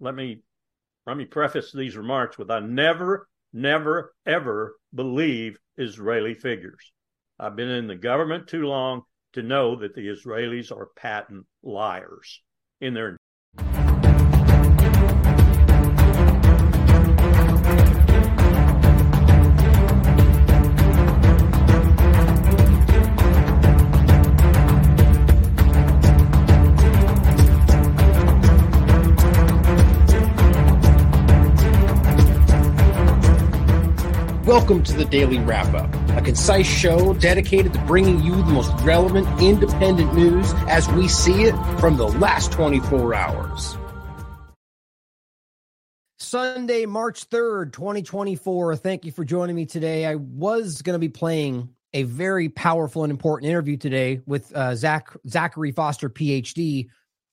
let me let me preface these remarks with I never, never, ever believe Israeli figures. I've been in the government too long to know that the Israelis are patent liars in their Welcome to the Daily Wrap Up, a concise show dedicated to bringing you the most relevant independent news as we see it from the last 24 hours. Sunday, March 3rd, 2024. Thank you for joining me today. I was going to be playing a very powerful and important interview today with uh, Zach Zachary Foster, PhD.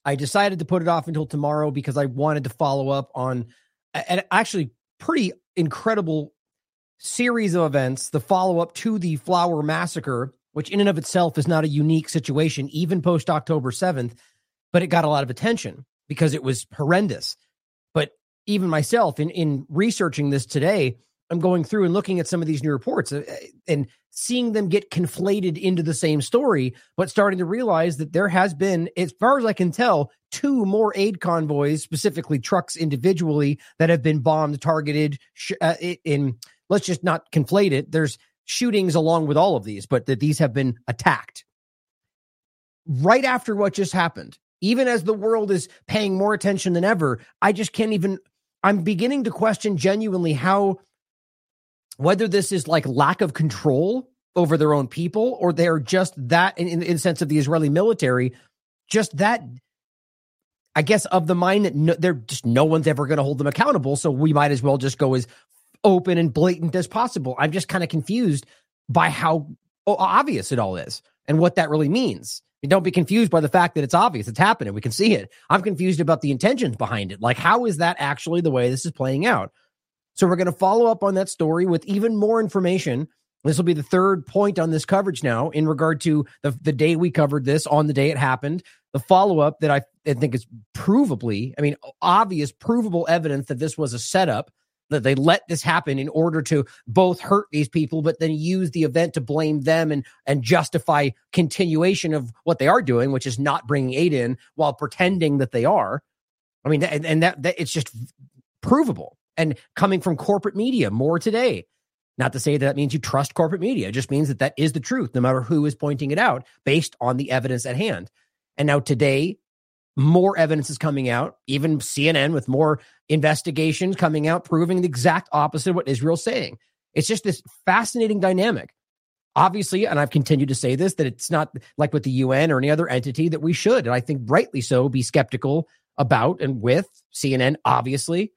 I decided to put it off until tomorrow because I wanted to follow up on an actually pretty incredible series of events, the follow up to the Flour Massacre, which in and of itself is not a unique situation, even post October 7th, but it got a lot of attention because it was horrendous. But even myself, in, in researching this today, I'm going through and looking at some of these new reports uh, and seeing them get conflated into the same story, but starting to realize that there has been, as far as I can tell, two more aid convoys, specifically trucks individually, that have been bombed, targeted uh, in let's just not conflate it. There's shootings along with all of these, but that these have been attacked. Right after what just happened, even as the world is paying more attention than ever, I just can't even. I'm beginning to question genuinely how whether this is like lack of control over their own people or they're just that in, in, the sense of the Israeli military, just that I guess of the mind that no, they're just no one's ever going to hold them accountable. So we might as well just go as open and blatant as possible. I'm just kind of confused by how obvious it all is and what that really means. Don't be confused by the fact that it's obvious. It's happening. We can see it. I'm confused about the intentions behind it. Like, how is that actually the way this is playing out? So, we're going to follow up on that story with even more information. This will be the third point on this coverage now in regard to the, the day we covered this on the day it happened. The follow up that I, I think is provably, I mean, obvious, provable evidence that this was a setup that they let this happen in order to both hurt these people but then use the event to blame them and and justify continuation of what they are doing which is not bringing aid in while pretending that they are. I mean and, and that, that it's just provable and coming from corporate media more today. Not to say that, that means you trust corporate media. It just means that that is the truth no matter who is pointing it out based on the evidence at hand. And now today more evidence is coming out, even CNN with more investigations coming out proving the exact opposite of what Israel's saying. It's just this fascinating dynamic. Obviously, and I've continued to say this, that it's not like with the UN or any other entity that we should, and I think rightly so, be skeptical about and with CNN, obviously.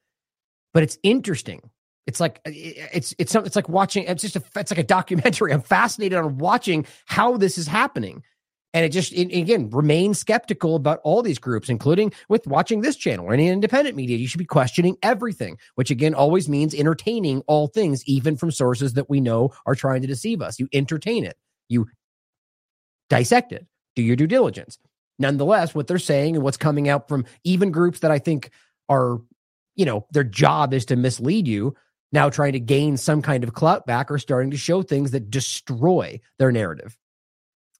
But it's interesting. It's like it's it's it's like watching. It's just a it's like a documentary. I'm fascinated on watching how this is happening and it just, it, again, remain skeptical about all these groups, including with watching this channel or any independent media. You should be questioning everything, which again always means entertaining all things, even from sources that we know are trying to deceive us. You entertain it, you dissect it, do your due diligence. Nonetheless, what they're saying and what's coming out from even groups that I think are, you know, their job is to mislead you, now trying to gain some kind of clout back are starting to show things that destroy their narrative.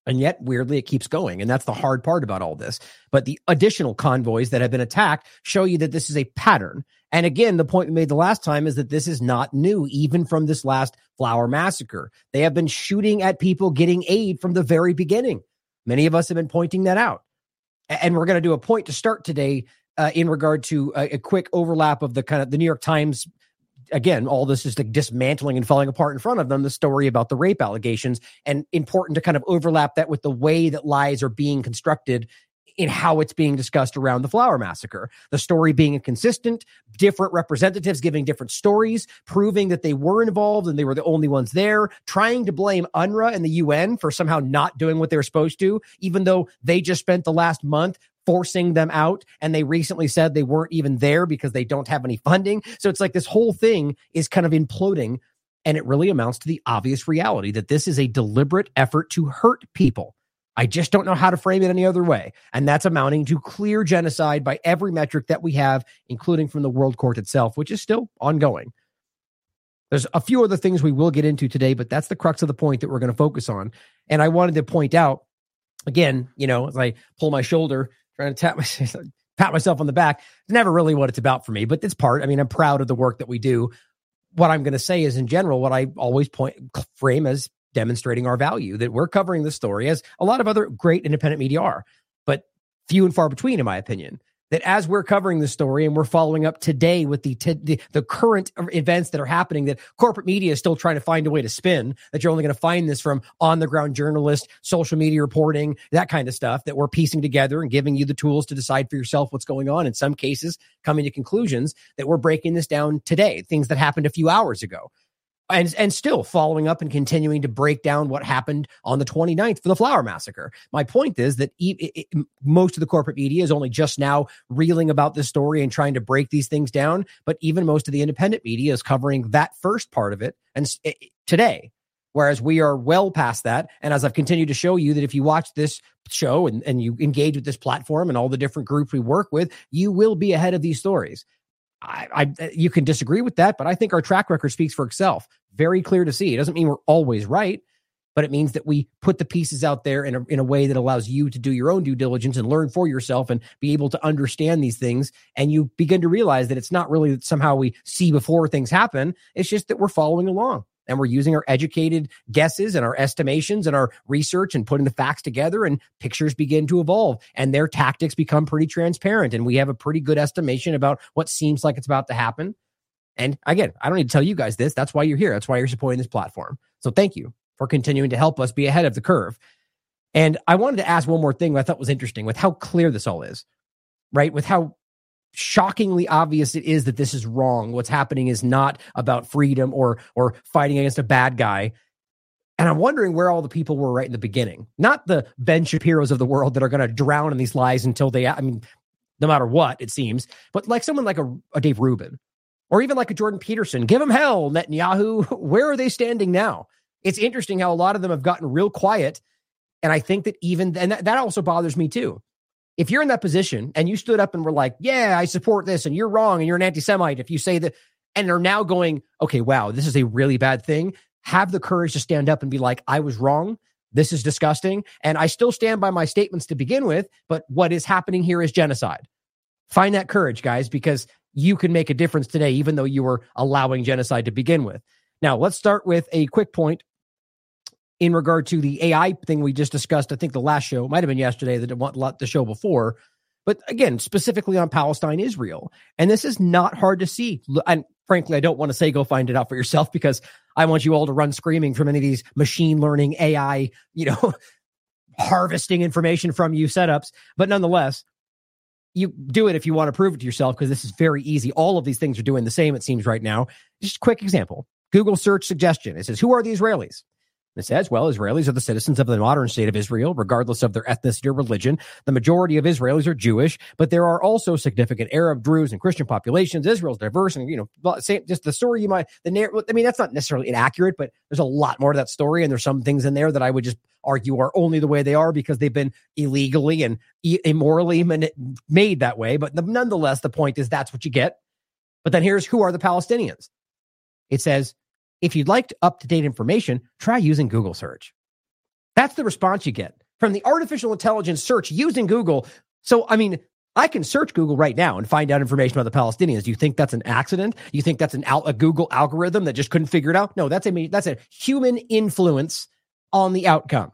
And yet, weirdly, it keeps going. And that's the hard part about all this. But the additional convoys that have been attacked show you that this is a pattern. And again, the point we made the last time is that this is not new, even from this last flour massacre. They have been shooting at people getting aid from the very beginning. Many of us have been pointing that out. And we're going to do a point to start today uh, in regard to a, a, quick overlap of the kind of the New York Times again, all this is like dismantling and falling apart in front of them the story about the rape allegations, and important to kind of overlap that with the way that lies are being constructed in how it's being discussed around the flour massacre. The story being inconsistent, different representatives giving different stories, proving that they were involved and they were the only ones there, trying to blame UNRWA and the UN for somehow not doing what they were supposed to, even though they just spent the last month forcing them out. And they recently said they weren't even there because they don't have any funding. So it's like this whole thing is kind of imploding. And it really amounts to the obvious reality that this is a deliberate effort to hurt people. I just don't know how to frame it any other way. And that's amounting to clear genocide by every metric that we have, including from the World Court itself, which is still ongoing. There's a few other things we will get into today, but that's the crux of the point that we're going to focus on. And I wanted to point out again, you know, as I pull my shoulder, trying to tap myself, pat myself on the back, it's never really what it's about for me, but it's part. I mean, I'm proud of the work that we do. What I'm going to say is, in general, what I always point frame as demonstrating our value that we're covering the story as a lot of other great independent media are, but few and far between, in my opinion that as we're covering the story and we're following up today with the, t- the, the current events that are happening that corporate media is still trying to find a way to spin that you're only going to find this from on the ground journalists social media reporting that kind of stuff that we're piecing together and giving you the tools to decide for yourself what's going on in some cases coming to conclusions that we're breaking this down today things that happened a few hours ago and and still following up and continuing to break down what happened on the 29th for the flour massacre. My point is that e- it, most of the corporate media is only just now reeling about this story and trying to break these things down but even most of the independent media is covering that first part of it and it, today whereas we are well past that. And as i've continued to show you that if you watch this show and, and you engage with this platform and all the different groups we work with you will be ahead of these stories I, I, uh, you can disagree with that, but I think our track record speaks for itself. Very clear to see. It doesn't mean we're always right, but it means that we put the pieces out there in a, in a way that allows you to do your own due diligence and learn for yourself and be able to understand these things. And you begin to realize that it's not really that somehow we see before things happen. It's just that we're following along and we're using our educated guesses and our estimations and our research and putting the facts together and pictures begin to evolve and their tactics become pretty transparent and we have a pretty good estimation about what seems like it's about to happen. And again i don't need to tell you guys this. That's why you're here. That's why you're supporting this platform. So thank you for continuing to help us be ahead of the curve. And i wanted to ask one more thing i thought was interesting with how clear this all is right? With how shockingly obvious it is that this is wrong. What's happening is not about freedom or or fighting against a bad guy. And I'm wondering where all the people were right in the beginning. Not the Ben Shapiro's of the world that are going to drown in these lies until they, I mean, no matter what, it seems, but like someone like a, a Dave Rubin or even like a Jordan Peterson, give them hell, Netanyahu. Where are they standing now? It's interesting how a lot of them have gotten real quiet. And I think that even, and that, that also bothers me too if you're in that position and you stood up and were like, yeah, I support this and you're wrong and you're an anti Semite, if you say that and are now going, okay, wow, this is a really bad thing, have the courage to stand up and be like, I was wrong. This is disgusting. And I still stand by my statements to begin with, but what is happening here is genocide. Find that courage, guys, because you can make a difference today, even though you were allowing genocide to begin with. Now, let's start with a quick point in regard to the AI thing we just discussed. I think the last show might have been yesterday, that the show before. But again, specifically on Palestine, Israel. And this is not hard to see. And frankly, I don't want to say go find it out for yourself because I want you all to run screaming from any of these machine learning AI, you know, harvesting information from you setups. But nonetheless, you do it if you want to prove it to yourself because this is very easy. All of these things are doing the same, it seems right now. Just a quick example Google search suggestion. It says, Who are the Israelis? It says, well, Israelis are the citizens of the modern state of Israel, regardless of their ethnicity or religion. The majority of Israelis are Jewish, but there are also significant Arab, Druze, and Christian populations. Israel's diverse, and you know, just the story you might the narrative. I mean, that's not necessarily inaccurate, but there's a lot more to that story, and there's some things in there that I would just argue are only the way they are because they've been illegally and immorally made that way. But nonetheless, the point is that's what you get. But then here's who are the Palestinians. It says if you'd like up to date information, try using Google search. That's the response you get from the artificial intelligence search using Google. So, I mean, I can search Google right now and find out information about the Palestinians. Do you think that's an accident? You think that's an a Google algorithm that just couldn't figure it out? No, that's a that's a human influence on the outcome.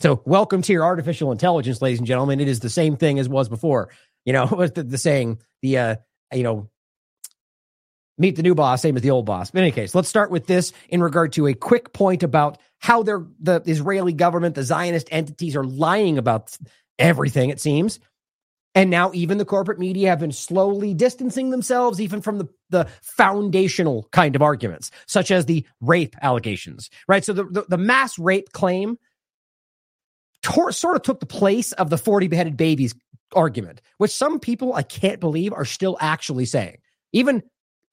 So, welcome to your artificial intelligence, ladies and gentlemen. It is the same thing as was before. You know, the, the saying the uh, you know meet the new boss, same as the old boss. But in any case, let's start with this in regard to a quick point about how they're, the Israeli government, the Zionist entities are lying about everything, it seems. And now even the corporate media have been slowly distancing themselves even from the, the foundational kind of arguments, such as the rape allegations, right? So the, the, the mass rape claim tor- sort of took the place of the 40 beheaded babies argument, which some people I can't believe are still actually saying. Even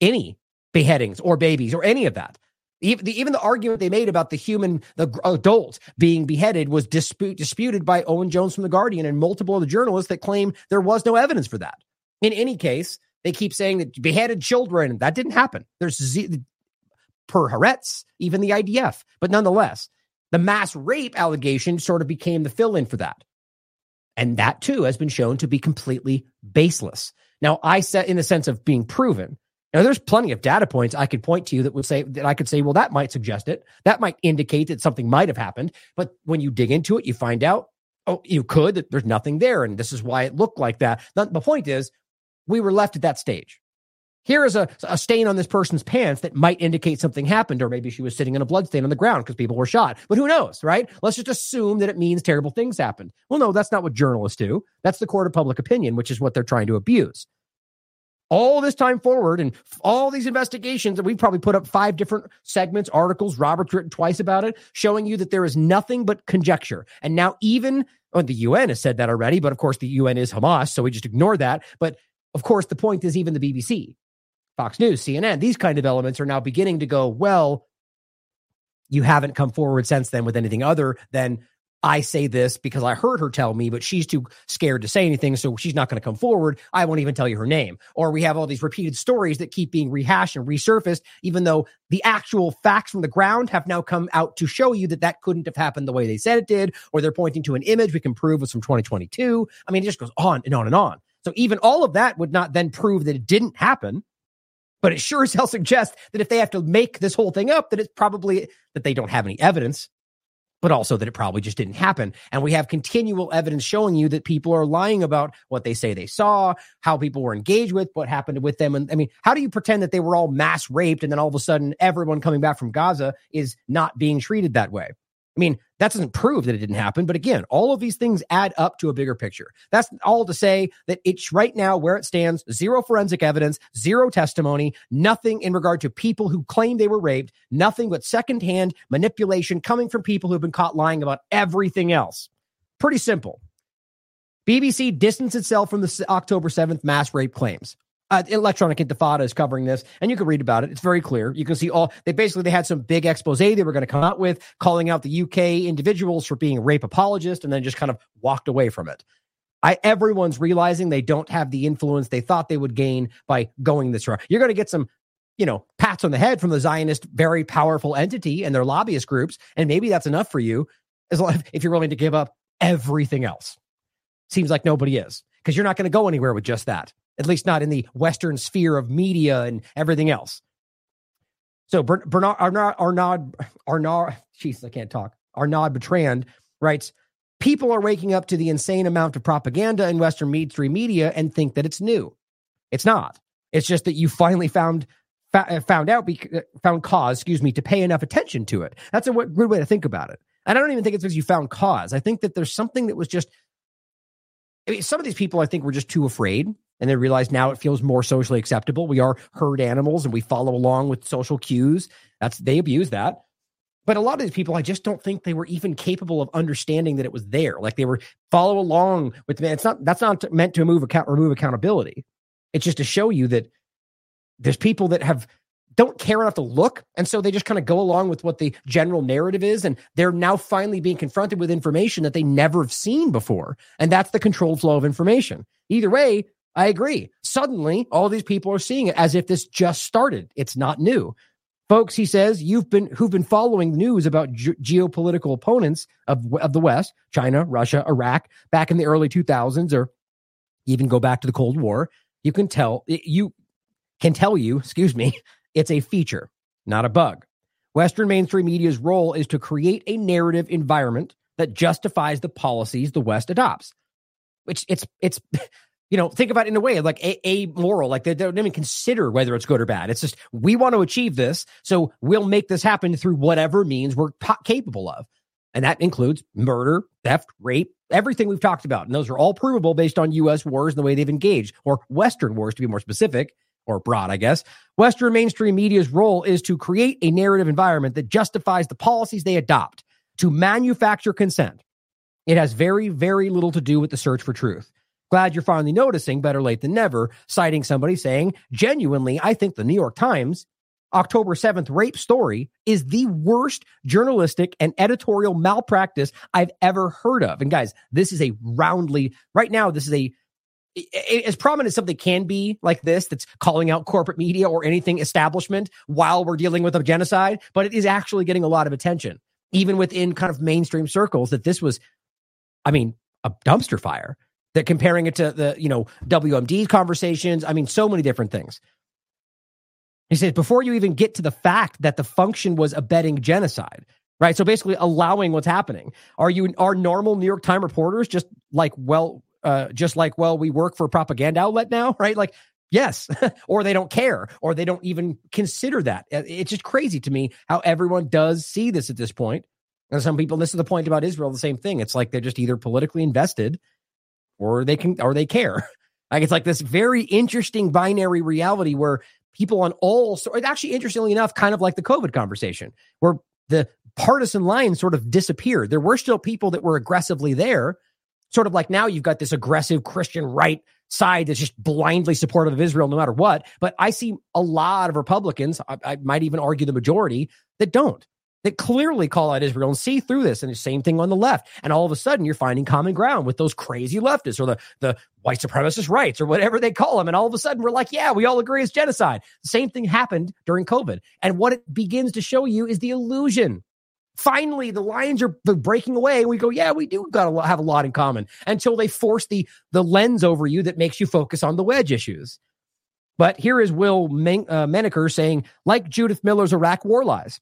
any beheadings or babies or any of that. Even the, even the argument they made about the human, the adult being beheaded was dispute, disputed by Owen Jones from The Guardian and multiple of the journalists that claim there was no evidence for that. In any case, they keep saying that beheaded children, that didn't happen. There's z- per Haaretz, even the IDF. But nonetheless, the mass rape allegation sort of became the fill in for that. And that too has been shown to be completely baseless. Now, I said in the sense of being proven. Now, there's plenty of data points I could point to you that would say that I could say, well, that might suggest it. That might indicate that something might have happened. But when you dig into it, you find out, oh, you could, that there's nothing there. And this is why it looked like that. The, point is, we were left at that stage. Here is a, a stain on this person's pants that might indicate something happened, or maybe she was sitting in a blood stain on the ground because people were shot. But who knows, right? Let's just assume that it means terrible things happened. Well, no, that's not what journalists do. That's the court of public opinion, which is what they're trying to abuse all this time forward and all these investigations, and we've probably put up five different segments, articles, Robert's written twice about it, showing you that there is nothing but conjecture. And now, even well, the UN has said that already, but of course, the UN is Hamas, so we just ignore that. But of course, the point is even the BBC, Fox News, CNN, these kind of elements are now beginning to go, well, you haven't come forward since then with anything other than I say this because I heard her tell me, but she's too scared to say anything, so she's not going to come forward. I won't even tell you her name. Or we have all these repeated stories that keep being rehashed and resurfaced, even though the actual facts from the ground have now come out to show you that that couldn't have happened the way they said it did, or they're pointing to an image we can prove was from 2022. I mean, it just goes on and on and on. So even all of that would not then prove that it didn't happen. But it sure as hell suggests that if they have to make this whole thing up, that it's probably that they don't have any evidence but also that it probably just didn't happen. And we have continual evidence showing you that people are lying about what they say they saw, how people were engaged with, what happened with them. And I mean, how do you pretend that they were all mass raped and then all of a sudden everyone coming back from Gaza is not being treated that way? I mean, that doesn't prove that it didn't happen. But again, all of these things add up to a bigger picture. That's all to say that it's right now where it stands zero forensic evidence, zero testimony, nothing in regard to people who claim they were raped, nothing but secondhand manipulation coming from people who've been caught lying about everything else. Pretty simple. BBC distanced itself from the October 7th mass rape claims uh, electronic intifada is covering this and you can read about it. It's very clear. You can see all they basically they had some big expose they were going to come out with calling out the uk individuals for being rape apologists and then just kind of walked away from it. I, everyone's realizing they don't have the influence they thought they would gain by going this route. You're going to get some you know pats on the head from the zionist very powerful entity and their lobbyist groups and maybe that's enough for you as long if you're willing to give up everything else. Seems like nobody is because you're not going to go anywhere with just that at least not in the Western sphere of media and everything else. So Bernard Arnaud Arnaud Arnaud, jeez, I can't talk. Arnaud Bertrand writes, people are waking up to the insane amount of propaganda in Western mainstream media and think that it's new. It's not. It's just that you finally found uh, found out uh, found cause, excuse me, to pay enough attention to it. That's a good way to think about it. And I don't even think it's because you found cause. I think that there's something that was just. I mean, some of these people I think were just too afraid and they realize now it feels more socially acceptable. We are herd animals and we follow along with social cues. That's they abuse that. But a lot of these people, I just don't think they were even capable of understanding that it was there. Like they were follow along with it's not that's not meant to remove account remove accountability. It's just to show you that there's people that have don't care enough to look. And so they just kind of go along with what the general narrative is. And they're now finally being confronted with information that they never have seen before. And that's the controlled flow of information. Either way, I agree. Suddenly, all these people are seeing it as if this just started. It's not new. Folks, he says, you've been who've been following news about ge- geopolitical opponents of, of the West, China, Russia, Iraq, back in the early 2000s, or even go back to the Cold War. You can tell you can tell you, excuse me, it's a feature, not a bug. Western mainstream media's role is to create a narrative environment that justifies the policies the West adopts. Which it's it's you know, think about it in a way like a, moral, like they don't even consider whether it's good or bad. It's just we want to achieve this, so we'll make this happen through whatever means we're po- capable of, and that includes murder, theft, rape, everything we've talked about, and those are all provable based on U.S. wars and the way they've engaged, or Western wars to be more specific or broad, I guess. Western mainstream media's role is to create a narrative environment that justifies the policies they adopt to manufacture consent. It has very, very little to do with the search for truth. Glad you're finally noticing, better late than never, citing somebody saying, genuinely, I think the New York Times October 7th rape story is the worst journalistic and editorial malpractice I've ever heard of. And guys, this is a roundly, right now, this is a as prominent as something can be like this that's calling out corporate media or anything establishment while we're dealing with a genocide but it is actually getting a lot of attention even within kind of mainstream circles that this was i mean a dumpster fire that comparing it to the you know wmd conversations i mean so many different things he says before you even get to the fact that the function was abetting genocide right so basically allowing what's happening are you are normal new york times reporters just like well uh, just like, well, we work for a propaganda outlet now, right? Like, yes, or they don't care, or they don't even consider that. It's just crazy to me how everyone does see this at this point. And some people, this is the point about Israel, the same thing. It's like they're just either politically invested or they can, or they care. Like it's like this very interesting binary reality where people on all, so actually interestingly enough, kind of like the COVID conversation, where the partisan lines sort of disappeared. There were still people that were aggressively there, sort of like now you've got this aggressive Christian right side that's just blindly supportive of Israel no matter what. But I see a lot of Republicans, I, I, might even argue the majority, that don't, that clearly call out Israel and see through this. And the same thing on the left. And all of a sudden you're finding common ground with those crazy leftists or the, the white supremacist rights or whatever they call them. And all of a sudden we're like, yeah, we all agree it's genocide. The same thing happened during COVID. And what it begins to show you is the illusion finally the lines are breaking away we go yeah we do got to have a lot in common until they force the the lens over you that makes you focus on the wedge issues but here is will Men- uh, Menaker saying like judith miller's iraq war lies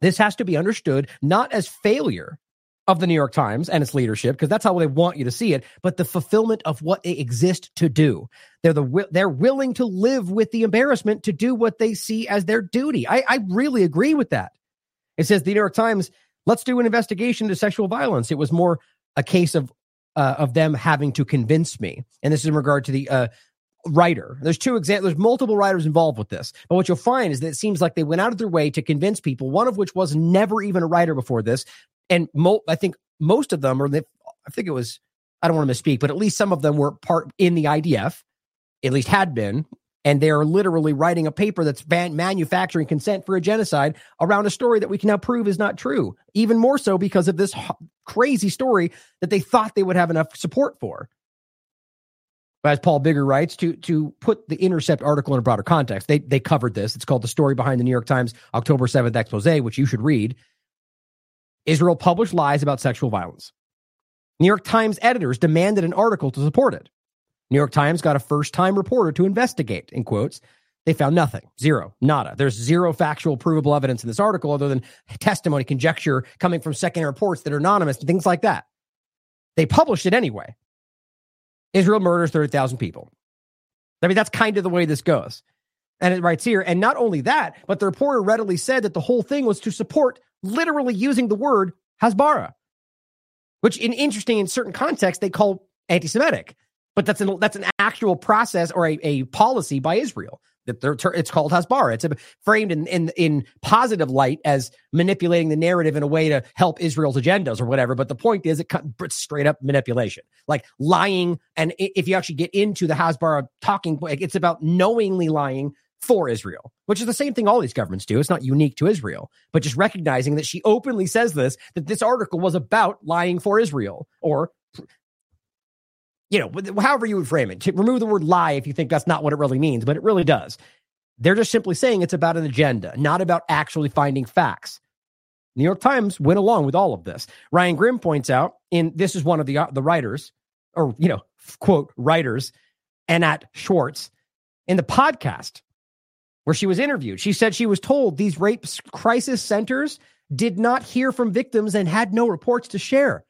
this has to be understood not as failure of the new york times and its leadership because that's how they want you to see it but the fulfillment of what they exist to do they're the they're willing to live with the embarrassment to do what they see as their duty i, I really agree with that it says the New York Times, let's do an investigation into sexual violence. It was more a case of uh, of them having to convince me. And this is in regard to the uh, writer. There's two examples. There's multiple writers involved with this. But what you'll find is that it seems like they went out of their way to convince people, one of which was never even a writer before this. And mo- I think most of them, or I think it was, I don't want to misspeak, but at least some of them were part in the IDF, at least had been and they are literally writing a paper that's ban- manufacturing consent for a genocide around a story that we can now prove is not true. Even more so because of this h- crazy story that they thought they would have enough support for. As Paul Biggar writes, to to put the Intercept article in a broader context, they they covered this. It's called "The Story Behind the New York Times October Seventh Expose," which you should read. Israel published lies about sexual violence. New York Times editors demanded an article to support it. New York Times got a first time reporter to investigate, in quotes. They found nothing, zero, nada. There's zero factual, provable evidence in this article other than testimony, conjecture coming from secondary reports that are anonymous and things like that. They published it anyway. Israel murders 30,000 people. I mean, that's kind of the way this goes. And it writes here, and not only that, but the reporter readily said that the whole thing was to support literally using the word Hasbara, which in interesting in certain contexts they call anti-Semitic but that's an that's an actual process or a, a policy by Israel it's called Hasbara. It's framed in, in in positive light as manipulating the narrative in a way to help Israel's agendas or whatever. But the point is, it it's straight up manipulation, like lying. And if you actually get into the Hasbara talking, it's about knowingly lying for Israel, which is the same thing all these governments do. It's not unique to Israel, but just recognizing that she openly says this that this article was about lying for Israel or you know, however you would frame it, remove the word lie if you think that's not what it really means, but it really does. They're just simply saying it's about an agenda, not about actually finding facts. New York Times went along with all of this. Ryan Grim points out, in this is one of the uh, the writers, or you know, quote writers, Anat Schwartz, in the podcast where she was interviewed. She said she was told these rape crisis centers did not hear from victims and had no reports to share.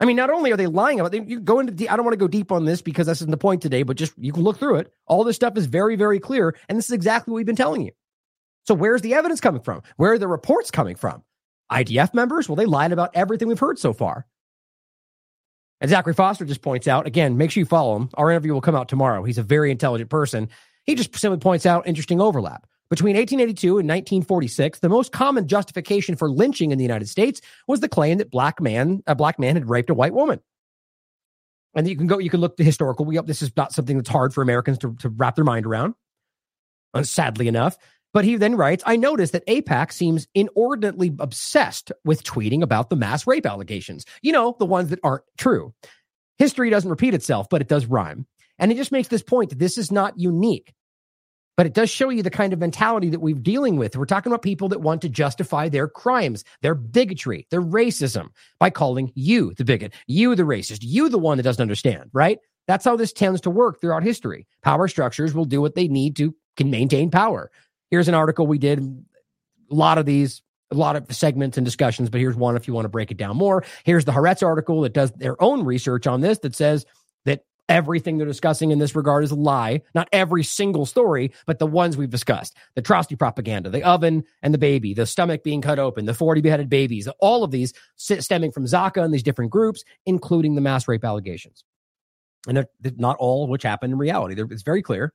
I mean, not only are they lying about it, you go into, the, I don't want to go deep on this because this isn't the point today, but just you can look through it. All this stuff is very, very clear. And this is exactly what we've been telling you. So where's the evidence coming from? Where are the reports coming from? IDF members? Well, they lied about everything we've heard so far. And Zachary Foster just points out again, make sure you follow him. Our interview will come out tomorrow. He's a very intelligent person. He just simply points out interesting overlap. Between 1882 and 1946, the most common justification for lynching in the United States was the claim that black man, a black man had raped a white woman. And you can go, you can look the historical. We, this is not something that's hard for Americans to, to wrap their mind around, uh, sadly enough. But he then writes, I noticed that AIPAC seems inordinately obsessed with tweeting about the mass rape allegations. You know, the ones that aren't true. History doesn't repeat itself, but it does rhyme. And it just makes this point that this is not unique. But it does show you the kind of mentality that we're dealing with. We're talking about people that want to justify their crimes, their bigotry, their racism by calling you the bigot, you the racist, you the one that doesn't understand, right? That's how this tends to work throughout history. Power structures will do what they need to can maintain power. Here's an article we did, a lot of these, a lot of segments and discussions, but here's one if you want to break it down more. Here's the Haaretz article that does their own research on this that says everything they're discussing in this regard is a lie. Not every single story, but the ones we've discussed. The atrocity propaganda, the oven and the baby, the stomach being cut open, the 40 beheaded babies, all of these stemming from Zaka and these different groups, including the mass rape allegations. And not all which happened in reality. It's very clear.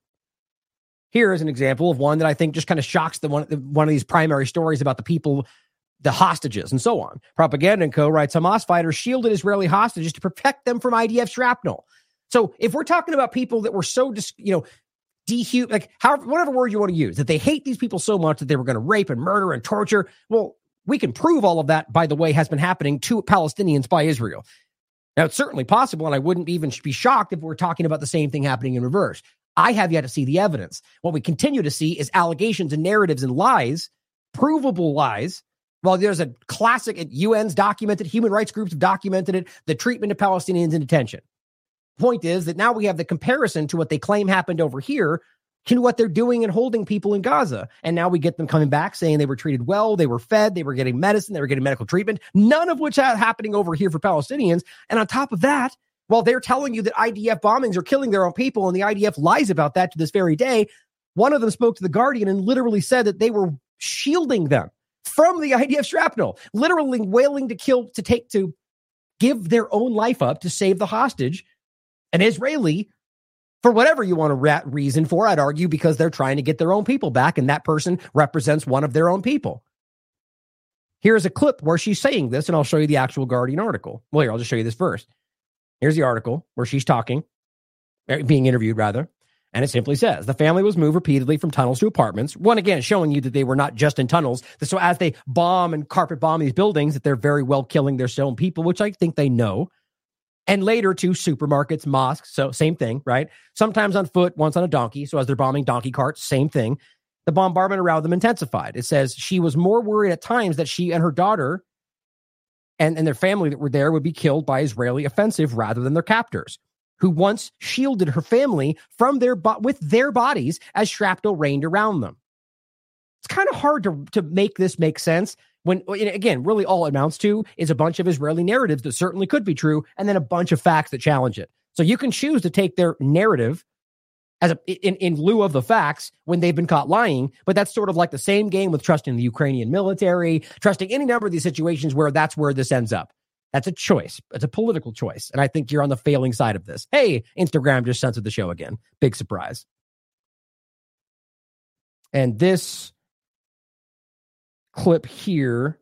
Here is an example of one that I think just kind of shocks the one, one of these primary stories about the people the hostages and so on. Propaganda and Co. writes Hamas fighters shielded Israeli hostages to protect them from IDF shrapnel. So if we're talking about people that were so, dis, you know, dehuman, like however, whatever word you want to use, that they hate these people so much that they were going to rape and murder and torture. Well, we can prove all of that, by the way, has been happening to Palestinians by Israel. Now, it's certainly possible, and I wouldn't even be shocked if we're talking about the same thing happening in reverse. I have yet to see the evidence. What we continue to see is allegations and narratives and lies, provable lies. Well, there's a classic, at UN's documented, human rights groups have documented it, the treatment of Palestinians in detention. Point is that now we have the comparison to what they claim happened over here to what they're doing and holding people in Gaza. And now we get them coming back saying they were treated well, they were fed, they were getting medicine, they were getting medical treatment, none of which is happening over here for Palestinians. And on top of that, while they're telling you that IDF bombings are killing their own people and the IDF lies about that to this very day, one of them spoke to the Guardian and literally said that they were shielding them from the IDF shrapnel, literally wailing to kill, to take, to give their own life up to save the hostage an Israeli for whatever you want to rat reason for. I'd argue because they're trying to get their own people back, and that person represents one of their own people. Here's a clip where she's saying this, and I'll show you the actual Guardian article. Well, here, I'll just show you this first. Here's the article where she's talking, er, being interviewed rather. And it simply says the family was moved repeatedly from tunnels to apartments. One again showing you that they were not just in tunnels. So as they bomb and carpet bomb these buildings, that they're very well killing their own people, which I think they know and later to supermarkets, mosques. So same thing, right? Sometimes on foot, once on a donkey. So as they're bombing donkey carts, same thing. The bombardment around them intensified. It says she was more worried at times that she and her daughter and, and their family that were there would be killed by Israeli offensive rather than their captors, who once shielded her family from their with their bodies as shrapnel rained around them. It's kind of hard to, to make this make sense when again, really all it amounts to is a bunch of Israeli narratives that certainly could be true, and then a bunch of facts that challenge it. So you can choose to take their narrative as a in, in lieu of the facts when they've been caught lying, but that's sort of like the same game with trusting the Ukrainian military, trusting any number of these situations where that's where this ends up. That's a choice. It's a political choice. And I think you're on the failing side of this. Hey, Instagram just censored the show again. Big surprise. And this clip here.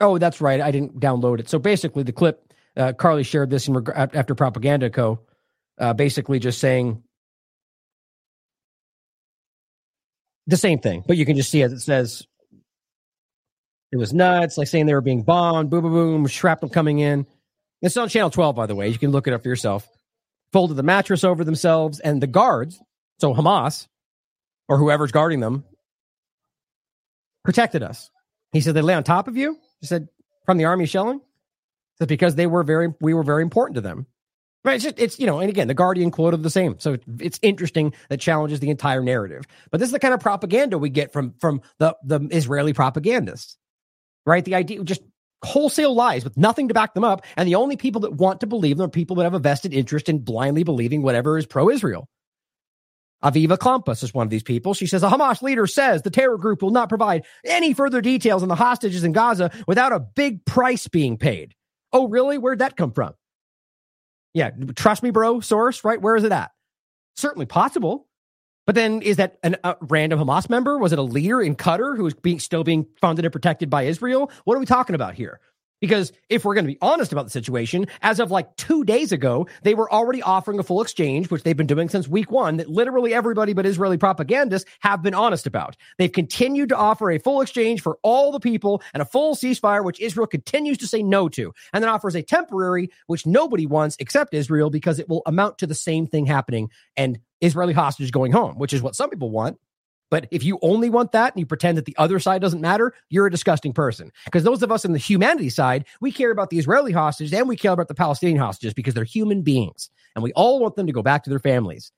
Oh, that's right. I didn't download it. So basically, the clip uh, Carly shared this in reg- after Propaganda Co. Uh, basically, just saying the same thing, but you can just see as it says it was nuts, like saying they were being bombed, boom, boom, boom, shrapnel coming in. It's on channel 12, by the way. You can look it up for yourself. Folded the mattress over themselves, and the guards, so Hamas or whoever's guarding them, protected us. He said, they lay on top of you. He said, from the army shelling. Said because they were very, we were very important to them. Right. It's just, it's, you know, and again, the Guardian quoted the same. So it's interesting that challenges the entire narrative. But this is the kind of propaganda we get from, from the, the Israeli propagandists, right? The idea, just wholesale lies with nothing to back them up. And the only people that want to believe them are people that have a vested interest in blindly believing whatever is pro Israel. Aviva Klompas is one of these people. She says a Hamas leader says the terror group will not provide any further details on the hostages in Gaza without a big price being paid. Oh, really? Where'd that come from? Yeah, trust me, bro. Source, right? Where is it at? Certainly possible. But then is that an, a random Hamas member? Was it a leader in Qatar who is being, still being funded and protected by Israel? What are we talking about here? Because if we're going to be honest about the situation, as of like two days ago, they were already offering a full exchange, which they've been doing since week one, that literally everybody but Israeli propagandists have been honest about. They've continued to offer a full exchange for all the people and a full ceasefire, which Israel continues to say no to, and then offers a temporary, which nobody wants except Israel because it will amount to the same thing happening and Israeli hostages going home, which is what some people want. But if you only want that and you pretend that the other side doesn't matter, you're a disgusting person. Because those of us in the humanity side, we care about the Israeli hostages and we care about the Palestinian hostages because they're human beings and we all want them to go back to their families.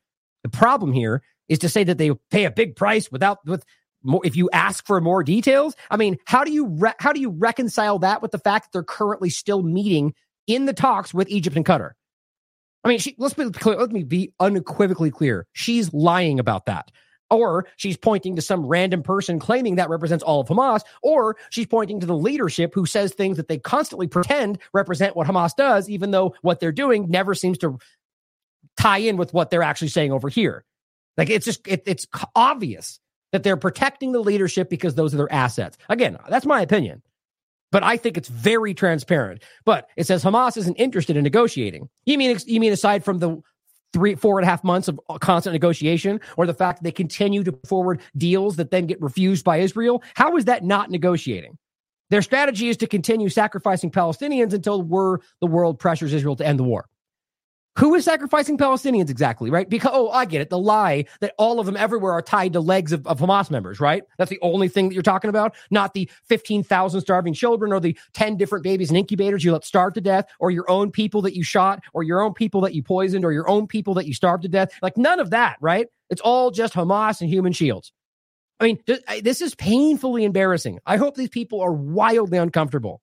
The problem here is to say that they pay a big price without with more, if you ask for more details. I mean, how do you re- how do you reconcile that with the fact that they're currently still meeting in the talks with Egypt and Qatar? I mean, she, let's be clear. Let me be unequivocally clear. She's lying about that or she's pointing to some random person claiming that represents all of Hamas, or she's pointing to the leadership who says things that they constantly pretend represent what Hamas does, even though what they're doing never seems to tie in with what they're actually saying over here. Like it's just it, it's obvious that they're protecting the leadership because those are their assets. Again, that's my opinion. But I think it's very transparent. But it says Hamas isn't interested in negotiating. You mean you mean aside from the three, four and a half months of constant negotiation, or the fact that they continue to forward deals that then get refused by Israel. How is that not negotiating? Their strategy is to continue sacrificing Palestinians until we're, the world pressures Israel to end the war. Who is sacrificing Palestinians exactly, right? Because, oh, I get it. The lie that all of them everywhere are tied to legs of, of Hamas members, right? That's the only thing that you're talking about, not the 15,000 starving children or the 10 different babies in incubators you let starve to death or your own people that you shot or your own people that you poisoned or your own people that you starved to death. Like none of that, right? It's all just Hamas and human shields. I mean, this is painfully embarrassing. I hope these people are wildly uncomfortable.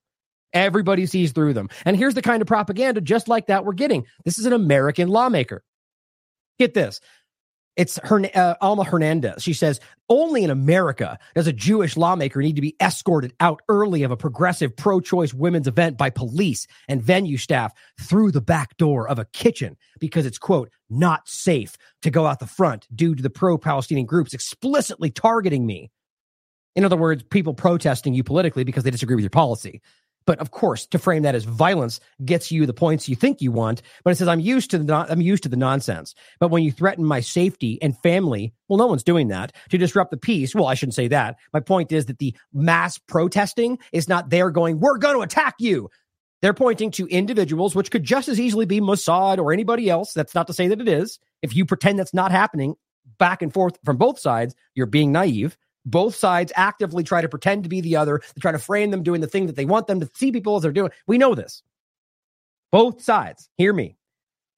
Everybody sees through them. And here's the kind of propaganda just like that we're getting. This is an American lawmaker. Get this. It's her, uh, Alma Hernandez. She says, only in America does a Jewish lawmaker need to be escorted out early of a progressive pro choice women's event by police and venue staff through the back door of a kitchen because it's, quote, not safe to go out the front due to the pro Palestinian groups explicitly targeting me. In other words, people protesting you politically because they disagree with your policy. But of course, to frame that as violence gets you the points you think you want. But it says I'm used to the I'm used to the nonsense. But when you threaten my safety and family, well, no one's doing that to disrupt the peace. Well, I shouldn't say that. My point is that the mass protesting is not there going, "We're going to attack you." They're pointing to individuals, which could just as easily be Mossad or anybody else. That's not to say that it is. If you pretend that's not happening back and forth from both sides, you're being naive. Both sides actively try to pretend to be the other. They try to frame them doing the thing that they want them to see people as they're doing. We know this. Both sides. Hear me.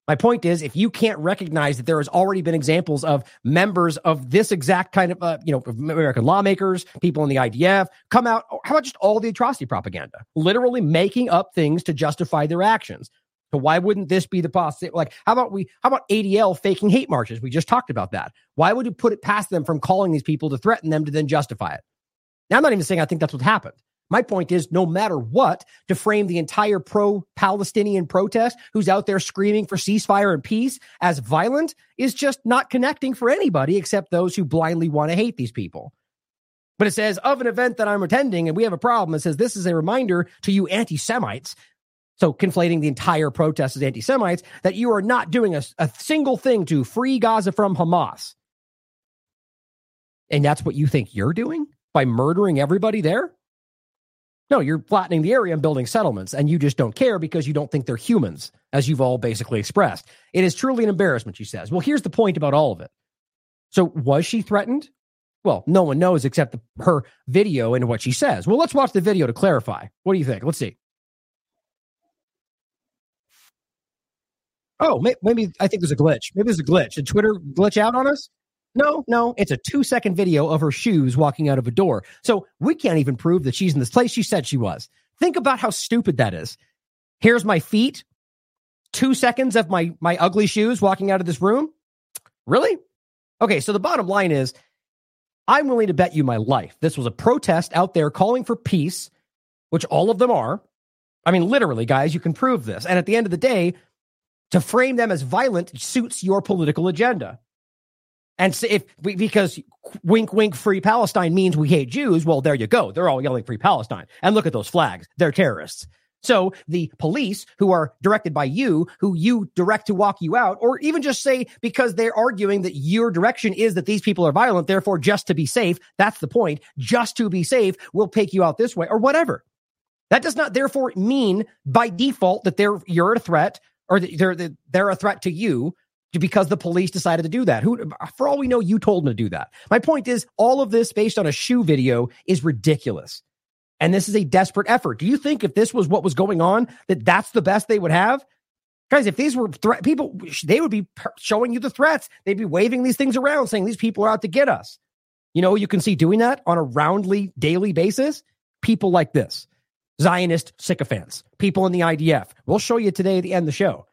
My point is, if you can't recognize that there has already been examples of members of this exact kind of, uh, you know, American lawmakers, people in the IDF come out, how about just all the atrocity propaganda, literally making up things to justify their actions? So why wouldn't this be the possibility? Like, how about we? How about ADL faking hate marches? We just talked about that. Why would you put it past them from calling these people to threaten them to then justify it? Now, I'm not even saying I think that's what happened. My point is, no matter what, to frame the entire pro-Palestinian protest who's out there screaming for ceasefire and peace as violent is just not connecting for anybody except those who blindly want to hate these people. But it says of an event that I'm attending, and we have a problem. It says this is a reminder to you anti-Semites so conflating the entire protest as anti-Semites, that you are not doing a, a single thing to free Gaza from Hamas. And that's what you think you're doing by murdering everybody there? No, you're flattening the area and building settlements, and you just don't care because you don't think they're humans, as you've all basically expressed. It is truly an embarrassment, she says. Well, here's the point about all of it. So, was she threatened? Well, no one knows except the, her video and what she says. Well, let's watch the video to clarify. What do you think? Let's see. Oh, maybe I think there's a glitch. Maybe there's a glitch. Did Twitter glitch out on us? No, no, it's a two second video of her shoes walking out of a door. So we can't even prove that she's in this place she said she was. Think about how stupid that is. Here's my feet. Two seconds of my my ugly shoes walking out of this room. Really? Okay, so the bottom line is I'm willing to bet you my life. This was a protest out there calling for peace, which all of them are. I mean, literally, guys, you can prove this. And at the end of the day, to frame them as violent suits your political agenda. And so if because wink, wink, free Palestine means we hate Jews, well, there you go. They're all yelling free Palestine. And look at those flags. They're terrorists. So the police who are directed by you, who you direct to walk you out, or even just say because they're arguing that your direction is that these people are violent, therefore just to be safe, that's the point, just to be safe, we'll take you out this way or whatever. That does not therefore mean by default that they're you're a threat or they're they're a threat to you because the police decided to do that. Who, for all we know, you told them to do that. My point is, all of this based on a shoe video is ridiculous. And this is a desperate effort. Do you think if this was what was going on, that that's the best they would have? Guys, if these were threat people, they would be showing you the threats. They'd be waving these things around saying these people are out to get us. You know, you can see doing that on a roundly daily basis. People like this Zionist sycophants, people in the IDF. We'll show you today at the end of the show,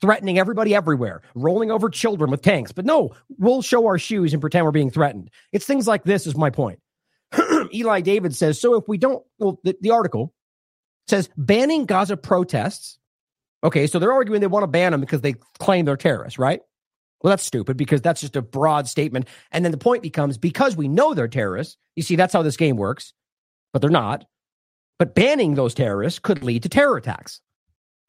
threatening everybody everywhere, rolling over children with tanks. But no, we'll show our shoes and pretend we're being threatened. It's things like this, is my point. Eli David says, so if we don't, well, the, the article says banning Gaza protests. Okay, so they're arguing they want to ban them because they claim they're terrorists, right? Well, that's stupid because that's just a broad statement. And then the point becomes because we know they're terrorists, you see, that's how this game works, but they're not. But banning those terrorists could lead to terror attacks.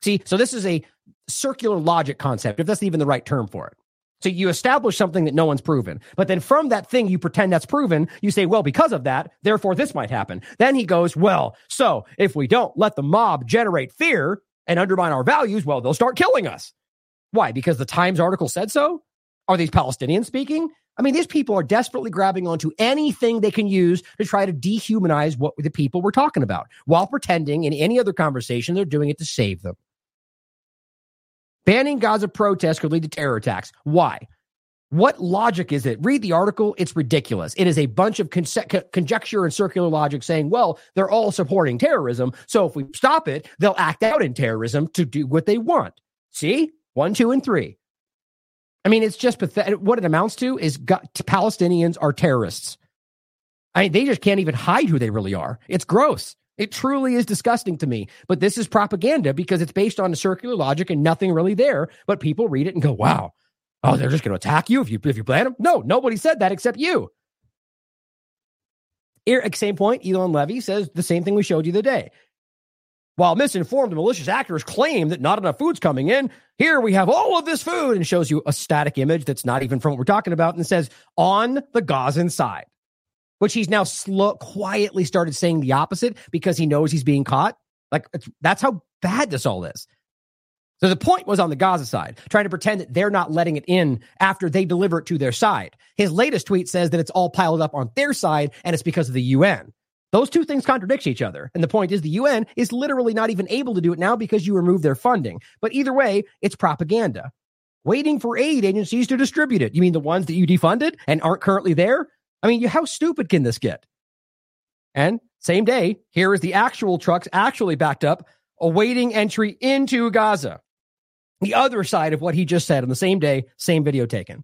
See, so this is a circular logic concept, if that's even the right term for it. So you establish something that no one's proven. But then from that thing you pretend that's proven, you say, well, because of that, therefore this might happen. Then he goes, well, so if we don't let the mob generate fear and undermine our values, well, they'll start killing us. Why? Because the Times article said so? Are these Palestinians speaking? I mean, these people are desperately grabbing onto anything they can use to try to dehumanize what the people we're talking about while pretending in any other conversation they're doing it to save them. Banning Gaza protests could lead to terror attacks. Why? What logic is it? Read the article. It's ridiculous. It is a bunch of con- conjecture and circular logic saying, well, they're all supporting terrorism. So if we stop it, they'll act out in terrorism to do what they want. See? One, two, and three. I mean, it's just pathetic. What it amounts to is got, Palestinians are terrorists. I mean, they just can't even hide who they really are. It's gross. It truly is disgusting to me. But this is propaganda because it's based on a circular logic and nothing really there. But people read it and go, wow, oh, they're just going to attack you if you if you plan them. No, nobody said that except you. Here, at same point, Eylon Levy says the same thing we showed you the day. While misinformed malicious actors claim that not enough food's coming in, here we have all of this food and shows you a static image that's not even from what we're talking about and says on the Gazan side which he's now slow, quietly started saying the opposite because he knows he's being caught. Like that's how bad this all is. So the point was on the Gaza side, trying to pretend that they're not letting it in after they deliver it to their side. His latest tweet says that it's all piled up on their side and it's because of the UN. Those two things contradict each other. And the point is the UN is literally not even able to do it now because you remove their funding. But either way, it's propaganda. Waiting for aid agencies to distribute it. You mean the ones that you defunded and aren't currently there? I mean, how stupid can this get? And same day, here is the actual trucks actually backed up, awaiting entry into Gaza. The other side of what he just said on the same day, same video taken,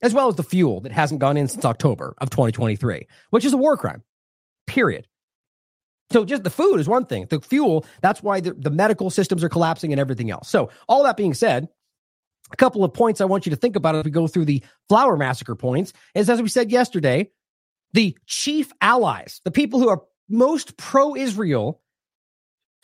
as well as the fuel that hasn't gone in since October of 2023, which is a war crime, period. So just the food is one thing. The fuel, that's why the, the medical systems are collapsing and everything else. So all that being said, a couple of points I want you to think about as we go through the flour massacre points is as we said yesterday, the chief allies, the people who are most pro Israel,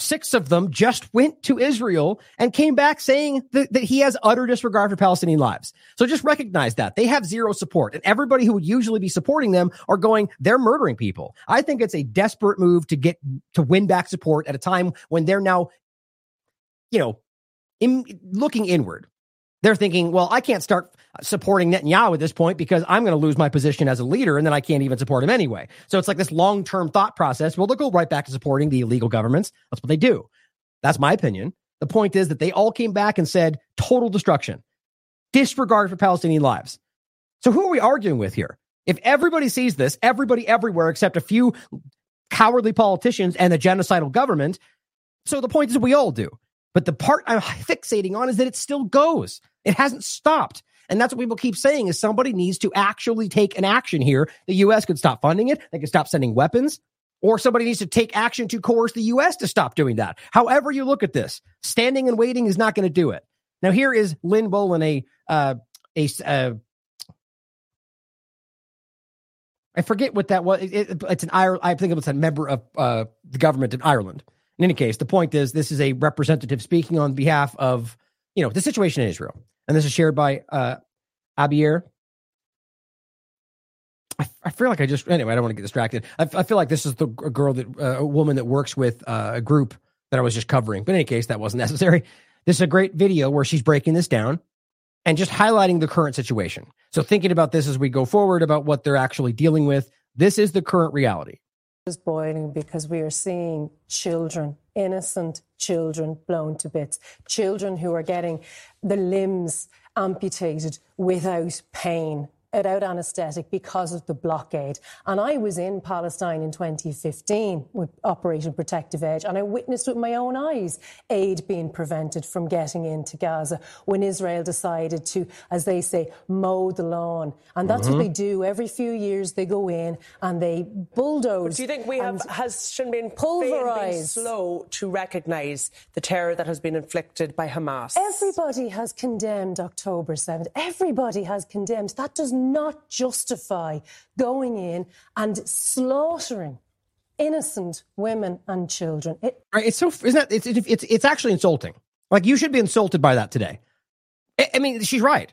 six of them just went to Israel and came back saying that, that, he has utter disregard for Palestinian lives. So just recognize that they have zero support and everybody who would usually be supporting them are going, they're murdering people. I think it's a desperate move to get to win back support at a time when they're now, you know, in, looking inward they're thinking, well, I can't start supporting Netanyahu at this point because I'm going to lose my position as a leader and then I can't even support him anyway. So it's like this long term thought process. Well, they'll go right back to supporting the illegal governments. That's what they do. That's my opinion. The point is that they all came back and said total destruction, disregard for Palestinian lives. So who are we arguing with here? If everybody sees this, everybody everywhere except a few cowardly politicians and the genocidal government. So the point is we all do. But the part I'm fixating on is that it still goes. It hasn't stopped. And that's what people keep saying is somebody needs to actually take an action here. The U.S. could stop funding it. They could stop sending weapons or somebody needs to take action to coerce the U.S. to stop doing that. However you look at this, standing and waiting is not going to do it. Now here is Lynn Boylan, a, uh, a, uh, I forget what that was. It, it, it's an Ireland. I think it was a member of uh, the government in Ireland In any case, the point is this is a representative speaking on behalf of, you know, the situation in Israel. And this is shared by uh, Abir. I, I feel like I just, anyway, I don't want to get distracted. I, I feel like this is the girl that, uh, a woman that works with uh, a group that I was just covering. But in any case, that wasn't necessary. This is a great video where she's breaking this down and just highlighting the current situation. So thinking about this as we go forward about what they're actually dealing with, this is the current reality. Is boiling because we are seeing children, innocent children, blown to bits, children who are getting the limbs amputated without pain without anaesthetic because of the blockade. And I was in Palestine in 2015 with Operation Protective Edge, and I witnessed with my own eyes aid being prevented from getting into Gaza when Israel decided to, as they say, mow the lawn. And that's mm-hmm. what they do. Every few years they go in and they bulldoze. But do you think we have, has Sinn pulverized slow to recognise the terror that has been inflicted by Hamas? Everybody has condemned October 7th. Everybody has condemned. That does not justify going in and slaughtering innocent women and children. It- right, it's so isn't that it's, it's it's actually insulting. Like you should be insulted by that today. I, I mean, she's right.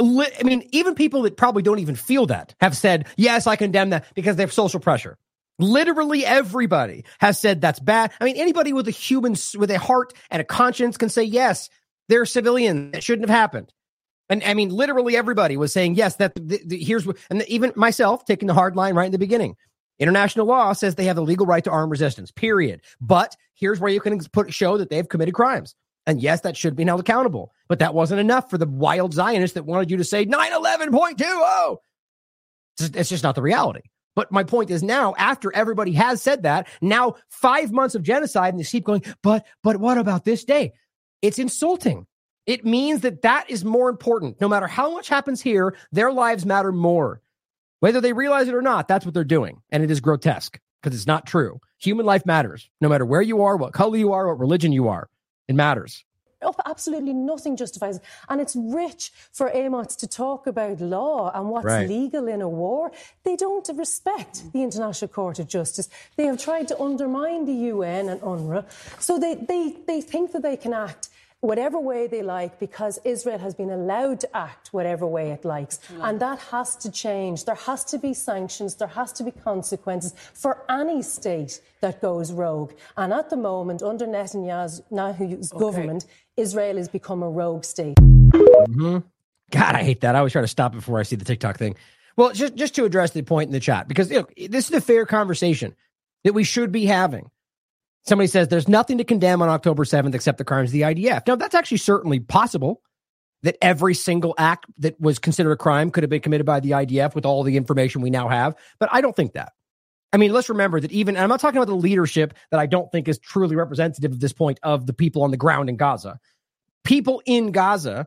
I mean, even people that probably don't even feel that have said, "Yes, I condemn that" because they have social pressure. Literally everybody has said that's bad. I mean, anybody with a human with a heart and a conscience can say, "Yes, they're civilians. It shouldn't have happened." And I mean, literally everybody was saying, yes, that the, the, here's what, and the, even myself taking the hard line right in the beginning. International law says they have the legal right to armed resistance, period. But here's where you can put show that they've committed crimes. And yes, that should be held accountable. But that wasn't enough for the wild Zionists that wanted you to say 9 11.20. It's, it's just not the reality. But my point is now, after everybody has said that, now five months of genocide, and they keep going, but, but what about this day? It's insulting. It means that that is more important. No matter how much happens here, their lives matter more. Whether they realize it or not, that's what they're doing. And it is grotesque because it's not true. Human life matters. No matter where you are, what color you are, what religion you are, it matters. Oh, absolutely nothing justifies it. And it's rich for Amos to talk about law and what's right. legal in a war. They don't respect the International Court of Justice. They have tried to undermine the UN and UNRWA. So they, they, they think that they can act whatever way they like because Israel has been allowed to act whatever way it likes. And that has to change. There has to be sanctions, there has to be consequences for any state that goes rogue. And at the moment, under Netanyahu's okay. government, Israel has become a rogue state. Mm-hmm. God, I hate that. I always try to stop before I see the TikTok thing. Well, just, just to address the point in the chat, because you know, this is a fair conversation that we should be having. Somebody says there's nothing to condemn on October 7th except the crimes of the IDF. Now, that's actually certainly possible that every single act that was considered a crime could have been committed by the IDF with all the information we now have. But I don't think that. I mean, let's remember that even, and I'm not talking about the leadership that I don't think is truly representative at this point of the people on the ground in Gaza. People in Gaza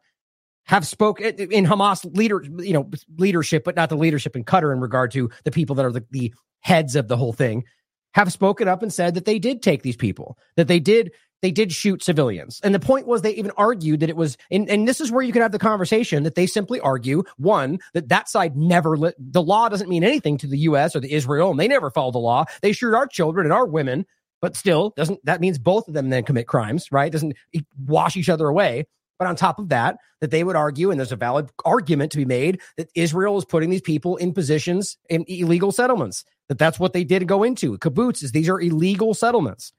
have spoken eh, eh, in Hamas leader, you know, leadership, but not the leadership in Qatar in regard to the people that are the, the heads of the whole thing have spoken up and said that they did take these people, that they did they did shoot civilians. And the point was they even argued that it was and, and this is where you can have the conversation that they simply argue one that that side never lit, the law doesn't mean anything to the US or the Israel and they never follow the law. They shoot our children and our women, but still doesn't that means both of them then commit crimes, right? Doesn't wash each other away. But on top of that, that they would argue, and there's a valid argument to be made, that Israel is putting these people in positions in illegal settlements that that's what they did go into. Kibbutz is these are illegal settlements.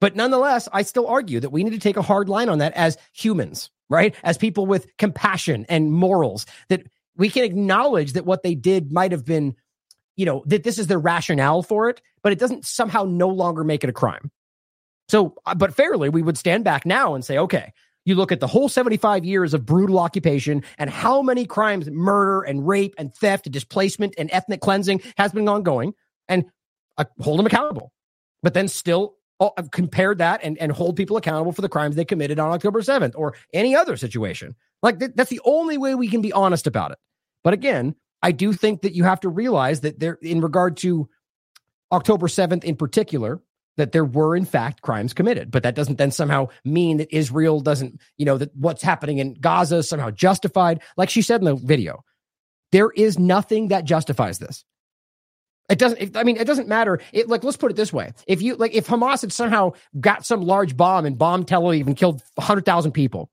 But nonetheless, I still argue that we need to take a hard line on that as humans, right? As people with compassion and morals, that we can acknowledge that what they did might have been, you know, that this is their rationale for it, but it doesn't somehow no longer make it a crime. So, uh, but fairly, we would stand back now and say, okay, you look at the whole 75 years of brutal occupation and how many crimes, murder and rape and theft and displacement and ethnic cleansing has been ongoing and uh, hold them accountable. But then still uh, compare that and, and hold people accountable for the crimes they committed on October 7th or any other situation. Like th- that's the only way we can be honest about it. But again, I do think that you have to realize that there, in regard to October 7th in particular, that there were in fact crimes committed but that doesn't then somehow mean that israel doesn't you know that what's happening in gaza is somehow justified like she said in the video there is nothing that justifies this It doesn't. I mean, it doesn't matter. It like let's put it this way: if you like, if Hamas had somehow got some large bomb and bombed Tel Aviv and killed hundred thousand people,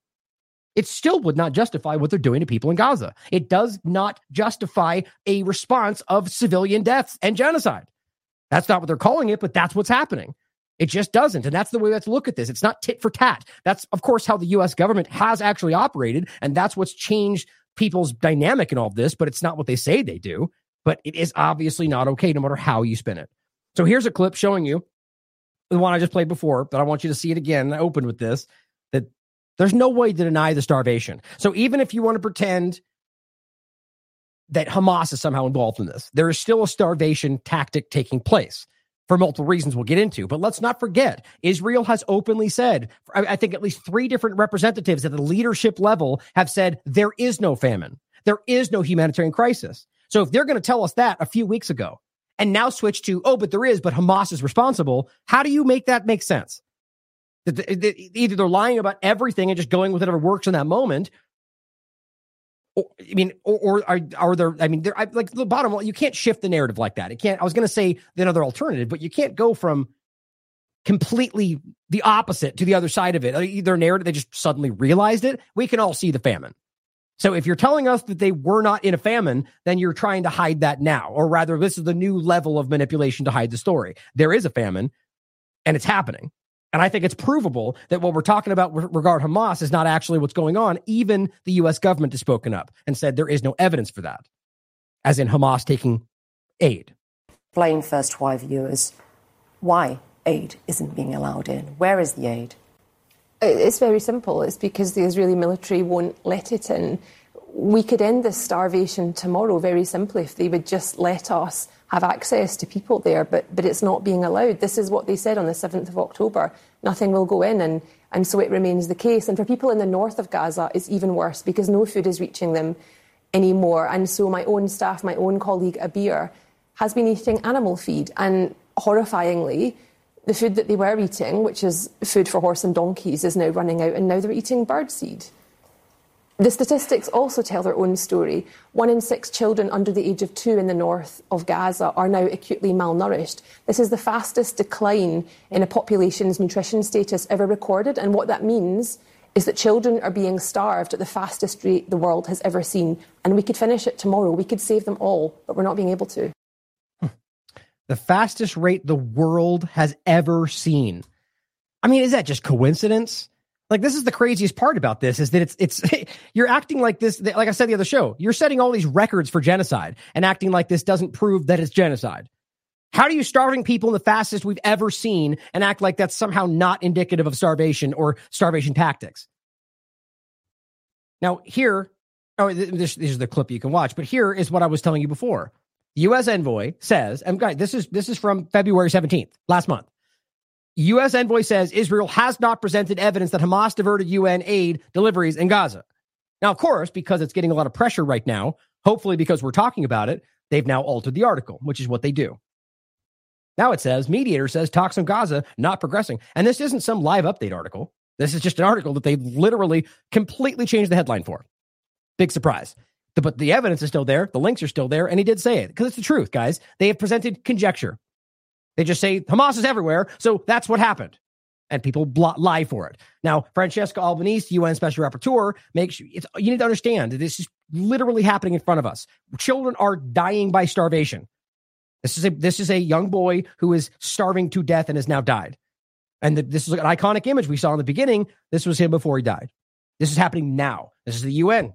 it still would not justify what they're doing to people in Gaza. It does not justify a response of civilian deaths and genocide. That's not what they're calling it, but that's what's happening. It just doesn't. And that's the way we have to look at this. It's not tit for tat. That's, of course, how the US government has actually operated. And that's what's changed people's dynamic in all this, but it's not what they say they do. But it is obviously not okay, no matter how you spin it. So here's a clip showing you the one I just played before, but I want you to see it again. I opened with this that there's no way to deny the starvation. So even if you want to pretend that Hamas is somehow involved in this, there is still a starvation tactic taking place for multiple reasons we'll get into. But let's not forget, Israel has openly said, I think at least three different representatives at the leadership level have said there is no famine, there is no humanitarian crisis. So if they're going to tell us that a few weeks ago and now switch to, oh, but there is, but Hamas is responsible, how do you make that make sense? Either they're lying about everything and just going with whatever works in that moment, or, I mean, or, or are, are there? I mean, there. I, like the bottom line, you can't shift the narrative like that. It can't. I was going to say the other alternative, but you can't go from completely the opposite to the other side of it. Uh, Either narrative, they just suddenly realized it. We can all see the famine. So if you're telling us that they were not in a famine, then you're trying to hide that now, or rather, this is the new level of manipulation to hide the story. There is a famine, and it's happening. And I think it's provable that what we're talking about with regard Hamas is not actually what's going on. Even the U.S. government has spoken up and said there is no evidence for that, as in Hamas taking aid. Explain first why viewers why aid isn't being allowed in. Where is the aid? It's very simple. It's because the Israeli military won't let it in. We could end this starvation tomorrow very simply if they would just let us have access to people there, but, but it's not being allowed. This is what they said on the 7th of October. Nothing will go in, and, and so it remains the case. And for people in the north of Gaza, it's even worse because no food is reaching them anymore. And so my own staff, my own colleague Abir, has been eating animal feed. And horrifyingly, the food that they were eating, which is food for horse and donkeys, is now running out, and now they're eating birdseed. The statistics also tell their own story. One in six children under the age of two in the north of Gaza are now acutely malnourished. This is the fastest decline in a population's nutrition status ever recorded. And what that means is that children are being starved at the fastest rate the world has ever seen. And we could finish it tomorrow. We could save them all, but we're not being able to. The fastest rate the world has ever seen. I mean, is that just coincidence? Like this is the craziest part about this is that it's it's you're acting like this like I said the other show you're setting all these records for genocide and acting like this doesn't prove that it's genocide. How do you starving people in the fastest we've ever seen and act like that's somehow not indicative of starvation or starvation tactics? Now here, oh this, this is the clip you can watch, but here is what I was telling you before. U.S. envoy says, and this is this is from February 17th, last month. U.S. envoy says Israel has not presented evidence that Hamas diverted UN aid deliveries in Gaza. Now, of course, because it's getting a lot of pressure right now, hopefully because we're talking about it, they've now altered the article, which is what they do. Now it says mediator says talks on Gaza not progressing. And this isn't some live update article. This is just an article that they literally completely changed the headline for. Big surprise. But the evidence is still there. The links are still there. And he did say it because it's the truth, guys. They have presented conjecture. They just say Hamas is everywhere, so that's what happened. And people bl- lie for it. Now, Francesca Albanese, UN Special Rapporteur, makes you need to understand this is literally happening in front of us. Children are dying by starvation. This is a this is a young boy who is starving to death and has now died. And the, this is an iconic image we saw in the beginning. This was him before he died. This is happening now. This is the UN.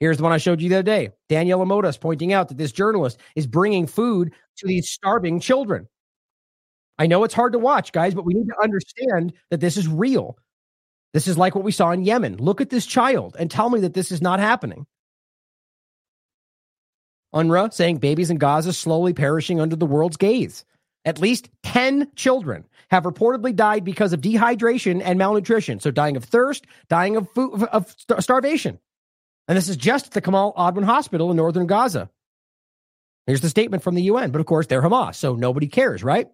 Here's the one I showed you the other day. Daniela Modas pointing out that this journalist is bringing food to these starving children. I know it's hard to watch, guys, but we need to understand that this is real. This is like what we saw in Yemen. Look at this child and tell me that this is not happening. UNRWA saying babies in Gaza slowly perishing under the world's gaze. At least 10 children have reportedly died because of dehydration and malnutrition. So dying of thirst, dying of, food, of starvation. And this is just the Kamal Adwan Hospital in northern Gaza. Here's the statement from the UN, but of course they're Hamas, so nobody cares, right?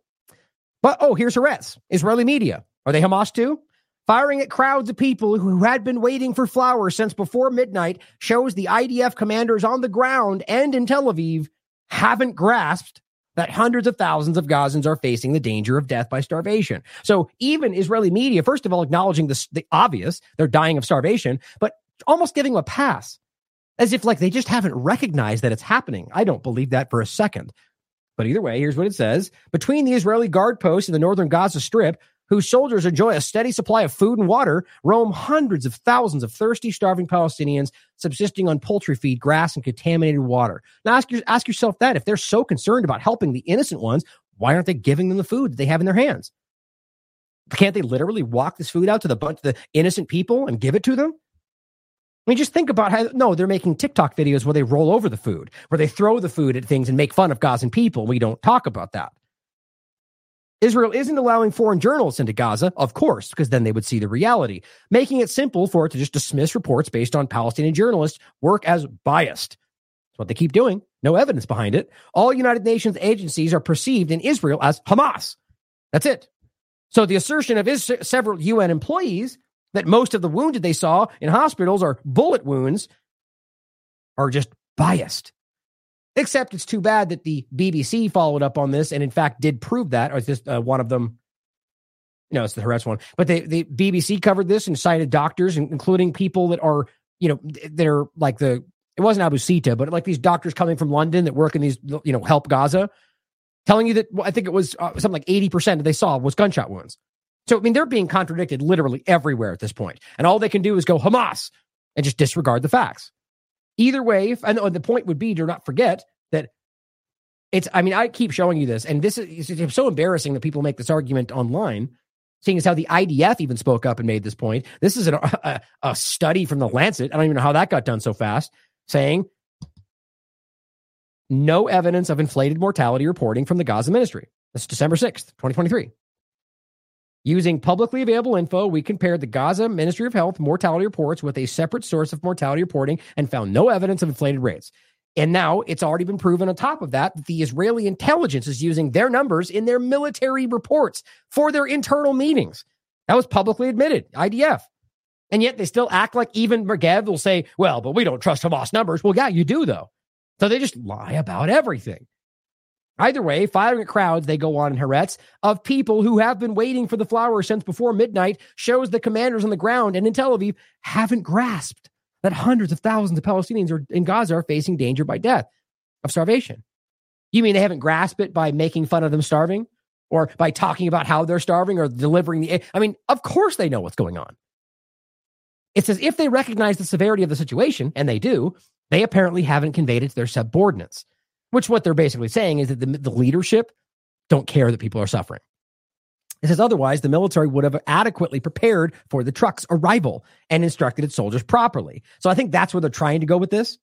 But oh, here's Haaretz, Israeli media. Are they Hamas too? Firing at crowds of people who had been waiting for flowers since before midnight shows the IDF commanders on the ground and in Tel Aviv haven't grasped that hundreds of thousands of Gazans are facing the danger of death by starvation. So even Israeli media, first of all, acknowledging the, the obvious, they're dying of starvation, but almost giving them a pass as if like they just haven't recognized that it's happening. I don't believe that for a second. But either way, here's what it says. Between the Israeli guard posts in the northern Gaza Strip, whose soldiers enjoy a steady supply of food and water, roam hundreds of thousands of thirsty, starving Palestinians subsisting on poultry feed, grass, and contaminated water. Now ask, ask yourself that. If they're so concerned about helping the innocent ones, why aren't they giving them the food that they have in their hands? Can't they literally walk this food out to the bunch of the innocent people and give it to them? I mean, just think about how, no, they're making TikTok videos where they roll over the food, where they throw the food at things and make fun of Gazan people. We don't talk about that. Israel isn't allowing foreign journalists into Gaza, of course, because then they would see the reality, making it simple for it to just dismiss reports based on Palestinian journalists work as biased. That's what they keep doing. No evidence behind it. All United Nations agencies are perceived in Israel as Hamas. That's it. So the assertion of is- several UN employees that most of the wounded they saw in hospitals are bullet wounds are just biased. Except it's too bad that the BBC followed up on this and, in fact, did prove that. Or this uh, one of them? No, it's the Haaretz one. But they, the BBC covered this and cited doctors, including people that are, you know, that are like the, it wasn't Abu Sita, but like these doctors coming from London that work in these, you know, help Gaza, telling you that I think it was uh, something like 80% that they saw was gunshot wounds. So, I mean, they're being contradicted literally everywhere at this point. And all they can do is go Hamas and just disregard the facts. Either way, if, and the point would be to not forget that it's, I mean, I keep showing you this, and this is so embarrassing that people make this argument online, seeing as how the IDF even spoke up and made this point. This is an, a, a study from the Lancet. I don't even know how that got done so fast, saying no evidence of inflated mortality reporting from the Gaza ministry. That's December 6th, 2023. Using publicly available info, we compared the Gaza Ministry of Health mortality reports with a separate source of mortality reporting and found no evidence of inflated rates. And now it's already been proven on top of that that the Israeli intelligence is using their numbers in their military reports for their internal meetings. That was publicly admitted, IDF. And yet they still act like even Mergev will say, well, but we don't trust Hamas numbers. Well, yeah, you do, though. So they just lie about everything. Either way, firing at crowds, they go on in Haaretz, of people who have been waiting for the flowers since before midnight shows the commanders on the ground and in Tel Aviv haven't grasped that hundreds of thousands of Palestinians are, in Gaza are facing danger by death of starvation. You mean they haven't grasped it by making fun of them starving or by talking about how they're starving or delivering the. I mean, of course they know what's going on. It's as if they recognize the severity of the situation, and they do. They apparently haven't conveyed it to their subordinates which what they're basically saying is that the, the leadership don't care that people are suffering. It says otherwise, the military would have adequately prepared for the truck's arrival and instructed its soldiers properly. So I think that's where they're trying to go with this.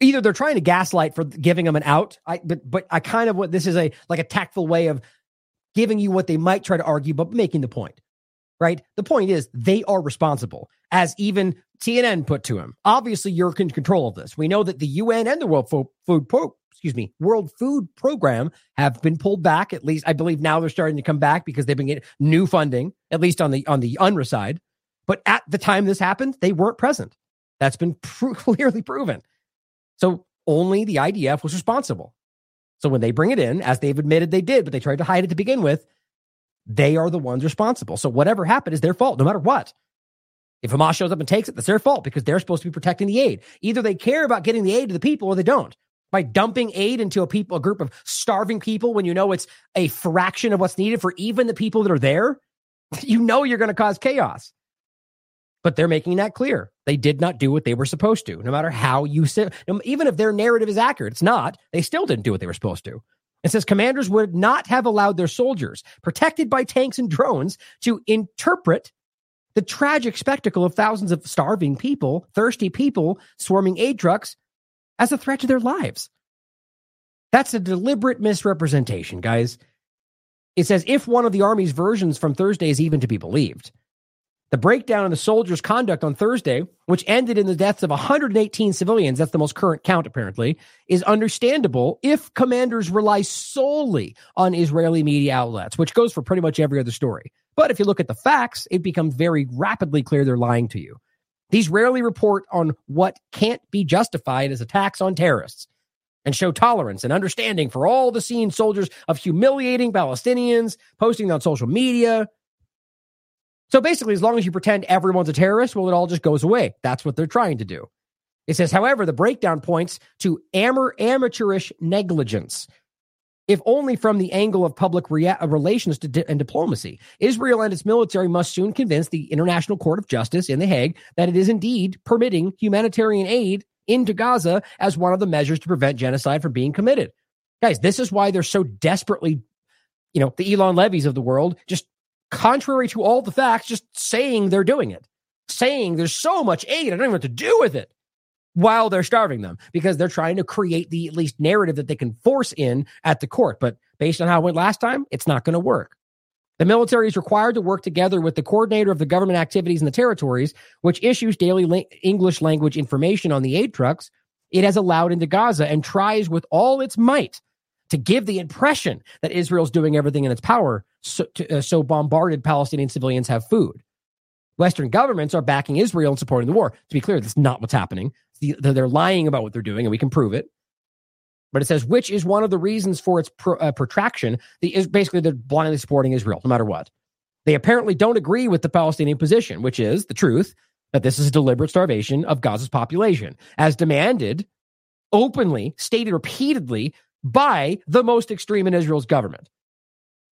Either they're trying to gaslight for giving them an out, I, but but I kind of what this is a like a tactful way of giving you what they might try to argue, but making the point. Right? The point is they are responsible, as even CNN put to him. Obviously, you're in control of this. We know that the UN and the World Food Pro- excuse me, World Food Program have been pulled back. At least I believe now they're starting to come back because they've been getting new funding, at least on the on the UNRWA side. But at the time this happened, they weren't present. That's been clearly proven. So only the IDF was responsible. So when they bring it in, as they've admitted they did, but they tried to hide it to begin with, they are the ones responsible. So whatever happened is their fault, no matter what. If Hamas shows up and takes it, that's their fault because they're supposed to be protecting the aid. Either they care about getting the aid to the people or they don't. By dumping aid into a people, a group of starving people when you know it's a fraction of what's needed for even the people that are there, you know you're going to cause chaos. But they're making that clear. They did not do what they were supposed to, no matter how you say, even if their narrative is accurate, it's not. They still didn't do what they were supposed to. It says commanders would not have allowed their soldiers, protected by tanks and drones, to interpret the tragic spectacle of thousands of starving people, thirsty people swarming aid trucks as a threat to their lives. That's a deliberate misrepresentation, guys. It says if one of the Army's versions from Thursday is even to be believed. The breakdown in the soldiers' conduct on Thursday, which ended in the deaths of 118 civilians, that's the most current count apparently, is understandable if commanders rely solely on Israeli media outlets, which goes for pretty much every other story. But if you look at the facts, it becomes very rapidly clear they're lying to you. These rarely report on what can't be justified as attacks on terrorists. and show tolerance and understanding for all the seen soldiers of humiliating Palestinians, posting on social media. So basically, as long as you pretend everyone's a terrorist, well, it all just goes away. That's what they're trying to do. It says, however, the breakdown points to amateurish negligence, if only from the angle of public rea- uh, relations di- and diplomacy. Israel and its military must soon convince the International Court of Justice in The Hague that it is indeed permitting humanitarian aid into Gaza as one of the measures to prevent genocide from being committed. Guys, this is why they're so desperately, you know, the Eylon Levies of the world, just contrary to all the facts, just saying they're doing it, saying there's so much aid, I don't even know what to do with it while they're starving them because they're trying to create the at least narrative that they can force in at the court. But based on how it went last time, it's not going to work. The military is required to work together with the coordinator of the government activities in the territories, which issues daily la- English language information on the aid trucks it has allowed into Gaza and tries with all its might to give the impression that Israel's doing everything in its power so, to, uh, so bombarded Palestinian civilians have food. Western governments are backing Israel and supporting the war. To be clear, that's not what's happening. They're lying about what they're doing, and we can prove it. But it says, which is one of the reasons for its pro, uh, protraction. The is basically they're blindly supporting Israel, no matter what. They apparently don't agree with the Palestinian position, which is the truth that this is a deliberate starvation of Gaza's population, as demanded openly, stated repeatedly by the most extreme in Israel's government.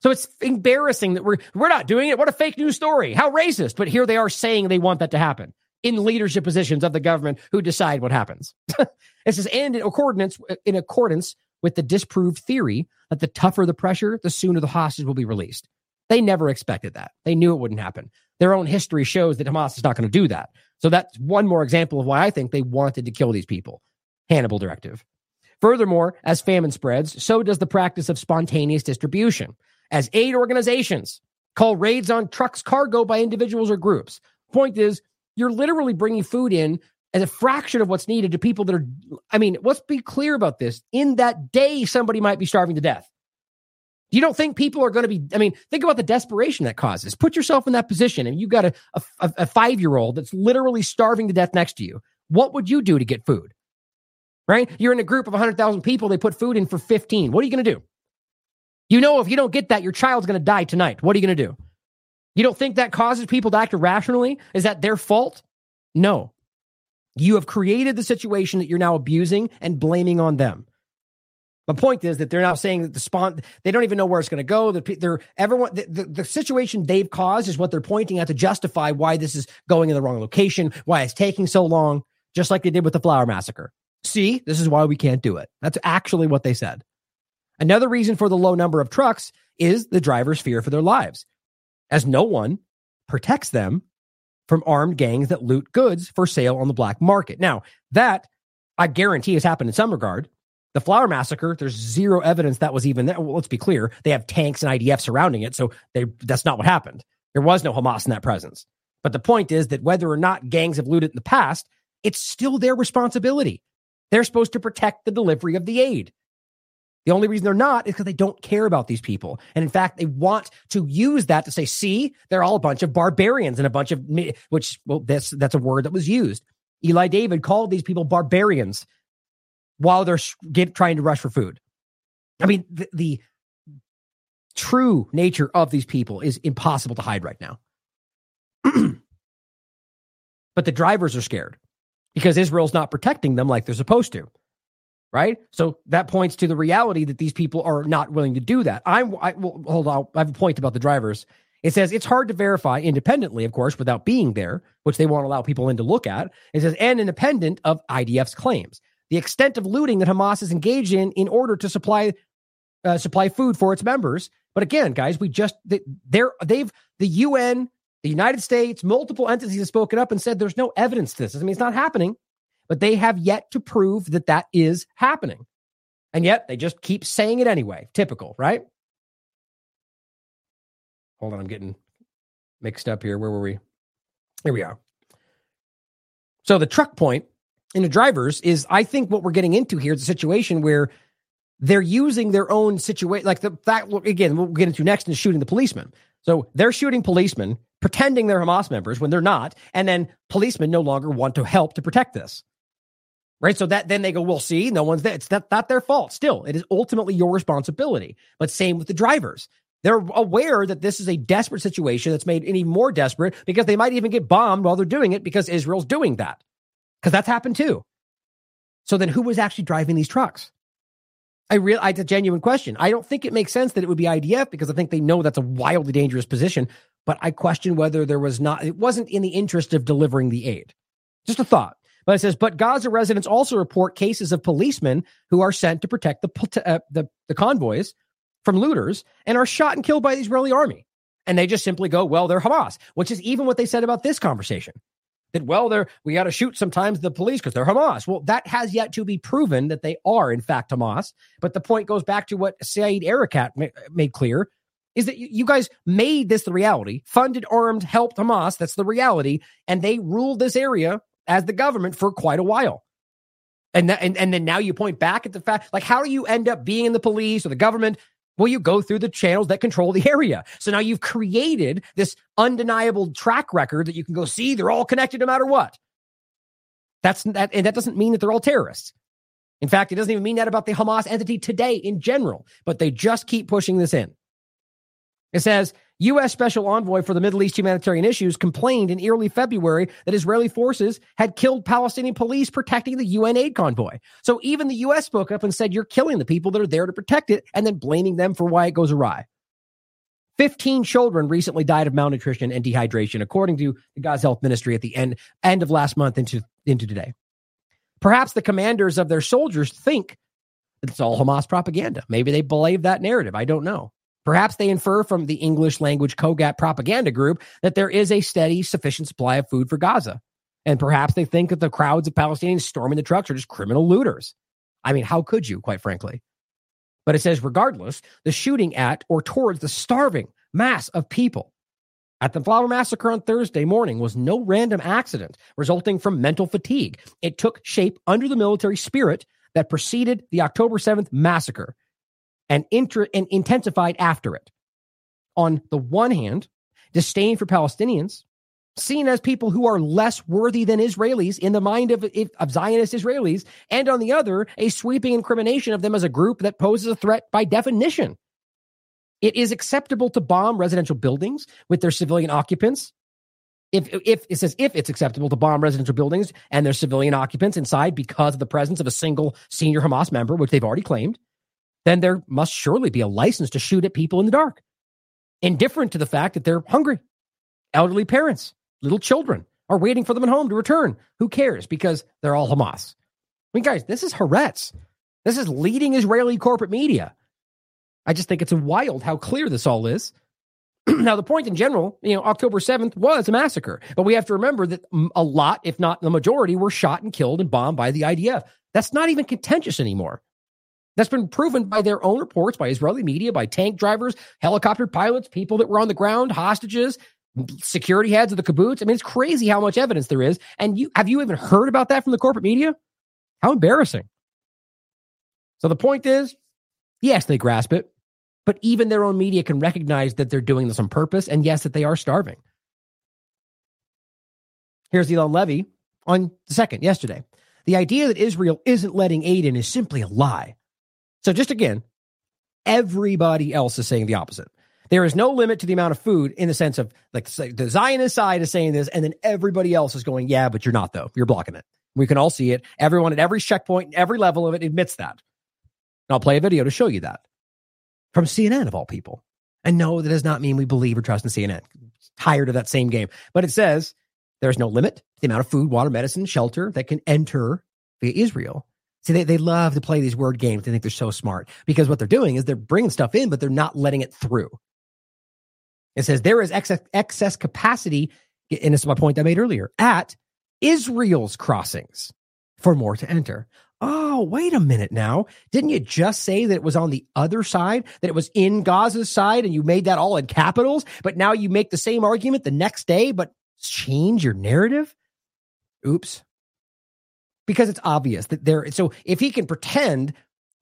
So it's embarrassing that we're we're not doing it. What a fake news story. How racist. But here they are saying they want that to happen in leadership positions of the government who decide what happens. it says and in accordance in accordance with the disproved theory that the tougher the pressure, the sooner the hostage will be released. They never expected that. They knew it wouldn't happen. Their own history shows that Hamas is not going to do that. So that's one more example of why I think they wanted to kill these people. Hannibal directive. Furthermore, as famine spreads, so does the practice of spontaneous distribution as aid organizations call raids on trucks cargo by individuals or groups. Point is, you're literally bringing food in as a fraction of what's needed to people that are, I mean, let's be clear about this. In that day, somebody might be starving to death. You don't think people are going to be, I mean, think about the desperation that causes. Put yourself in that position and you've got a, a, a five year old that's literally starving to death next to you. What would you do to get food? Right? You're in a group of 100,000 people, they put food in for 15. What are you going to do? You know, if you don't get that, your child's going to die tonight. What are you going to do? You don't think that causes people to act irrationally? Is that their fault? No. You have created the situation that you're now abusing and blaming on them. The point is that they're now saying that the spawn, they don't even know where it's going to go. That they're everyone, the, the, the, situation they've caused is what they're pointing at to justify why this is going in the wrong location, why it's taking so long, just like they did with the flour massacre. See, this is why we can't do it. That's actually what they said. Another reason for the low number of trucks is the driver's fear for their lives, as no one protects them from armed gangs that loot goods for sale on the black market. Now, that I guarantee has happened in some regard. The flour massacre, there's zero evidence that was even there. Well, let's be clear. They have tanks and IDF surrounding it. So they, that's not what happened. There was no Hamas in that presence. But the point is that whether or not gangs have looted in the past, it's still their responsibility. They're supposed to protect the delivery of the aid. The only reason they're not is because they don't care about these people. And in fact, they want to use that to say, see, they're all a bunch of barbarians and a bunch of, which, well, that's, that's a word that was used. Eli David called these people barbarians while they're get, trying to rush for food. I mean, the, the true nature of these people is impossible to hide right now. but the drivers are scared because Israel's not protecting them like they're supposed to right? So that points to the reality that these people are not willing to do that. I'm, I well, hold on. I have a point about the drivers. It says it's hard to verify independently, of course, without being there, which they won't allow people in to look at. It says, and independent of IDF's claims. The extent of looting that Hamas is engaged in in order to supply uh, supply food for its members. But again, guys, we just they're they've the UN, the United States, multiple entities have spoken up and said there's no evidence to this. I mean, it's not happening but they have yet to prove that that is happening. And yet they just keep saying it anyway. Typical, right? Hold on, I'm getting mixed up here. Where were we? Here we are. So the truck point in the drivers is, I think, what we're getting into here is a situation where they're using their own situation. Like the fact, again, we'll get into next is shooting the policeman. So they're shooting policemen, pretending they're Hamas members when they're not, and then policemen no longer want to help to protect this. right? So that then they go, "We'll see, no one's there." It's not, not their fault. Still, it is ultimately your responsibility. But same with the drivers. They're aware that this is a desperate situation that's made any more desperate because they might even get bombed while they're doing it because Israel's doing that. Because that's happened too. So then who was actually driving these trucks? I real it's a genuine question. I don't think it makes sense that it would be IDF because I think they know that's a wildly dangerous position. But I question whether there was not it wasn't in the interest of delivering the aid. Just a thought. But it says, but Gaza residents also report cases of policemen who are sent to protect the uh, the, the convoys from looters and are shot and killed by the Israeli army. And they just simply go, well, they're Hamas, which is even what they said about this conversation. That well, they're we got to shoot sometimes the police because they're Hamas. Well, that has yet to be proven that they are in fact Hamas. But the point goes back to what Saeb Erekat made clear is that you guys made this the reality, funded, armed, helped Hamas. That's the reality, and they ruled this area as the government for quite a while. And, and and then now you point back at the fact, like, how do you end up being in the police or the government? Well, you go through the channels that control the area. So now you've created this undeniable track record that you can go see. They're all connected no matter what. That's that, and that doesn't mean that they're all terrorists. In fact, it doesn't even mean that about the Hamas entity today in general. But they just keep pushing this in. It says U.S. Special Envoy for the Middle East Humanitarian Issues complained in early February that Israeli forces had killed Palestinian police protecting the UN aid convoy. So even the U.S. spoke up and said, You're killing the people that are there to protect it, and then blaming them for why it goes awry. 15 children recently died of malnutrition and dehydration, according to the Gaza Health Ministry at the end, end of last month into, into today. Perhaps the commanders of their soldiers think it's all Hamas propaganda. Maybe they believe that narrative. I don't know. Perhaps they infer from the English language COGAT propaganda group that there is a steady, sufficient supply of food for Gaza. And perhaps they think that the crowds of Palestinians storming the trucks are just criminal looters. I mean, how could you, quite frankly? But it says, regardless, the shooting at or towards the starving mass of people at the Flour Massacre on Thursday morning was no random accident resulting from mental fatigue. It took shape under the military spirit that preceded the October 7th massacre and, inter- and intensified after it. On the one hand, disdain for Palestinians, seen as people who are less worthy than Israelis in the mind of, of Zionist Israelis, and on the other, a sweeping incrimination of them as a group that poses a threat by definition. It is acceptable to bomb residential buildings with their civilian occupants. If, if it says if it's acceptable to bomb residential buildings and their civilian occupants inside because of the presence of a single senior Hamas member, which they've already claimed, then there must surely be a license to shoot at people in the dark. Indifferent to the fact that they're hungry. Elderly parents, little children are waiting for them at home to return. Who cares? Because they're all Hamas. I mean, guys, this is Haaretz. This is leading Israeli corporate media. I just think it's wild how clear this all is. now, the point in general, you know, October 7th was a massacre, but we have to remember that a lot, if not the majority, were shot and killed and bombed by the IDF. That's not even contentious anymore. That's been proven by their own reports, by Israeli media, by tank drivers, helicopter pilots, people that were on the ground, hostages, security heads of the kibbutz. I mean, it's crazy how much evidence there is. And you have you even heard about that from the corporate media? How embarrassing. So the point is, yes, they grasp it, but even their own media can recognize that they're doing this on purpose, and yes, that they are starving. Here's Eylon Levy on the second, yesterday. The idea that Israel isn't letting aid in is simply a lie. So just again, everybody else is saying the opposite. There is no limit to the amount of food in the sense of like the Zionist side is saying this, and then everybody else is going, yeah, but you're not though. You're blocking it. We can all see it. Everyone at every checkpoint, every level of it admits that. And I'll play a video to show you that from CNN of all people. And no, that does not mean we believe or trust in CNN. Tired of that same game. But it says there's no limit to the amount of food, water, medicine, shelter that can enter via Israel. See, they, they love to play these word games. They think they're so smart because what they're doing is they're bringing stuff in, but they're not letting it through. It says there is excess, excess capacity, and this is my point I made earlier, at Israel's crossings for more to enter. Oh, wait a minute now. Didn't you just say that it was on the other side, that it was in Gaza's side, and you made that all in capitals? But now you make the same argument the next day, but change your narrative? Oops because it's obvious that there. So if he can pretend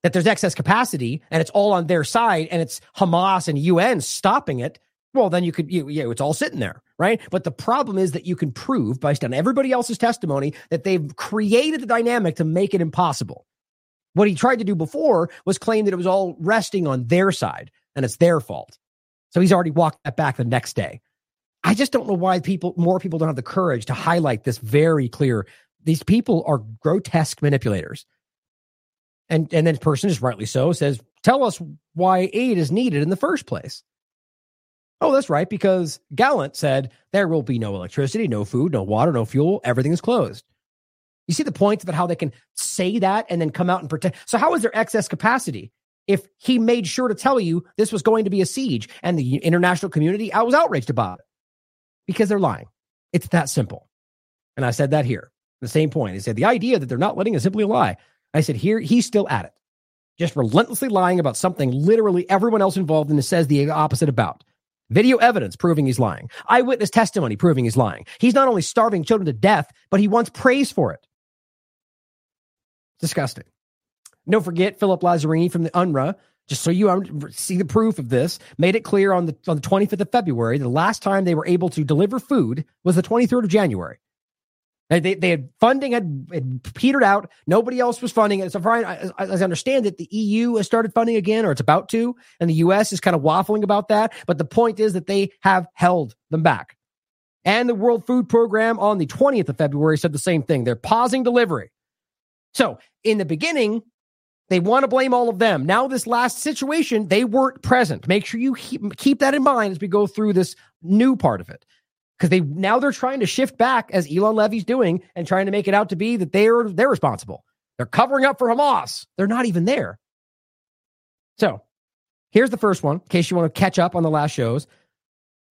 that there's excess capacity and it's all on their side and it's Hamas and UN stopping it, well, then you could, you, yeah, it's all sitting there, right? But the problem is that you can prove, based on everybody else's testimony, that they've created the dynamic to make it impossible. What he tried to do before was claim that it was all resting on their side and it's their fault. So he's already walked that back the next day. I just don't know why people, more people don't have the courage to highlight this very clear. These people are grotesque manipulators. And, and then the person is rightly so says, tell us why aid is needed in the first place. Oh, that's right, because Gallant said there will be no electricity, no food, no water, no fuel. Everything is closed. You see the point about how they can say that and then come out and pretend. So, how is there excess capacity if he made sure to tell you this was going to be a siege and the international community I was outraged about it? Because they're lying. It's that simple. And I said that here. The same point. He said the idea that they're not letting is simply a lie. I said here he's still at it, just relentlessly lying about something literally everyone else involved in this says the opposite about. Video evidence proving he's lying. Eyewitness testimony proving he's lying. He's not only starving children to death, but he wants praise for it. Disgusting. Don't forget Philip Lazzarini from the UNRWA, just so you see the proof of this, made it clear on the on the 25th of February, the last time they were able to deliver food was the 23rd of January. They, they had funding had, had petered out. Nobody else was funding it. So far as, as I understand it, the EU has started funding again, or it's about to, and the US is kind of waffling about that. But the point is that they have held them back. And the World Food Program on the 20th of February said the same thing. They're pausing delivery. So in the beginning, they want to blame all of them. Now, this last situation, they weren't present. Make sure you keep that in mind as we go through this new part of it. Because they now they're trying to shift back as Eylon Levy's doing and trying to make it out to be that they're they're responsible. They're covering up for Hamas. They're not even there. So here's the first one, in case you want to catch up on the last shows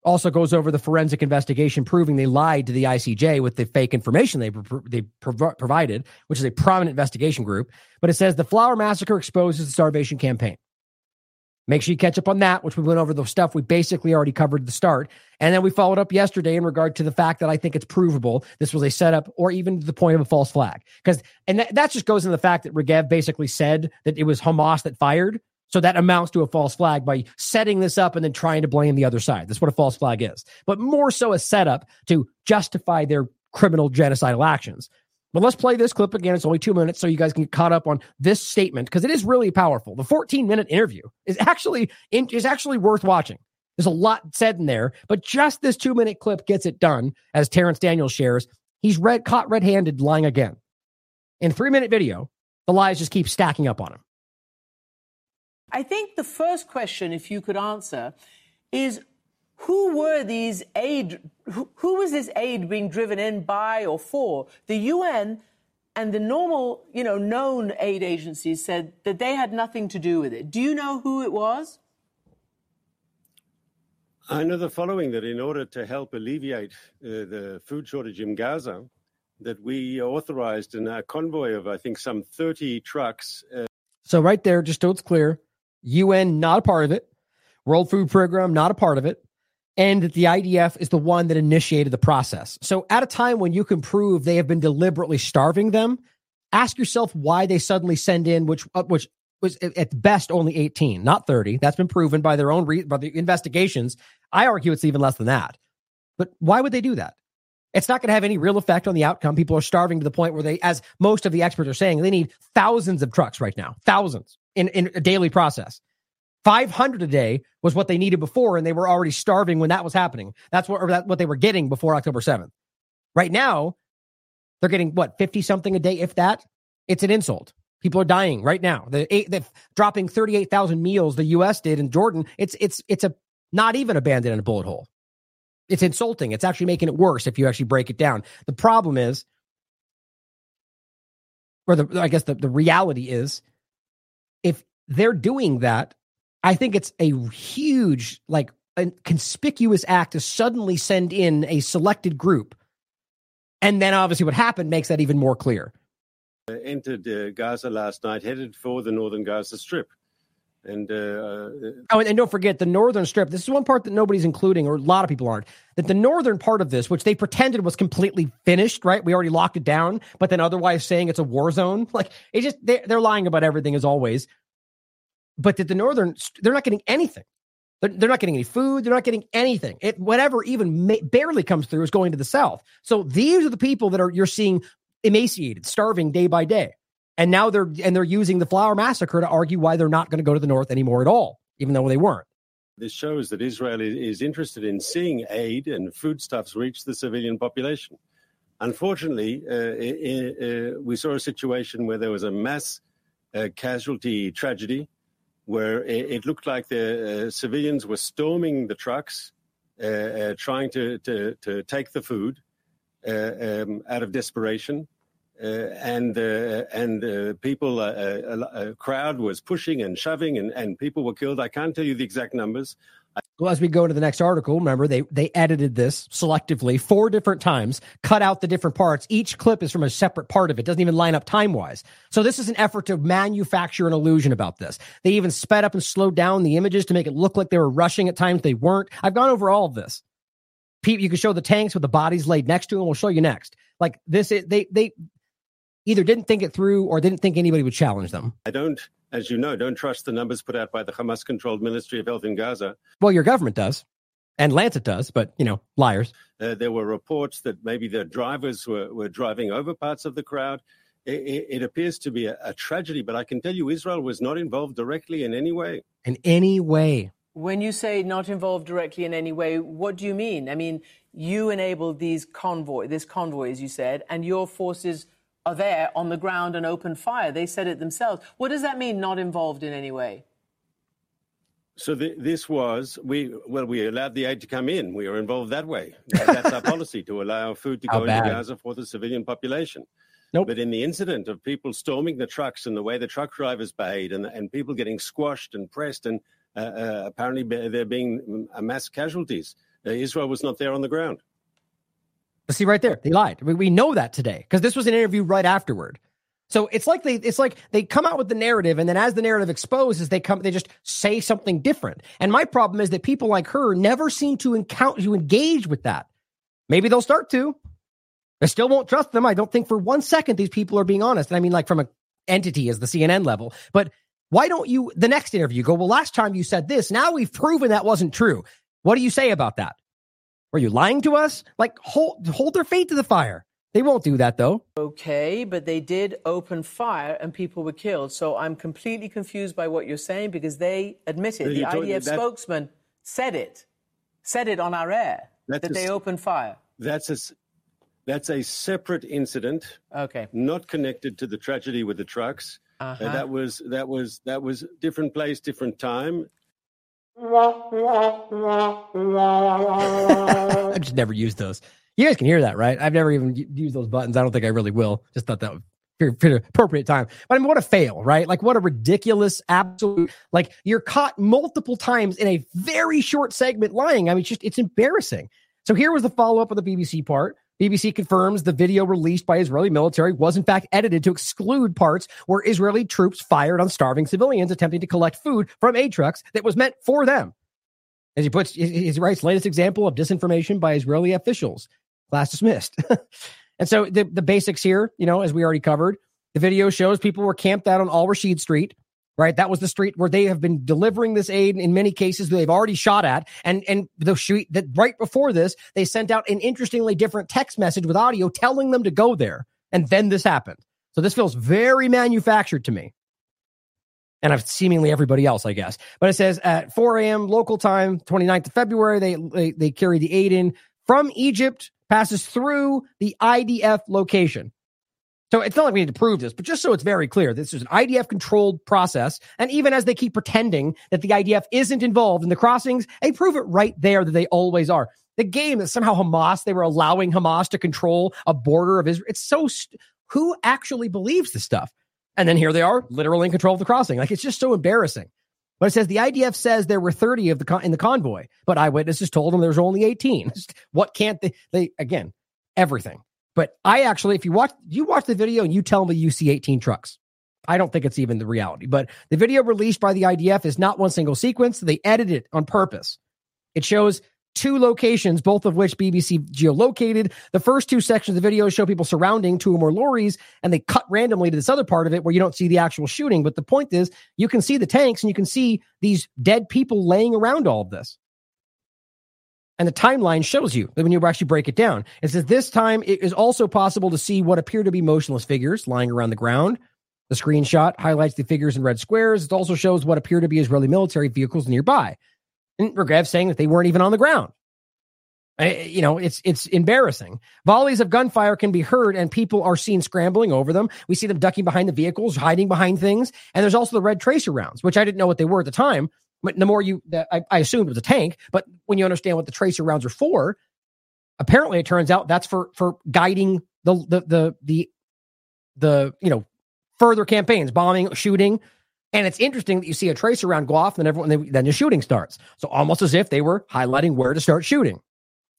also goes over the forensic investigation proving they lied to the ICJ with the fake information they they prov- provided, which is a prominent investigation group. But it says the Flour Massacre exposes the starvation campaign. Make sure you catch up on that, which we went over the stuff we basically already covered the start. And then we followed up yesterday in regard to the fact that I think it's provable this was a setup or even to the point of a false flag. Because, and that, that just goes into the fact that Regev basically said that it was Hamas that fired. So that amounts to a false flag by setting this up and then trying to blame the other side. That's what a false flag is. But more so a setup to justify their criminal genocidal actions. But let's play this clip again. It's only two minutes, so you guys can get caught up on this statement because it is really powerful. The 14 minute interview is actually is actually worth watching. There's a lot said in there, but just this two minute clip gets it done. As Terrence Daniels shares, he's red caught red handed lying again. In three minute video, the lies just keep stacking up on him. I think the first question, if you could answer, is who were these aid, who, who, was this aid being driven in by or for? The UN and the normal, you know, known aid agencies said that they had nothing to do with it. Do you know who it was? I know the following that in order to help alleviate uh, the food shortage in Gaza, that we authorized in a convoy of, I think, some 30 trucks. Uh... so, right there, just so it's clear, UN not a part of it, World Food Program not a part of it, and that the IDF is the one that initiated the process. So at a time when you can prove they have been deliberately starving them, ask yourself why they suddenly send in which uh, which was at best only 18, not 30. That's been proven by their own re- by the investigations. I argue it's even less than that. But why would they do that? It's not going to have any real effect on the outcome. People are starving to the point where they, as most of the experts are saying, they need thousands of trucks right now, thousands in, in a daily process. 500 a day was what they needed before, and they were already starving when that was happening. That's what, that, what they were getting before October 7th. Right now, they're getting what, 50 something a day, if that? It's an insult. People are dying right now. The, dropping 38,000 meals the U.S. did in Jordan. It's, it's, it's a not even a bandit in a bullet hole. It's insulting. It's actually making it worse if you actually break it down. The problem is, or the, I guess the, the reality is, if they're doing that, I think it's a huge, like, a conspicuous act to suddenly send in a selected group. And then obviously what happened makes that even more clear. Entered uh, Gaza last night, headed for the northern Gaza Strip. And uh, uh, oh, and, don't forget the northern strip. This is one part that nobody's including, or a lot of people aren't. That the northern part of this, which they pretended was completely finished, right? We already locked it down, but then otherwise saying it's a war zone. Like it just they're, they're lying about everything as always. But that the northern, they're not getting anything. They're, they're not getting any food. They're not getting anything. It, whatever even ma- barely comes through is going to the south. So these are the people that are you're seeing emaciated, starving day by day. And now they're and they're using the flour massacre to argue why they're not going to go to the north anymore at all, even though they weren't. This shows that Israel is interested in seeing aid and foodstuffs reach the civilian population. Unfortunately, uh, uh, we saw a situation where there was a mass uh, casualty tragedy where it, looked like the uh, civilians were storming the trucks, uh, uh, trying to, to, to, take the food um, out of desperation. and and people, a crowd was pushing and shoving, and, and people were killed. I can't tell you the exact numbers. Well, as we go to the next article, remember they they edited this selectively four different times, cut out the different parts. Each clip is from a separate part of it. Doesn't even line up time wise. So this is an effort to manufacture an illusion about this. They even sped up and slowed down the images to make it look like they were rushing at times. They weren't. I've gone over all of this. Pete, you can show the tanks with the bodies laid next to them. We'll show you next. Like this, is, they they either didn't think it through or didn't think anybody would challenge them. I don't as you know, don't trust the numbers put out by the Hamas controlled Ministry of Health in Gaza. Well, your government does. And Lancet does, but, you know, liars. Uh, there were reports that maybe the drivers were, were driving over parts of the crowd. It, it appears to be a, a tragedy, but I can tell you Israel was not involved directly in any way. In any way. When you say not involved directly in any way, what do you mean? I mean, you enabled these convoy, this convoy, as you said, and your forces are there on the ground and open fire. They said it themselves. What does that mean, not involved in any way? So the, this was we well we allowed the aid to come in. We were involved that way. That's our policy to allow food to go into Gaza for the civilian population. Nope. But in the incident of people storming the trucks and the way the truck drivers behaved and, and people getting squashed and pressed and uh, uh, apparently there being mass casualties, uh, Israel was not there on the ground. See right there, they lied. We know that today because this was an interview right afterward. So it's like they it's like they come out with the narrative, and then as the narrative exposes, they come they just say something different. And my problem is that people like her never seem to encounter to engage with that. Maybe they'll start to. I still won't trust them. I don't think for one second these people are being honest. And I mean, like from a entity as the CNN level. But why don't you the next interview go? Well, last time you said this. Now we've proven that wasn't true. What do you say about that? Were you lying to us? Like hold hold their feet to the fire. They won't do that though. Okay, but they did open fire and people were killed. So I'm completely confused by what you're saying because they admitted the IDF that, spokesman said it, said it on our air that a, they opened fire. That's a that's a separate incident. Okay, not connected to the tragedy with the trucks. Uh-huh. Uh, that was that was that was different place, different time. I've just never used those. You guys can hear that, right? I've never even used those buttons. I don't think I really will. Just thought that was pretty, appropriate time. But I mean, what a fail, right? Like, what a ridiculous, absolute, like, you're caught multiple times in a very short segment lying. I mean, it's just, it's embarrassing. So here was the follow up of the BBC part. BBC confirms the video released by Israeli military was in fact edited to exclude parts where Israeli troops fired on starving civilians attempting to collect food from aid trucks that was meant for them. As he puts, he writes latest example of disinformation by Israeli officials. Class dismissed. and so the, the basics here, you know, as we already covered, the video shows people were camped out on Al Rashid Street right? That was the street where they have been delivering this aid in many cases they've already shot at. And and the street that right before this, they sent out an interestingly different text message with audio telling them to go there. And then this happened. So this feels very manufactured to me. And I've seemingly everybody else, I guess. But it says at 4 a.m. local time, 29th of February, they, they, they carry the aid in from Egypt, passes through the IDF location. So it's not like we need to prove this, but just so it's very clear, this is an IDF controlled process. And even as they keep pretending that the IDF isn't involved in the crossings, they prove it right there that they always are. The game that somehow Hamas, they were allowing Hamas to control a border of Israel. It's so, st- who actually believes this stuff? And then here they are, literally in control of the crossing. Like it's just so embarrassing. But it says the IDF says there were 30 of the con- in the convoy, but eyewitnesses told them there was only 18. what can't they? They again, everything. But I actually, if you watch, you watch the video and you tell me you see 18 trucks. I don't think it's even the reality. But the video released by the IDF is not one single sequence. They edited it on purpose. It shows two locations, both of which BBC geolocated. The first two sections of the video show people surrounding two or more lorries, and they cut randomly to this other part of it where you don't see the actual shooting. But the point is, you can see the tanks and you can see these dead people laying around all of this. And the timeline shows you when you actually break it down. It says this time it is also possible to see what appear to be motionless figures lying around the ground. The screenshot highlights the figures in red squares. It also shows what appear to be Israeli military vehicles nearby. And Regev saying that they weren't even on the ground. I, you know, it's it's embarrassing. Volleys of gunfire can be heard, and people are seen scrambling over them. We see them ducking behind the vehicles, hiding behind things, and there's also the red tracer rounds, which I didn't know what they were at the time. But the more you, I, I assumed it was a tank, but when you understand what the tracer rounds are for, apparently it turns out that's for for guiding the the the the, the you know further campaigns, bombing, shooting. And it's interesting that you see a tracer round go off, and then everyone then the shooting starts. So almost as if they were highlighting where to start shooting.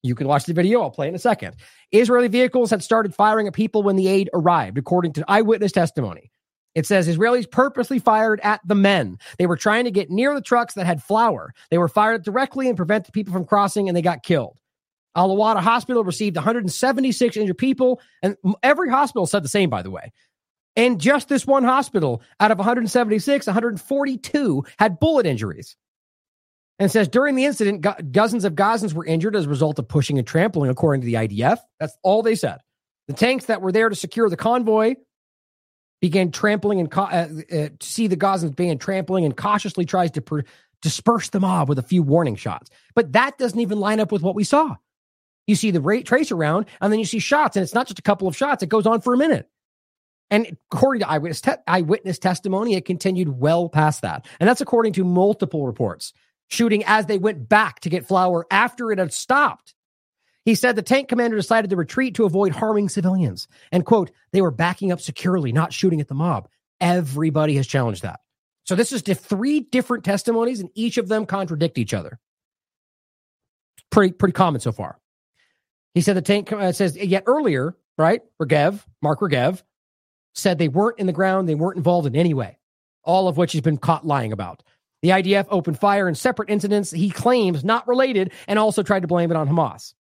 You can watch the video. I'll play in a second. Israeli vehicles had started firing at people when the aid arrived, according to eyewitness testimony. It says Israelis purposely fired at the men. They were trying to get near the trucks that had flour. They were fired directly and prevented people from crossing, and they got killed. Al Awada Hospital received 176 injured people, and every hospital said the same, by the way. And just this one hospital, out of 176, 142 had bullet injuries. And says during the incident, dozens of Gazans were injured as a result of pushing and trampling, according to the IDF. That's all they said. The tanks that were there to secure the convoy began trampling and uh, uh, see the Gazans began trampling and cautiously tries to per- disperse the mob with a few warning shots. But that doesn't even line up with what we saw. You see the rate trace around, and then you see shots, and it's not just a couple of shots; it goes on for a minute. And according to eyewitness, te- eyewitness testimony, it continued well past that, and that's according to multiple reports. Shooting as they went back to get flour after it had stopped. He said the tank commander decided to retreat to avoid harming civilians. And quote, they were backing up securely, not shooting at the mob. Everybody has challenged that. So this is three different testimonies, and each of them contradict each other. Pretty pretty common so far. He said the tank uh, says yet earlier, right? Regev, Mark Regev, said they weren't in the ground, they weren't involved in any way. All of which he's been caught lying about. The IDF opened fire in separate incidents he claims not related, and also tried to blame it on Hamas.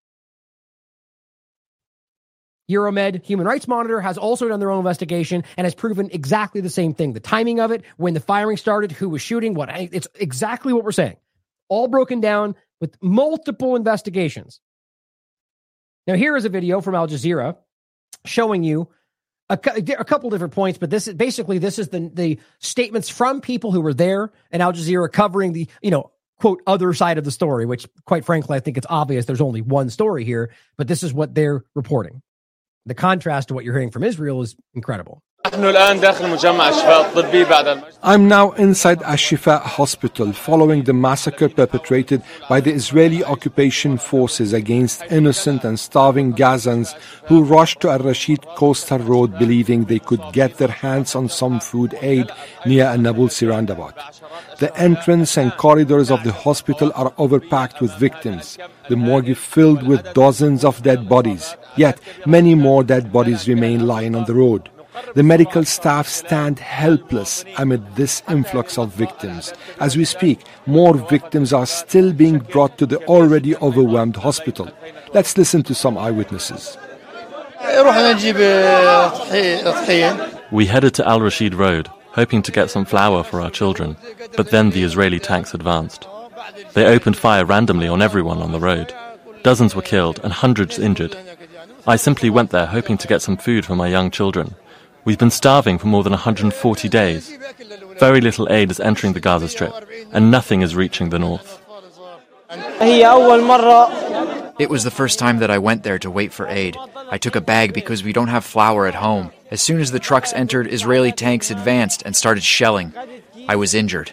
Euromed Human Rights Monitor has also done their own investigation and has proven exactly the same thing. The timing of it, when the firing started, who was shooting, what it's exactly what we're saying. All broken down with multiple investigations. Now, here is a video from Al Jazeera showing you a, a couple different points, but this is basically this is the the statements from people who were there and Al Jazeera covering the you know quote other side of the story, which quite frankly I think it's obvious there's only one story here, but this is what they're reporting the contrast to what you're hearing from Israel is incredible. I'm now inside Ash-Shifa hospital following the massacre perpetrated by the Israeli occupation forces against innocent and starving Gazans who rushed to Al-Rashid coastal road believing they could get their hands on some food aid near Nabulsi roundabout. The entrance and corridors of the hospital are overpacked with victims, the morgue filled with dozens of dead bodies, yet many more dead bodies remain lying on the road. The medical staff stand helpless amid this influx of victims. As we speak, more victims are still being brought to the already overwhelmed hospital. Let's listen to some eyewitnesses. We headed to Al Rashid Road, hoping to get some flour for our children, but then the Israeli tanks advanced. They opened fire randomly on everyone on the road. Dozens were killed and hundreds injured. I simply went there hoping to get some food for my young children, We've been starving for more than 140 days. Very little aid is entering the Gaza Strip, and nothing is reaching the north. It was the first time that I went there to wait for aid. I took a bag because we don't have flour at home. As soon as the trucks entered, Israeli tanks advanced and started shelling. I was injured.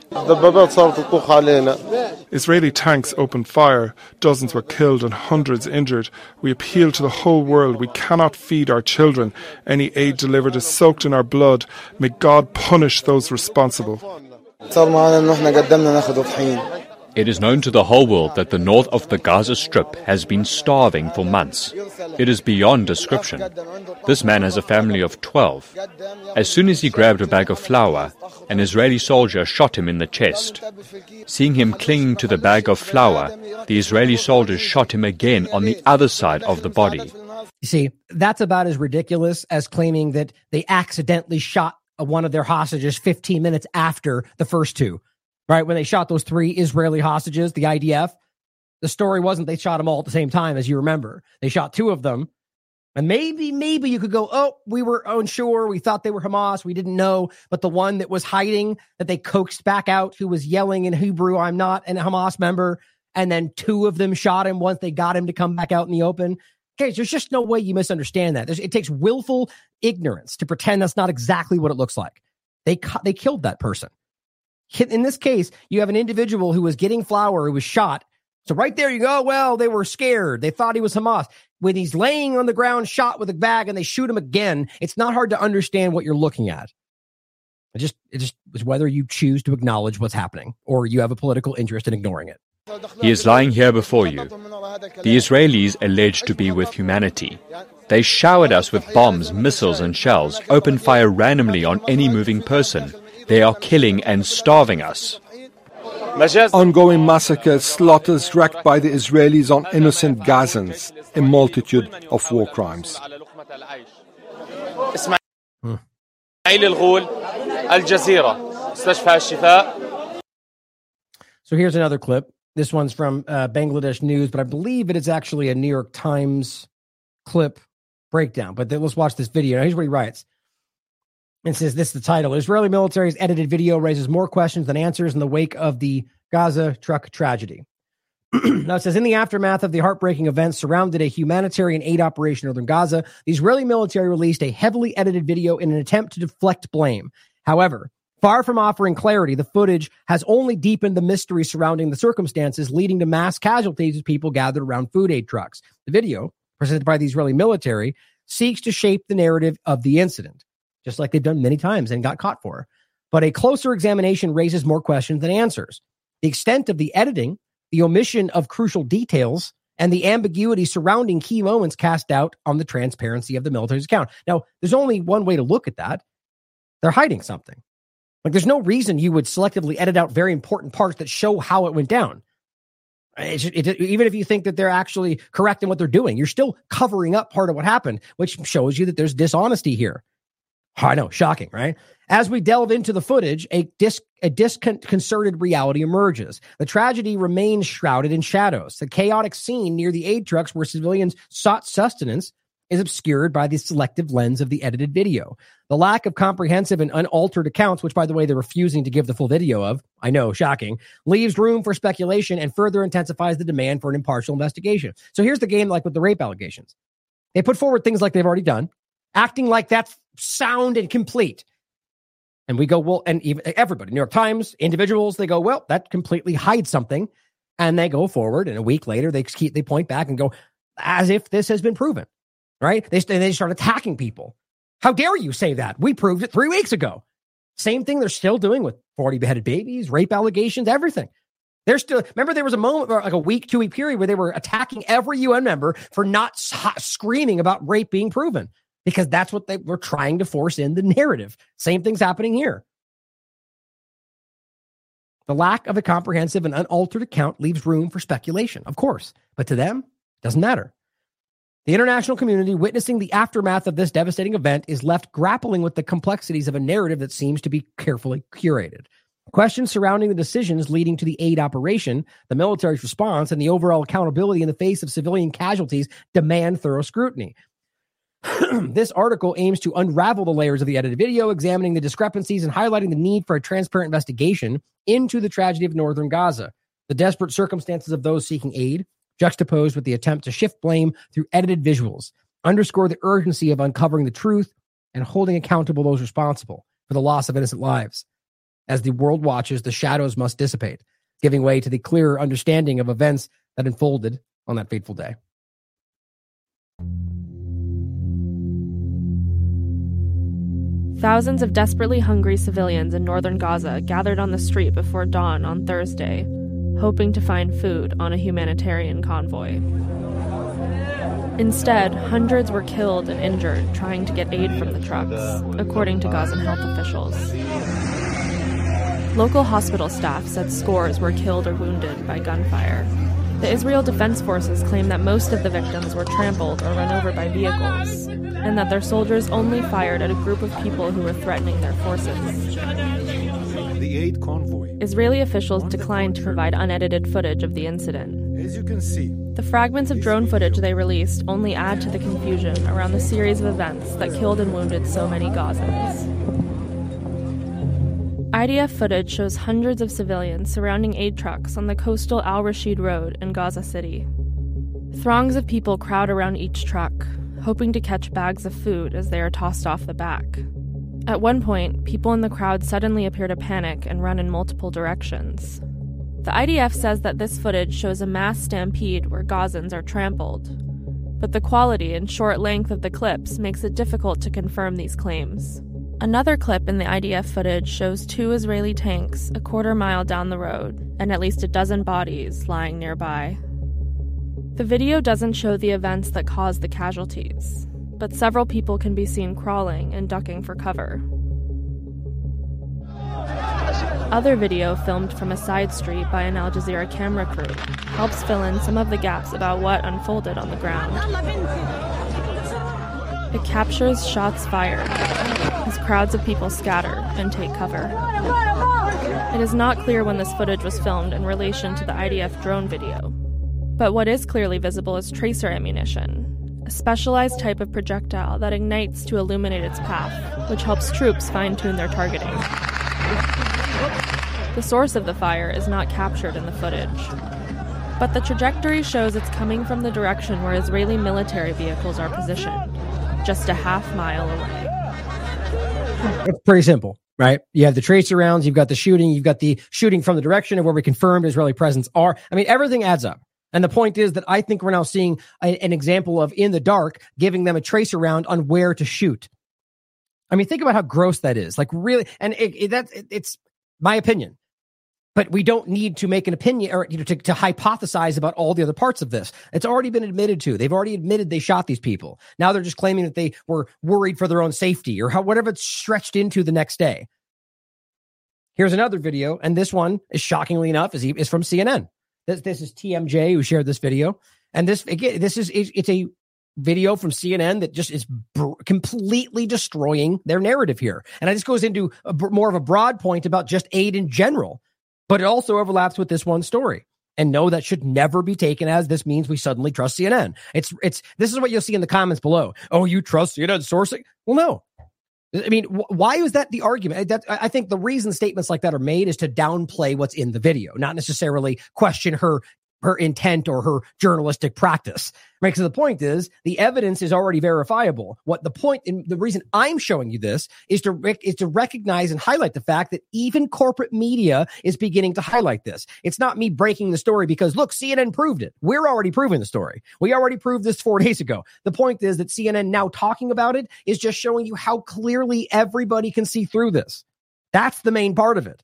Israeli tanks opened fire. Dozens were killed and hundreds injured. We appeal to the whole world. We cannot feed our children. Any aid delivered is soaked in our blood. May God punish those responsible. It is known to the whole world that the north of the Gaza Strip has been starving for months. It is beyond description. This man has a family of 12. As soon as he grabbed a bag of flour, an Israeli soldier shot him in the chest. Seeing him clinging to the bag of flour, the Israeli soldiers shot him again on the other side of the body. You see, that's about as ridiculous as claiming that they accidentally shot one of their hostages 15 minutes after the first two right? When they shot those three Israeli hostages, the IDF, the story wasn't they shot them all at the same time, as you remember. They shot two of them. And maybe, maybe you could go, oh, we were unsure. We thought they were Hamas. We didn't know. But the one that was hiding, that they coaxed back out, who was yelling in Hebrew, I'm not a Hamas member. And then two of them shot him once they got him to come back out in the open. Okay, there's just no way you misunderstand that. There's, it takes willful ignorance to pretend that's not exactly what it looks like. They, they killed that person. In this case, you have an individual who was getting flour who was shot. So right there you go. Well, they were scared. They thought he was Hamas. When he's laying on the ground, shot with a bag, and they shoot him again, it's not hard to understand what you're looking at. It just it just is whether you choose to acknowledge what's happening or you have a political interest in ignoring it. He is lying here before you. The Israelis alleged to be with humanity. They showered us with bombs, missiles, and shells, opened fire randomly on any moving person. They are killing and starving us. Ongoing massacres, slaughters wreaked by the Israelis on innocent Gazans, a multitude of war crimes. So here's another clip. This one's from uh, Bangladesh News, but I believe it is actually a New York Times clip breakdown. But let's watch this video. Here's what he writes and says this is the title Israeli military's edited video raises more questions than answers in the wake of the Gaza truck tragedy. now it says in the aftermath of the heartbreaking events surrounded a humanitarian aid operation in northern Gaza, the Israeli military released a heavily edited video in an attempt to deflect blame. However, far from offering clarity, the footage has only deepened the mystery surrounding the circumstances leading to mass casualties as people gathered around food aid trucks. The video, presented by the Israeli military, seeks to shape the narrative of the incident just like they've done many times and got caught for. But a closer examination raises more questions than answers. The extent of the editing, the omission of crucial details, and the ambiguity surrounding key moments cast doubt on the transparency of the military's account. Now, there's only one way to look at that. They're hiding something. Like, there's no reason you would selectively edit out very important parts that show how it went down. It, it, even if you think that they're actually correct in what they're doing, you're still covering up part of what happened, which shows you that there's dishonesty here. I know, shocking, right? As we delve into the footage, a, dis- a disconcerted reality emerges. The tragedy remains shrouded in shadows. The chaotic scene near the aid trucks where civilians sought sustenance is obscured by the selective lens of the edited video. The lack of comprehensive and unaltered accounts, which, by the way, they're refusing to give the full video of, I know, shocking, leaves room for speculation and further intensifies the demand for an impartial investigation. So here's the game like with the rape allegations. They put forward things like they've already done, acting like that's sound and complete. And we go, well, and even everybody, New York Times, individuals, they go, well, that completely hides something. And they go forward, and a week later, they keep, they point back and go, as if this has been proven, right? They, they start attacking people. How dare you say that? We proved it three weeks ago. Same thing they're still doing with 40 beheaded babies, rape allegations, everything. They're still, remember, there was a moment, like a week, two week period where they were attacking every UN member for not screaming about rape being proven because that's what they were trying to force in the narrative. Same thing's happening here. The lack of a comprehensive and unaltered account leaves room for speculation, of course, but to them, it doesn't matter. The international community witnessing the aftermath of this devastating event is left grappling with the complexities of a narrative that seems to be carefully curated. Questions surrounding the decisions leading to the aid operation, the military's response, and the overall accountability in the face of civilian casualties demand thorough scrutiny. this article aims to unravel the layers of the edited video, examining the discrepancies and highlighting the need for a transparent investigation into the tragedy of northern Gaza, the desperate circumstances of those seeking aid, juxtaposed with the attempt to shift blame through edited visuals, underscore the urgency of uncovering the truth and holding accountable those responsible for the loss of innocent lives. As the world watches, the shadows must dissipate, giving way to the clearer understanding of events that unfolded on that fateful day. Thousands of desperately hungry civilians in northern Gaza gathered on the street before dawn on Thursday. hoping to find food on a humanitarian convoy. Instead, hundreds were killed and injured trying to get aid from the trucks, according to Gazan health officials. Local hospital staff said scores were killed or wounded by gunfire. The Israel Defense Forces claim that most of the victims were trampled or run over by vehicles, and that their soldiers only fired at a group of people who were threatening their forces. The aid convoy. Israeli officials declined to provide unedited footage of the incident. As you can see, the fragments of drone footage they released only add to the confusion around the series of events that killed and wounded so many Gazans. IDF footage shows hundreds of civilians surrounding aid trucks on the coastal Al Rashid Road in Gaza City. Throngs of people crowd around each truck, hoping to catch bags of food as they are tossed off the back. At one point, people in the crowd suddenly appear to panic and run in multiple directions. The IDF says that this footage shows a mass stampede where Gazans are trampled. But the quality and short length of the clips makes it difficult to confirm these claims. Another clip in the IDF footage shows two Israeli tanks a quarter mile down the road and at least a dozen bodies lying nearby. The video doesn't show the events that caused the casualties, but several people can be seen crawling and ducking for cover. Other video filmed from a side street by an Al Jazeera camera crew helps fill in some of the gaps about what unfolded on the ground. It captures shots fired as crowds of people scatter and take cover. It is not clear when this footage was filmed in relation to the IDF drone video, but what is clearly visible is tracer ammunition, a specialized type of projectile that ignites to illuminate its path, which helps troops fine tune their targeting. The source of the fire is not captured in the footage. But the trajectory shows it's coming from the direction where Israeli military vehicles are positioned, just a half mile away. It's pretty simple, right? You have the tracer rounds, you've got the shooting, you've got the shooting from the direction of where we confirmed Israeli presence are. I mean, everything adds up. And the point is that I think we're now seeing a, an example of in the dark giving them a tracer round on where to shoot. I mean, think about how gross that is. Like really, and it, it, that it, it's my opinion but we don't need to make an opinion or you know, to, to hypothesize about all the other parts of this. It's already been admitted to. They've already admitted they shot these people. Now they're just claiming that they were worried for their own safety or how, whatever it's stretched into the next day. Here's another video, and this one is shockingly enough is, is from CNN. This, this is TMJ who shared this video, and this again, this is it's a video from CNN that just is br- completely destroying their narrative here. And just goes into a, more of a broad point about just aid in general but it also overlaps with this one story. And no, that should never be taken as this means we suddenly trust CNN. It's it's this is what you'll see in the comments below. Oh, you trust CNN sourcing? Well, no. I mean, wh- why is that the argument? That I think the reason statements like that are made is to downplay what's in the video, not necessarily question her her intent or her journalistic practice. Right. Because the point is the evidence is already verifiable. What the point and the reason I'm showing you this is to rec- is to recognize and highlight the fact that even corporate media is beginning to highlight this. It's not me breaking the story because look, CNN proved it. We're already proving the story. We already proved this four days ago. The point is that CNN now talking about it is just showing you how clearly everybody can see through this. That's the main part of it.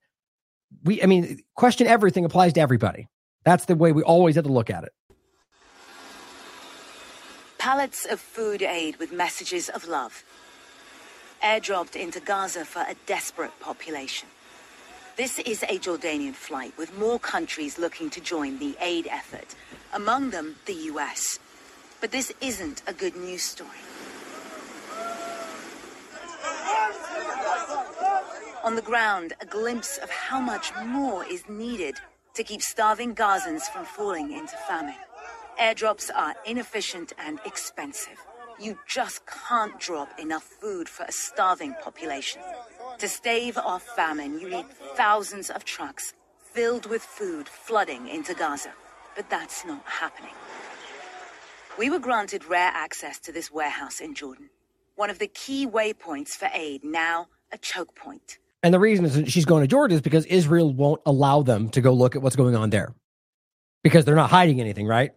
We, I mean, question everything applies to everybody. That's the way we always have to look at it. Pallets of food aid with messages of love. Airdropped into Gaza for a desperate population. This is a Jordanian flight with more countries looking to join the aid effort, among them the US. But this isn't a good news story. On the ground, a glimpse of how much more is needed to keep starving Gazans from falling into famine. Airdrops are inefficient and expensive. You just can't drop enough food for a starving population. To stave off famine, you need thousands of trucks filled with food flooding into Gaza. But that's not happening. We were granted rare access to this warehouse in Jordan, one of the key waypoints for aid, now a choke point. And the reason is she's going to Jordan is because Israel won't allow them to go look at what's going on there because they're not hiding anything, right?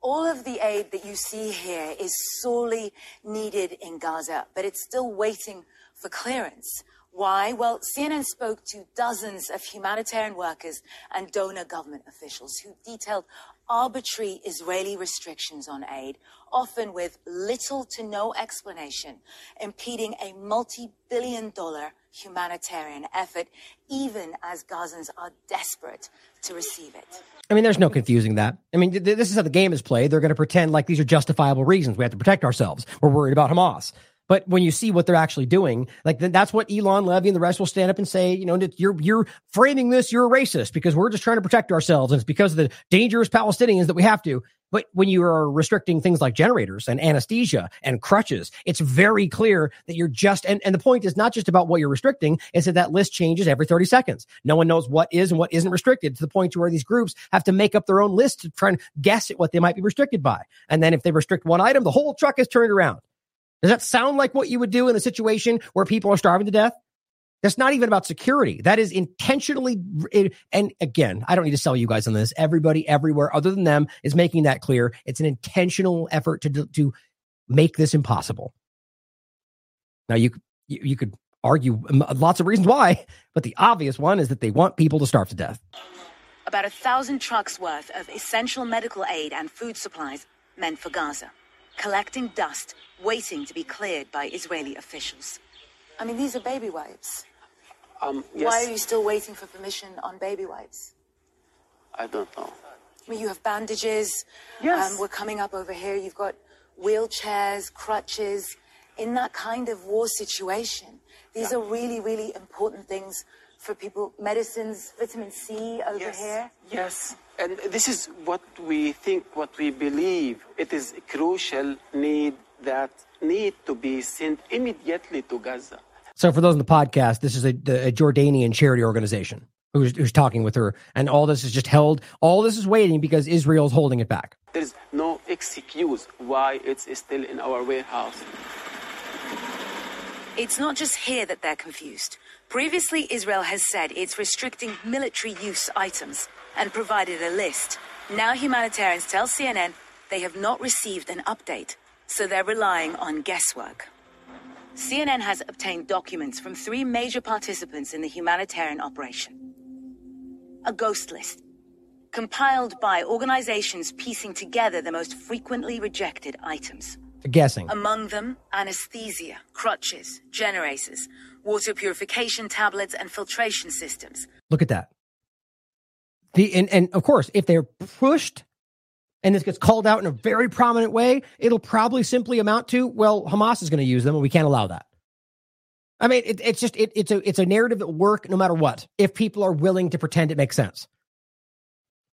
All of the aid that you see here is sorely needed in Gaza, but it's still waiting for clearance. Why? Well, CNN spoke to dozens of humanitarian workers and donor government officials who detailed arbitrary Israeli restrictions on aid, often with little to no explanation, impeding a multi billion dollar humanitarian effort, even as Gazans are desperate to receive it. I mean, there's no confusing that. I mean, th- this is how the game is played. They're going to pretend like these are justifiable reasons. We have to protect ourselves. We're worried about Hamas. But when you see what they're actually doing, like that's what Eylon Levy and the rest will stand up and say, you know, you're you're framing this, you're a racist because we're just trying to protect ourselves, and it's because of the dangerous Palestinians that we have to. But when you are restricting things like generators and anesthesia and crutches, it's very clear that you're just and, and the point is not just about what you're restricting, is that that list changes every 30 seconds. No one knows what is and what isn't restricted to the point to where these groups have to make up their own list to try and guess at what they might be restricted by. And then if they restrict one item, the whole truck is turned around. Does that sound like what you would do in a situation where people are starving to death? That's not even about security. That is intentionally. And again, I don't need to sell you guys on this. Everybody everywhere other than them is making that clear. It's an intentional effort to, to make this impossible. Now you, you, could argue lots of reasons why, but the obvious one is that they want people to starve to death. About a thousand trucks worth of essential medical aid and food supplies meant for Gaza collecting dust, waiting to be cleared by Israeli officials. I mean, these are baby wipes. Um, yes. Why are you still waiting for permission on baby wipes? I don't know. I mean, you have bandages. Yes. Um, we're coming up over here. You've got wheelchairs, crutches. In that kind of war situation, these yeah. are really, really important things for people. Medicines, vitamin C over yes. here. Yes. And this is what we think, what we believe. It is a crucial need that need to be sent immediately to Gaza. So, for those in the podcast, this is a, a Jordanian charity organization who's, who's talking with her, and all this is just held. All this is waiting because Israel's holding it back. There is no excuse why it's still in our warehouse. It's not just here that they're confused. Previously, Israel has said it's restricting military use items and provided a list. Now humanitarians tell CNN they have not received an update, so they're relying on guesswork. CNN has obtained documents from three major participants in the humanitarian operation. A ghost list, compiled by organizations piecing together the most frequently rejected items. Guessing. Among them, anesthesia, crutches, generators, water purification tablets, and filtration systems. Look at that. The and, and of course, if they're pushed and this gets called out in a very prominent way, it'll probably simply amount to, well, Hamas is going to use them and we can't allow that. I mean, it, it's just it, it's a it's a narrative that work no matter what. If people are willing to pretend it makes sense,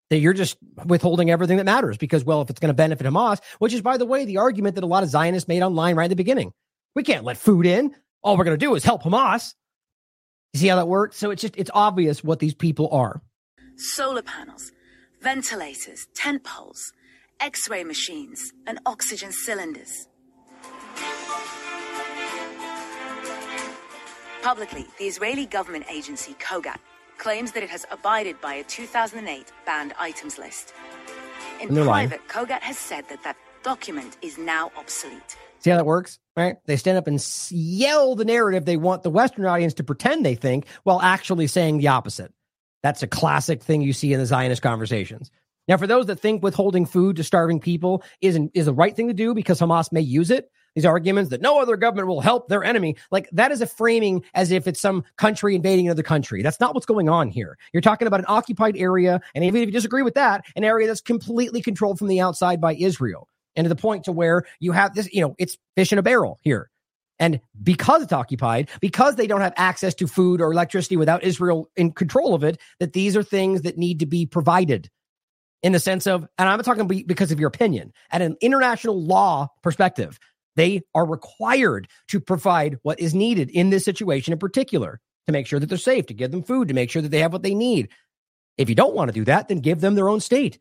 that you're just withholding everything that matters because, well, if it's going to benefit Hamas, which is by the way the argument that a lot of Zionists made online right at the beginning, we can't let food in. All we're going to do is help Hamas. You see how that works? So it's just it's obvious what these people are solar panels, ventilators, tent poles, x ray machines, and oxygen cylinders. Publicly, the Israeli government agency COGAT claims that it has abided by a 2008 banned items list. In private, COGAT has said that that document is now obsolete. See how that works? Right? They stand up and yell the narrative they want the Western audience to pretend they think while actually saying the opposite. That's a classic thing you see in the Zionist conversations. Now, for those that think withholding food to starving people isn't is the right thing to do because Hamas may use it, these arguments that no other government will help their enemy, like that is a framing as if it's some country invading another country. That's not what's going on here. You're talking about an occupied area, and even if you disagree with that, an area that's completely controlled from the outside by Israel. And to the point to where you have this, you know, it's fish in a barrel here. And because it's occupied, because they don't have access to food or electricity without Israel in control of it, that these are things that need to be provided in the sense of, and I'm talking because of your opinion, at an international law perspective, they are required to provide what is needed in this situation in particular to make sure that they're safe, to give them food, to make sure that they have what they need. If you don't want to do that, then give them their own state.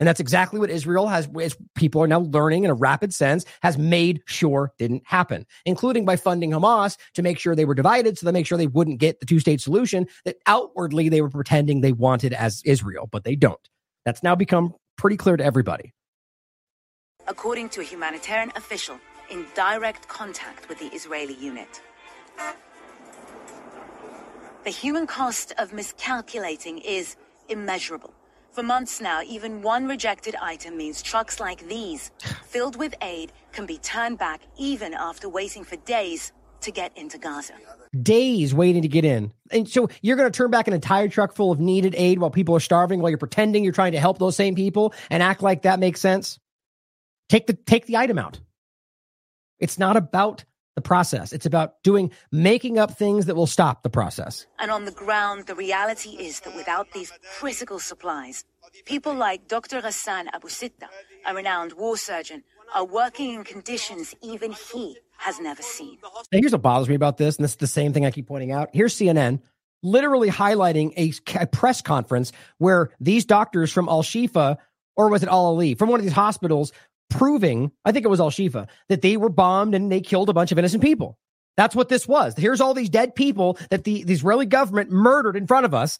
And that's exactly what Israel has, as people are now learning in a rapid sense, has made sure didn't happen, including by funding Hamas to make sure they were divided so they make sure they wouldn't get the two state solution that outwardly they were pretending they wanted as Israel, but they don't. That's now become pretty clear to everybody. According to a humanitarian official in direct contact with the Israeli unit. The human cost of miscalculating is immeasurable. For months now, even one rejected item means trucks like these, filled with aid, can be turned back even after waiting for days to get into Gaza. Days waiting to get in. And so you're going to turn back an entire truck full of needed aid while people are starving, while you're pretending you're trying to help those same people and act like that makes sense? Take the take the item out. It's not about the process. It's about doing making up things that will stop the process. And on the ground, the reality is that without these critical supplies, people like Dr. Ghassan Abu Sitta, a renowned war surgeon, are working in conditions even he has never seen. Now, here's what bothers me about this, and this is the same thing I keep pointing out. Here's CNN literally highlighting a, a press conference where these doctors from Al Shifa, or was it Al Ahli, from one of these hospitals, proving, I think it was Al Shifa, that they were bombed and they killed a bunch of innocent people. That's what this was. Here's all these dead people that the, the Israeli government murdered in front of us.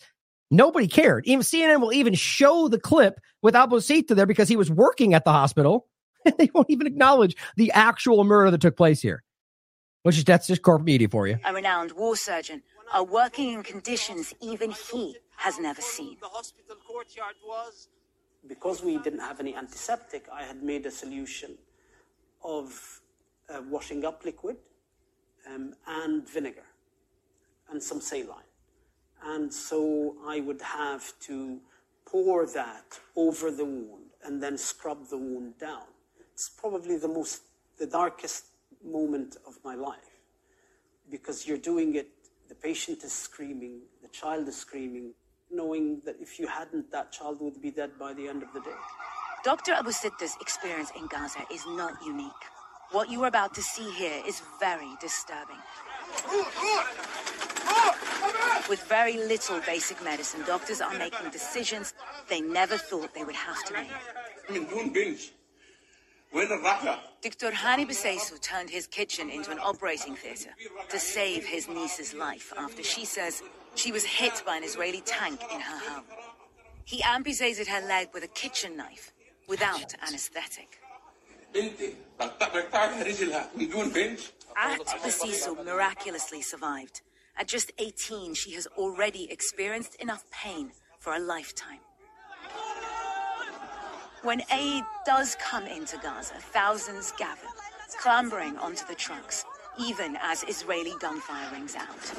Nobody cared. Even CNN will even show the clip with Abu Sitta there because he was working at the hospital. And they won't even acknowledge the actual murder that took place here. Which is that's just corporate media for you. A renowned war surgeon are working in conditions even he has never seen. The hospital courtyard was because we didn't have any antiseptic, I had made a solution of uh, washing up liquid um, and vinegar and some saline. And so I would have to pour that over the wound and then scrub the wound down. It's probably the most, the darkest moment of my life because you're doing it, the patient is screaming, the child is screaming, knowing that if you hadn't, that child would be dead by the end of the day. Dr. Abu Sitta's experience in Gaza is not unique. What you are about to see here is very disturbing. With very little basic medicine, doctors are making decisions they never thought they would have to make. Dr. Hani Bseiso turned his kitchen into an operating theater to save his niece's life after she says she was hit by an Israeli tank in her home. He amputated her leg with a kitchen knife without anesthetic. Ahed Bseiso miraculously survived. At just 18, she has already experienced enough pain for a lifetime. When aid does come into Gaza, thousands gather, clambering onto the trucks, even as Israeli gunfire rings out.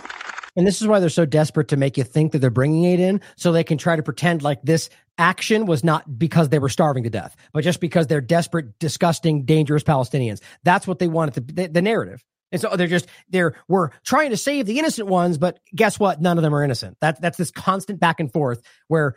And this is why they're so desperate to make you think that they're bringing aid in so they can try to pretend like this action was not because they were starving to death, but just because they're desperate, disgusting, dangerous Palestinians. That's what they wanted to the, the narrative. And so they're just they're we're trying to save the innocent ones, but guess what? None of them are innocent. That that's this constant back and forth where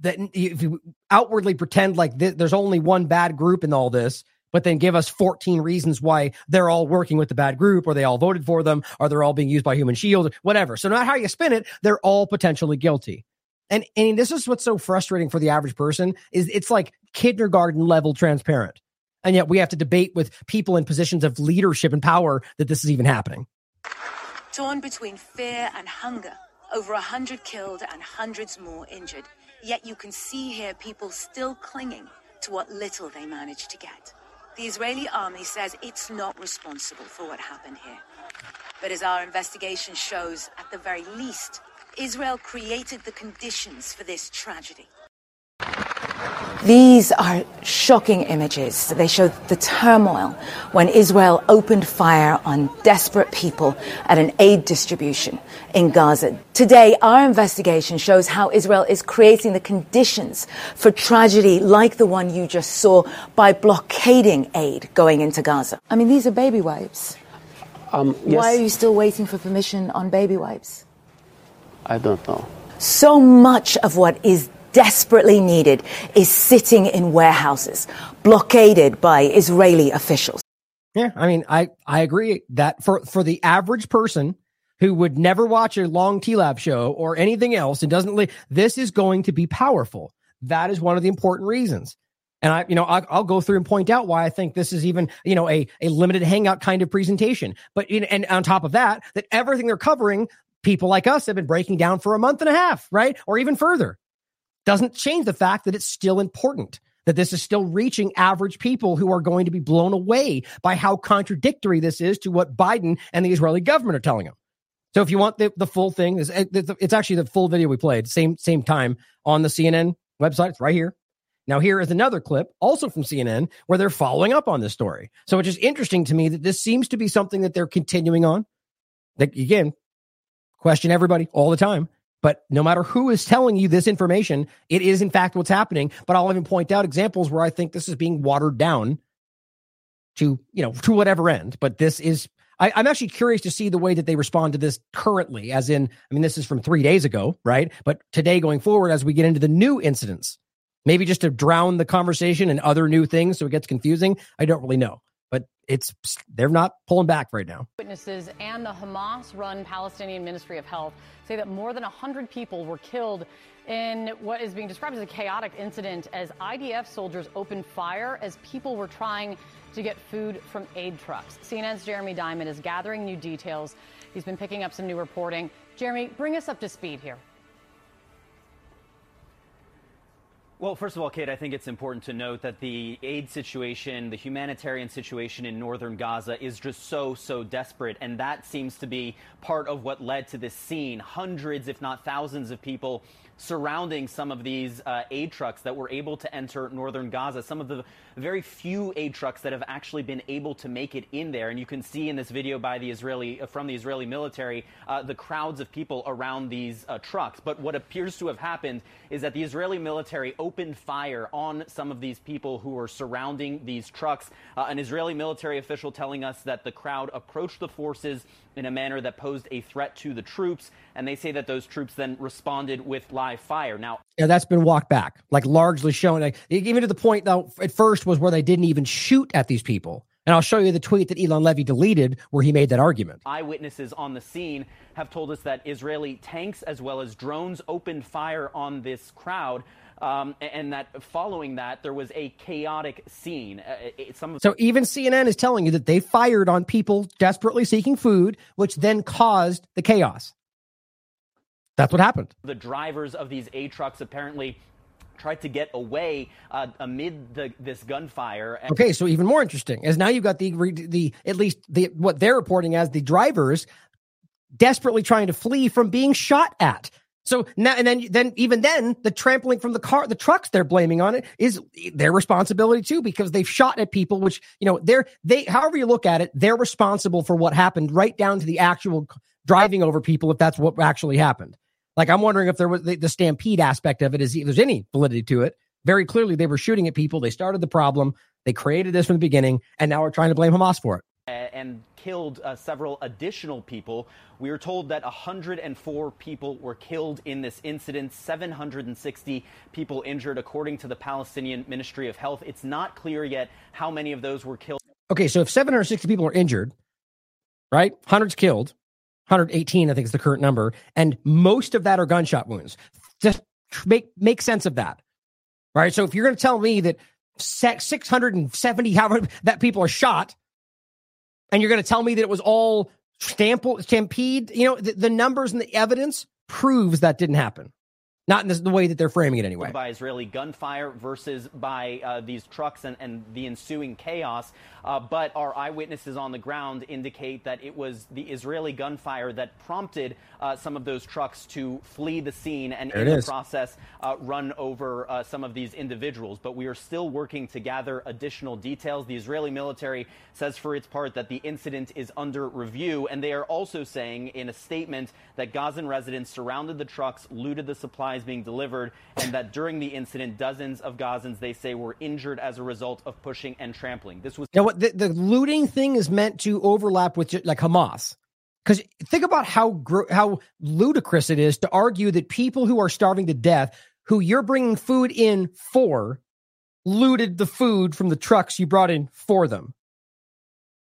that if you outwardly pretend like th- there's only one bad group in all this, but then give us 14 reasons why they're all working with the bad group or they all voted for them or they're all being used by human shield, whatever. So no matter how you spin it, they're all potentially guilty. And, and this is what's so frustrating for the average person is it's like kindergarten level transparent. And yet we have to debate with people in positions of leadership and power that this is even happening. Torn between fear and hunger, over a hundred killed and hundreds more injured. Yet you can see here people still clinging to what little they managed to get. The Israeli army says it's not responsible for what happened here. But as our investigation shows, at the very least, Israel created the conditions for this tragedy. These are shocking images. They show the turmoil when Israel opened fire on desperate people at an aid distribution in Gaza. Today, our investigation shows how Israel is creating the conditions for tragedy like the one you just saw by blockading aid going into Gaza. I mean, these are baby wipes. Um, yes. Why are you still waiting for permission on baby wipes? I don't know. So much of what is desperately needed is sitting in warehouses, blockaded by Israeli officials. Yeah, I mean, I, I agree that for, for the average person who would never watch a long TLAV show or anything else and doesn't this is going to be powerful. That is one of the important reasons. And I, you know, I'll, I'll, go through and point out why I think this is even, you know, a, a limited hangout kind of presentation. But, in, and on top of that, that everything they're covering, people like us have been breaking down for a month and a half, right? Or even further doesn't change the fact that it's still important that this is still reaching average people who are going to be blown away by how contradictory this is to what Biden and the Israeli government are telling them. So if you want the, the full thing, it's, actually the full video we played, same same time on the CNN website. It's right here. Now here is another clip, also from CNN, where they're following up on this story. So it's just interesting to me that this seems to be something that they're continuing on. That again, question everybody all the time. But no matter who is telling you this information, it is in fact what's happening. But I'll even point out examples where I think this is being watered down to, you know, to whatever end. But this is I, am actually curious to see the way that they respond to this currently, as in, I mean, this is from three days ago, right? But today going forward, as we get into the new incidents, maybe just to drown the conversation and other new things so it gets confusing. I don't really know it's they're not pulling back right now. Witnesses and the Hamas-run Palestinian Ministry of Health say that more than 100 people were killed in what is being described as a chaotic incident as IDF soldiers opened fire as people were trying to get food from aid trucks. CNN's Jeremy Diamond is gathering new details. He's been picking up some new reporting. Jeremy, bring us up to speed here. Well, first of all, Kate, I think it's important to note that the aid situation, the humanitarian situation in northern Gaza is just so, so desperate. And that seems to be part of what led to this scene. Hundreds, if not thousands, of people surrounding some of these uh, aid trucks that were able to enter northern Gaza. Some of the very few aid trucks that have actually been able to make it in there. And you can see in this video by the Israeli, uh, from the Israeli military, uh, the crowds of people around these uh, trucks. But what appears to have happened is that the Israeli military opened fire on some of these people who were surrounding these trucks. Uh, an Israeli military official telling us that the crowd approached the forces in a manner that posed a threat to the troops. And they say that those troops then responded with live fire. Now, yeah, that's been walked back, like largely shown. Like, even to the point, though, at first was where they didn't even shoot at these people. And I'll show you the tweet that Eylon Levy deleted where he made that argument. Eyewitnesses on the scene have told us that Israeli tanks as well as drones opened fire on this crowd. Um, and that following that, there was a chaotic scene. Uh, it, some of- so even CNN is telling you that they fired on people desperately seeking food, which then caused the chaos. That's what happened. The drivers of these A trucks apparently tried to get away uh, amid the, this gunfire. Okay, so even more interesting is now you've got the the at least the what they're reporting as the drivers desperately trying to flee from being shot at. So now and then then even then the trampling from the car the trucks they're blaming on it is their responsibility too because they've shot at people which you know they're they however you look at it they're responsible for what happened right down to the actual driving over people if that's what actually happened. Like I'm wondering if there was the, the stampede aspect of it is if there's any validity to it. Very clearly they were shooting at people. They started the problem. They created this from the beginning and now we're trying to blame Hamas for it and killed uh, several additional people. We are told that 104 people were killed in this incident, 760 people injured, according to the Palestinian Ministry of Health. It's not clear yet how many of those were killed. Okay, so if 760 people are injured, right? Hundreds killed, 118, I think is the current number, and most of that are gunshot wounds. Just make make sense of that. Right? So if you're going to tell me that 670 how that people are shot and you're going to tell me that it was all stample, stampede. You know, the, the numbers and the evidence proves that didn't happen. Not in the way that they're framing it anyway. By Israeli gunfire versus by uh, these trucks and, and, the ensuing chaos. Uh, but our eyewitnesses on the ground indicate that it was the Israeli gunfire that prompted uh, some of those trucks to flee the scene and, there in the is. process, uh, run over uh, some of these individuals. But we are still working to gather additional details. The Israeli military says, for its part, that the incident is under review. And they are also saying in a statement that Gazan residents surrounded the trucks, looted the supplies being delivered, and that during the incident, dozens of Gazans, they say, were injured as a result of pushing and trampling. This was. now what? The, the looting thing is meant to overlap with like Hamas. Because think about how how ludicrous it is to argue that people who are starving to death, who you're bringing food in for, looted the food from the trucks you brought in for them.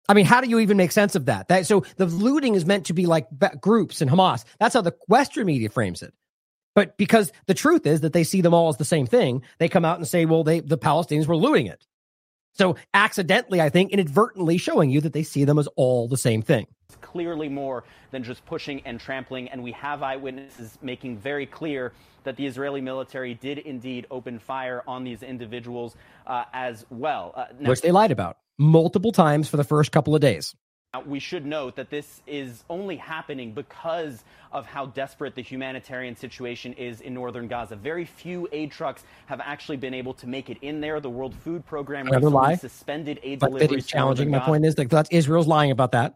I mean, how do you even make sense of that? That so the looting is meant to be like groups and Hamas. That's how the Western media frames it. But because the truth is that they see them all as the same thing, they come out and say, "Well, they the Palestinians were looting it." So accidentally, I think, inadvertently showing you that they see them as all the same thing clearly more than just pushing and trampling. And we have eyewitnesses making very clear that the Israeli military did indeed open fire on these individuals uh, as well. Uh, now- Which they lied about multiple times for the first couple of days. We should note that this is only happening because of how desperate the humanitarian situation is in northern Gaza. Very few aid trucks have actually been able to make it in there. The World Food Program lie. suspended aid But deliveries. challenging. My Gaza. point is like that's Israel's lying about that.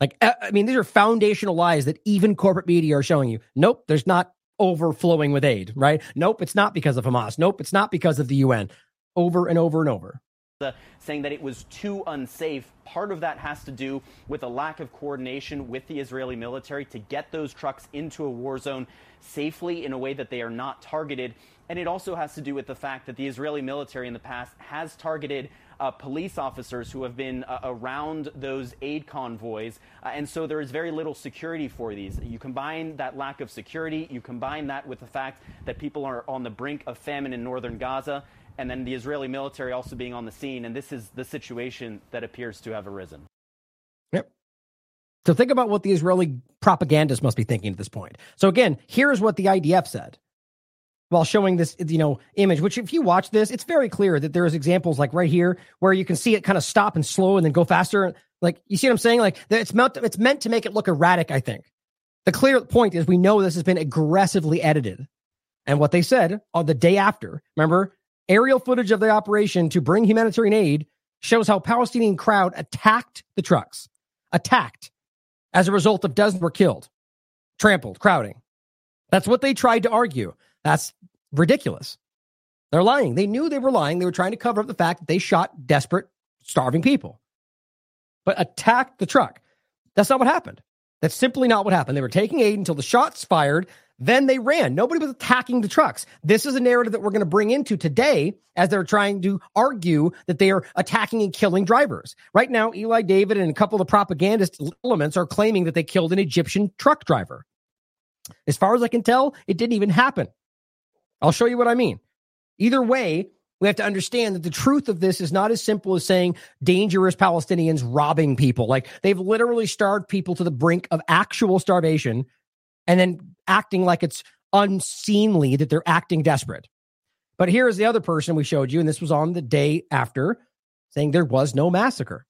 Like I mean, these are foundational lies that even corporate media are showing you. Nope, there's not overflowing with aid, right? Nope, it's not because of Hamas. Nope, it's not because of the UN. Over and over and over. Saying that it was too unsafe. Part of that has to do with a lack of coordination with the Israeli military to get those trucks into a war zone safely in a way that they are not targeted. And it also has to do with the fact that the Israeli military in the past has targeted uh, police officers who have been uh, around those aid convoys. Uh, and so there is very little security for these. You combine that lack of security, you combine that with the fact that people are on the brink of famine in northern Gaza, and then the Israeli military also being on the scene. And this is the situation that appears to have arisen. Yep. So think about what the Israeli propagandists must be thinking at this point. So again, here's what the IDF said while showing this, you know, image. Which, if you watch this, it's very clear that there's examples like right here where you can see it kind of stop and slow and then go faster. Like you see what I'm saying? Like it's meant it's meant to make it look erratic. I think the clear point is we know this has been aggressively edited. And what they said on the day after, remember, aerial footage of the operation to bring humanitarian aid shows how Palestinian crowd attacked the trucks, attacked. As a result of dozens were killed, trampled, crowding. That's what they tried to argue. That's ridiculous. They're lying. They knew they were lying. They were trying to cover up the fact that they shot desperate, starving people, but attacked the truck. That's not what happened. That's simply not what happened. They were taking aid until the shots fired. Then they ran. Nobody was attacking the trucks. This is a narrative that we're going to bring into today as they're trying to argue that they are attacking and killing drivers. Right now, Eli David and a couple of the propagandist elements are claiming that they killed an Egyptian truck driver. As far as I can tell, it didn't even happen. I'll show you what I mean. Either way, we have to understand that the truth of this is not as simple as saying dangerous Palestinians robbing people. Like they've literally starved people to the brink of actual starvation and then acting like it's unseemly that they're acting desperate. But here is the other person we showed you, and this was on the day after, saying there was no massacre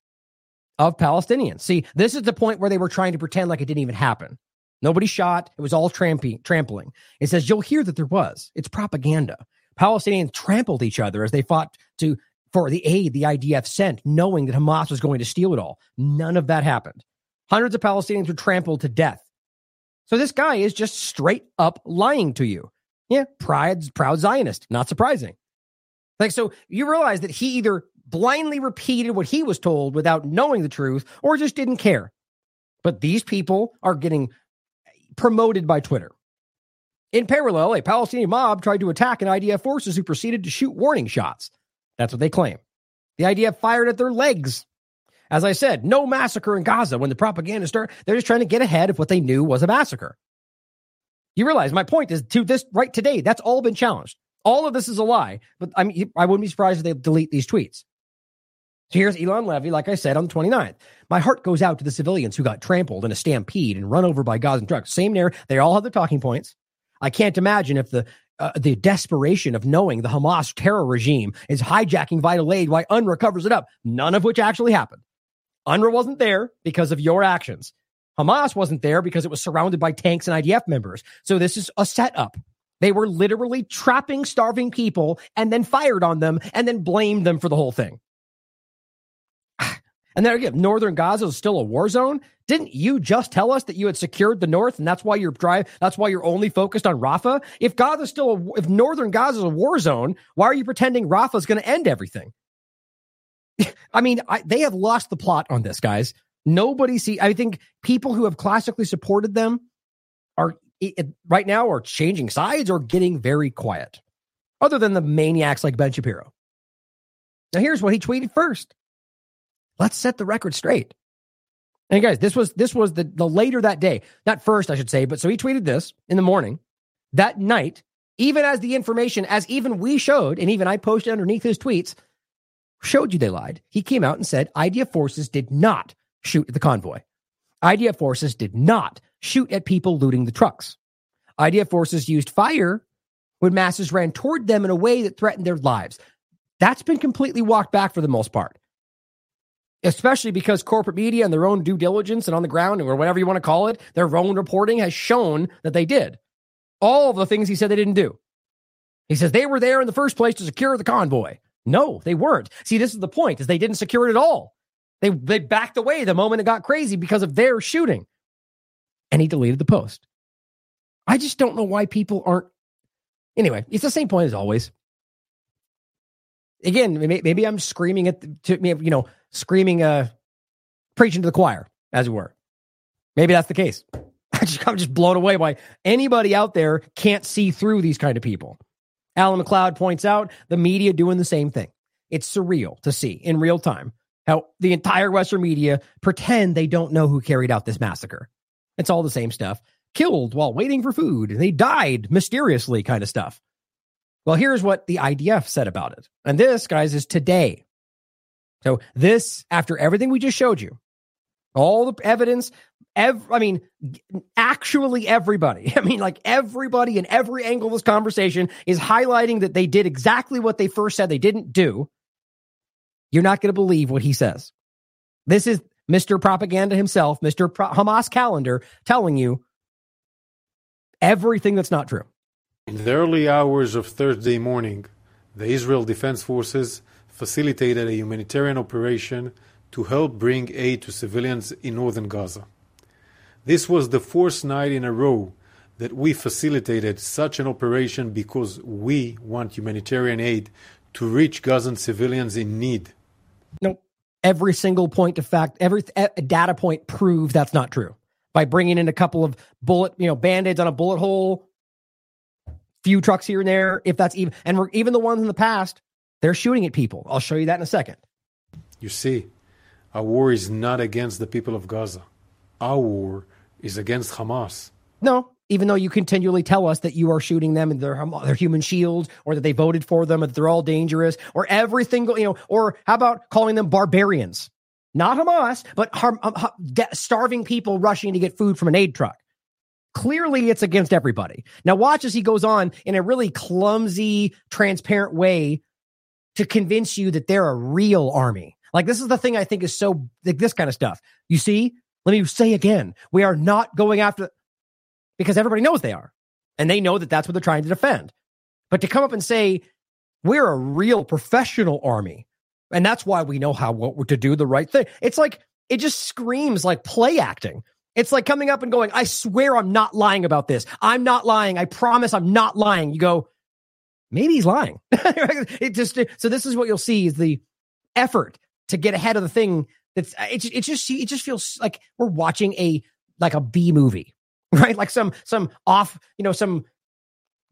of Palestinians. See, this is the point where they were trying to pretend like it didn't even happen. Nobody shot. It was all tramping, trampling. It says you'll hear that there was. It's propaganda. Palestinians trampled each other as they fought to for the aid the IDF sent, knowing that Hamas was going to steal it all. None of that happened. Hundreds of Palestinians were trampled to death. So this guy is just straight up lying to you. Yeah, pride, proud Zionist. Not surprising. Like, so you realize that he either blindly repeated what he was told without knowing the truth or just didn't care. But these people are getting promoted by Twitter. In parallel, a Palestinian mob tried to attack an IDF forces who proceeded to shoot warning shots. That's what they claim. The IDF fired at their legs. As I said, no massacre in Gaza. When the propaganda started, they're just trying to get ahead of what they knew was a massacre. You realize my point is to this right today, that's all been challenged. All of this is a lie, but I mean, I wouldn't be surprised if they delete these tweets. So here's Eylon Levy, like I said on the 29th. My heart goes out to the civilians who got trampled in a stampede and run over by Gazan trucks. Same narrative. They all have their talking points. I can't imagine if the uh, the desperation of knowing the Hamas terror regime is hijacking vital aid while UNRWA covers it up, none of which actually happened. UNRWA wasn't there because of your actions. Hamas wasn't there because it was surrounded by tanks and IDF members. So this is a setup. They were literally trapping starving people and then fired on them and then blamed them for the whole thing. And then again, northern Gaza is still a war zone. Didn't you just tell us that you had secured the north and that's why you're drive that's why you're only focused on Rafah? If Gaza's still a, if northern Gaza is a war zone, why are you pretending Rafah is going to end everything? I mean, I, they have lost the plot on this, guys. Nobody see. I think people who have classically supported them are right now are changing sides or getting very quiet. Other than the maniacs like Ben Shapiro. Now, here's what he tweeted first. Let's set the record straight. And guys, this was this was the the later that day, not first, I should say, but so he tweeted this in the morning. That night, even as the information, as even we showed, and even I posted underneath his tweets, showed you they lied. He came out and said IDF forces did not shoot at the convoy. IDF forces did not shoot at people looting the trucks. IDF forces used fire when masses ran toward them in a way that threatened their lives. That's been completely walked back for the most part. especially because corporate media and their own due diligence and on the ground or whatever you want to call it, their own reporting has shown that they did all of the things he said they didn't do. He says they were there in the first place to secure the convoy. No, they weren't. See, this is the point: is they didn't secure it at all. They they backed away the moment it got crazy because of their shooting, and he deleted the post. I just don't know why people aren't. Anyway, it's the same point as always. Again, maybe I'm screaming at the, to you know screaming, uh, preaching to the choir, as it were. Maybe that's the case. I just, I'm just blown away by anybody out there can't see through these kind of people. Alan MacLeod points out the media doing the same thing. It's surreal to see in real time how the entire Western media pretend they don't know who carried out this massacre. It's all the same stuff. Killed while waiting for food. They died mysteriously, kind of stuff. Well, here's what the IDF said about it. And this, guys, is today. So, this, after everything we just showed you, all the evidence, ev- I mean, actually everybody, I mean, like everybody in every angle of this conversation is highlighting that they did exactly what they first said they didn't do. You're not going to believe what he says. This is Mr. Propaganda himself, Mr. Pro- Hamas calendar, telling you everything that's not true. In the early hours of Thursday morning, the Israel Defense Forces facilitated a humanitarian operation to help bring aid to civilians in northern Gaza. This was the fourth night in a row that we facilitated such an operation because we want humanitarian aid to reach Gazan civilians in need. Nope. Every single point of fact, every data point proves that's not true. By bringing in a couple of bullet, you know, band-aids on a bullet hole, few trucks here and there, if that's even, and even the ones in the past, they're shooting at people. I'll show you that in a second. You see, our war is not against the people of Gaza. Our war is against Hamas. No, even though you continually tell us that you are shooting them and their their human shield, or that they voted for them, that they're all dangerous, or everything, you know, or how about calling them barbarians? Not Hamas, but um, starving people rushing to get food from an aid truck. Clearly, it's against everybody. Now, watch as he goes on in a really clumsy, transparent way to convince you that they're a real army. Like this is the thing I think is so like this kind of stuff. You see, let me say again, we are not going after because everybody knows they are, and they know that that's what they're trying to defend. But to come up and say we're a real professional army, and that's why we know how what to do the right thing. It's like it just screams like play acting. It's like coming up and going, I swear I'm not lying about this. I'm not lying. I promise I'm not lying. You go, maybe he's lying. it just so this is what you'll see is the effort to get ahead of the thing that's uh, it, it just it just feels like we're watching a like a B movie, right? Like some some off, you know, some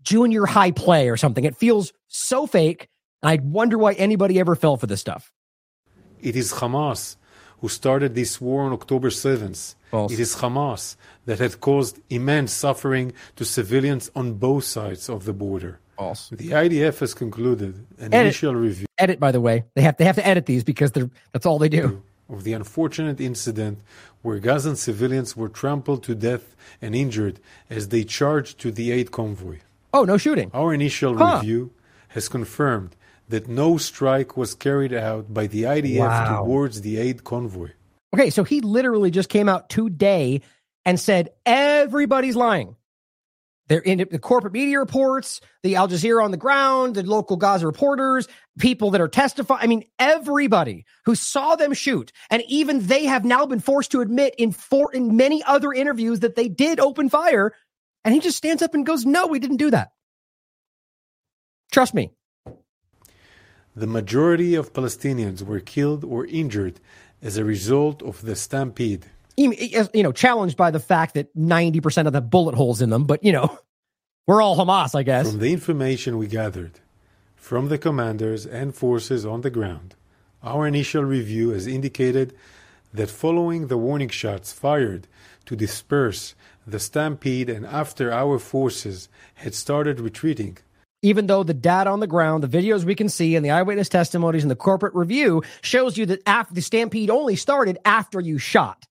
junior high play or something. It feels so fake. I wonder why anybody ever fell for this stuff. It is Hamas who started this war on October 7th. False. It is Hamas that had caused immense suffering to civilians on both sides of the border. False. The IDF has concluded an edit. initial review. Edit, by the way. They have they have to edit these because they're that's all they do. Of the unfortunate incident where Gazan civilians were trampled to death and injured as they charged to the aid convoy. Oh, no shooting. Our initial huh. review has confirmed that no strike was carried out by the IDF wow. towards the aid convoy. Okay, so he literally just came out today and said everybody's lying. They're in the corporate media reports, the Al Jazeera on the ground, the local Gaza reporters, people that are testifying. I mean, everybody who saw them shoot, and even they have now been forced to admit in four in many other interviews that they did open fire. And he just stands up and goes, "No, we didn't do that." Trust me. The majority of Palestinians were killed or injured as a result of the stampede you know, challenged by the fact that 90% of the bullet holes in them, but you know, we're all Hamas, I guess. From the information we gathered from the commanders and forces on the ground, our initial review has indicated that following the warning shots fired to disperse the stampede and after our forces had started retreating, even though the data on the ground, the videos we can see, and the eyewitness testimonies and the corporate review shows you that after the stampede only started after you shot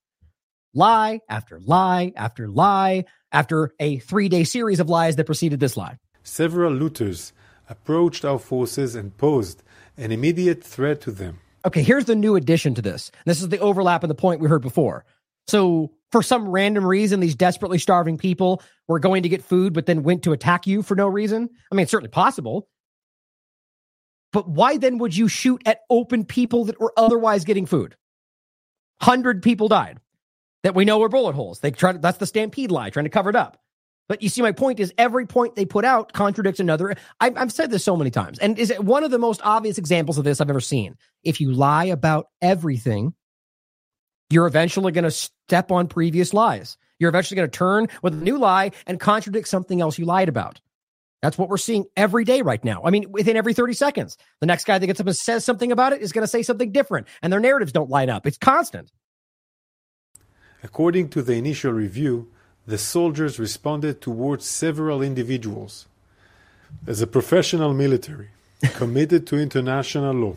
lie after lie after lie after a three day series of lies that preceded this lie. Several looters approached our forces and posed an immediate threat to them. Okay, here's the new addition to this. This is the overlap in the point we heard before. So, for some random reason, these desperately starving people were going to get food, but then went to attack you for no reason. I mean, it's certainly possible. But why then would you shoot at open people that were otherwise getting food? Hundred people died that we know are bullet holes. They try to, that's the stampede lie, trying to cover it up. But you see, my point is every point they put out contradicts another. I've, I've said this so many times, and is one of the most obvious examples of this I've ever seen. If you lie about everything, you're eventually going to step on previous lies. You're eventually going to turn with a new lie and contradict something else you lied about. That's what we're seeing every day right now. I mean, within every 30 seconds, the next guy that gets up and says something about it is going to say something different, and their narratives don't line up. It's constant. According to the initial review, the soldiers responded towards several individuals. As a professional military committed to international law,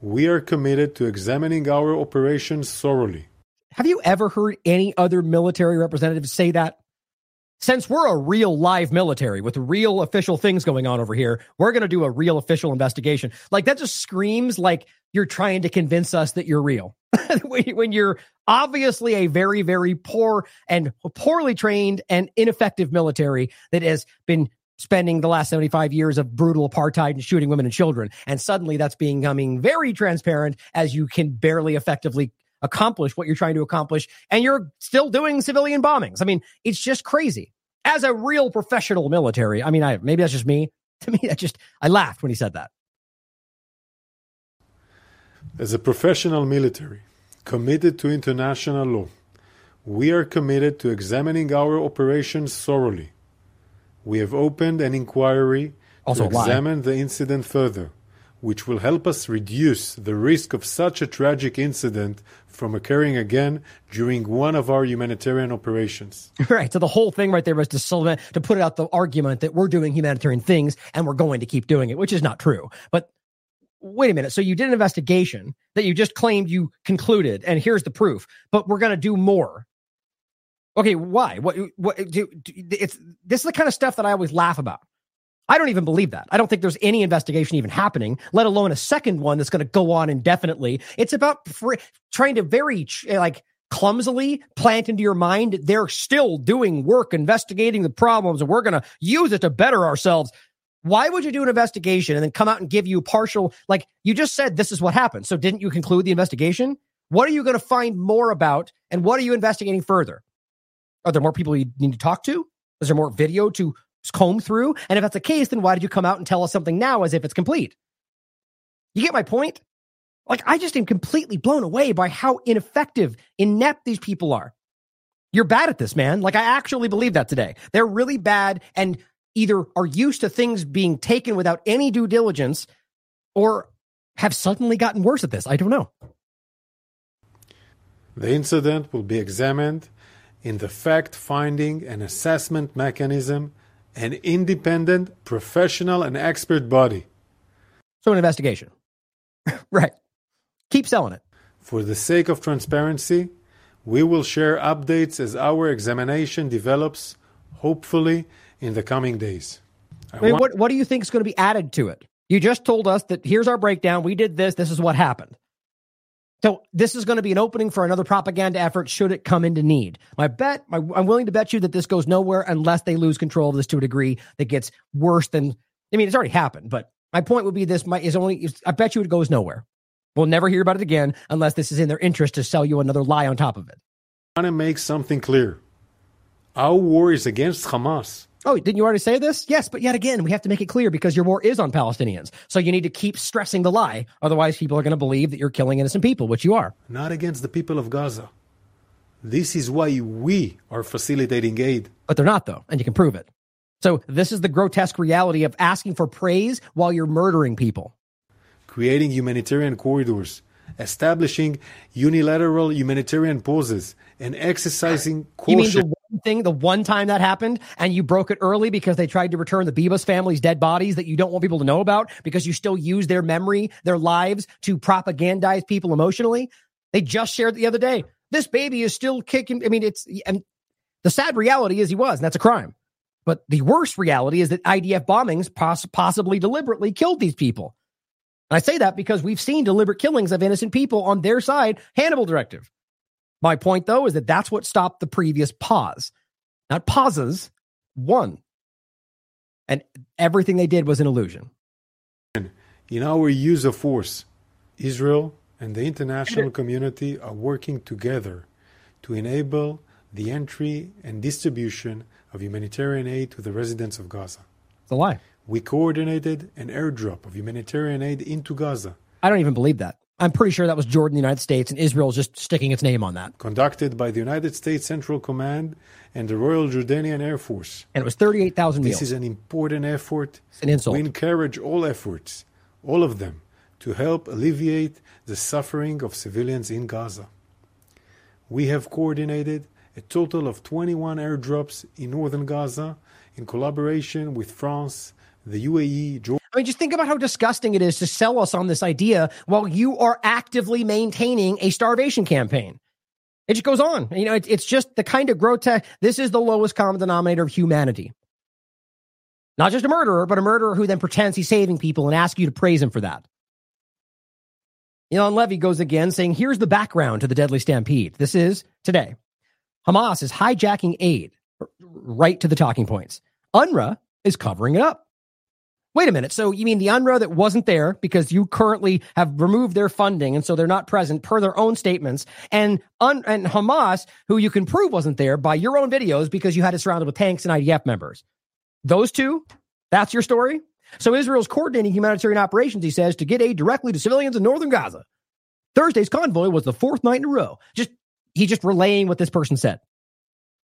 we are committed to examining our operations thoroughly. Have you ever heard any other military representative say that? Since we're a real live military with real official things going on over here, we're going to do a real official investigation. Like that just screams like you're trying to convince us that you're real. when you're obviously a very, very poor and poorly trained and ineffective military that has been spending the last 75 years of brutal apartheid and shooting women and children. And suddenly that's becoming very transparent as you can barely effectively accomplish what you're trying to accomplish. And you're still doing civilian bombings. I mean, it's just crazy. As a real professional military, I mean, I, maybe that's just me. To me, I just, I laughed when he said that. As a professional military committed to international law, we are committed to examining our operations thoroughly. We have opened an inquiry also to examine the incident further, which will help us reduce the risk of such a tragic incident from occurring again during one of our humanitarian operations. Right. So the whole thing right there was to, to put out the argument that we're doing humanitarian things and we're going to keep doing it, which is not true. But wait a minute. So you did an investigation that you just claimed you concluded, and here's the proof, but we're going to do more. Okay, why? What? What? Do, it's this is the kind of stuff that I always laugh about. I don't even believe that. I don't think there's any investigation even happening, let alone a second one that's going to go on indefinitely. It's about fr- trying to very like clumsily plant into your mind they're still doing work investigating the problems and we're going to use it to better ourselves why would you do an investigation and then come out and give you partial, like you just said, this is what happened. So didn't you conclude the investigation? What are you going to find more about? And what are you investigating further? Are there more people you need to talk to? Is there more video to comb through? And if that's the case, then why did you come out and tell us something now as if it's complete? You get my point? Like, I just am completely blown away by how ineffective, inept these people are. You're bad at this, man. Like, I actually believe that today. They're really bad. And either are used to things being taken without any due diligence or have suddenly gotten worse at this. I don't know. The incident will be examined in the fact finding and assessment mechanism, an independent, professional, and expert body. So, an investigation. right. Keep selling it. For the sake of transparency, we will share updates as our examination develops, hopefully in the coming days. I, I mean, want- what what do you think is going to be added to it? You just told us that here's our breakdown. We did this. This is what happened. So this is going to be an opening for another propaganda effort should it come into need. My bet, my, I'm willing to bet you that this goes nowhere unless they lose control of this to a degree that gets worse than. I mean, it's already happened, but my point would be this might is only. I bet you it goes nowhere. We'll never hear about it again unless this is in their interest to sell you another lie on top of it. I want to make something clear. Our war is against Hamas. Oh, didn't you already say this? Yes, but yet again, we have to make it clear because your war is on Palestinians. So you need to keep stressing the lie. Otherwise, people are going to believe that you're killing innocent people, which you are. Not against the people of Gaza. This is why we are facilitating aid. But they're not, though, and you can prove it. So this is the grotesque reality of asking for praise while you're murdering people. Creating humanitarian corridors, establishing unilateral humanitarian pauses, and exercising caution. You mean the one thing, the one time that happened, and you broke it early because they tried to return the Bibas family's dead bodies that you don't want people to know about because you still use their memory, their lives to propagandize people emotionally? They just shared the other day. This baby is still kicking. I mean, it's and the sad reality is he was, and that's a crime. But the worst reality is that IDF bombings poss- possibly deliberately killed these people. And I say that because we've seen deliberate killings of innocent people on their side, Hannibal Directive. My point, though, is that that's what stopped the previous pause. Not pauses, one. And everything they did was an illusion. In our use of force, Israel and the international community are working together to enable the entry and distribution of humanitarian aid to the residents of Gaza. It's a lie. We coordinated an airdrop of humanitarian aid into Gaza. I don't even believe that. I'm pretty sure that was Jordan, the United States, and Israel just sticking its name on that. Conducted by the United States Central Command and the Royal Jordanian Air Force. And it was 38,000 meals. This is an important effort. It's an insult. We encourage all efforts, all of them, to help alleviate the suffering of civilians in Gaza. We have coordinated a total of 21 airdrops in northern Gaza in collaboration with France, the UAE, Jordan. I mean, just think about how disgusting it is to sell us on this idea while you are actively maintaining a starvation campaign. It just goes on. You know, it, it's just the kind of grotesque. This is the lowest common denominator of humanity. Not just a murderer, but a murderer who then pretends he's saving people and asks you to praise him for that. Eylon Levy goes again saying, here's the background to the deadly stampede. This is today. Hamas is hijacking aid right to the talking points. UNRWA is covering it up. Wait a minute. So you mean the UNRWA that wasn't there because you currently have removed their funding and so they're not present per their own statements and Un- and Hamas, who you can prove wasn't there by your own videos because you had it surrounded with tanks and IDF members. Those two, that's your story? So Israel's coordinating humanitarian operations, he says, to get aid directly to civilians in northern Gaza. Thursday's convoy was the fourth night in a row. Just he's just relaying what this person said.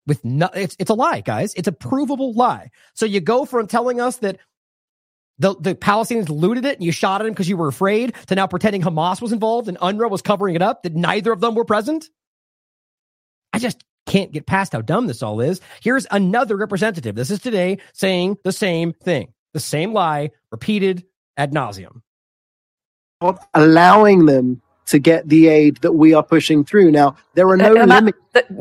With no, it's it's a lie, guys. It's a provable lie. So you go from telling us that the, the Palestinians looted it and you shot at him because you were afraid to now pretending Hamas was involved and UNRWA was covering it up, that neither of them were present. I just can't get past how dumb this all is. Here's another representative. This is today saying the same thing, the same lie repeated ad nauseum. Allowing them to get the aid that we are pushing through. Now, there are no uh, limits.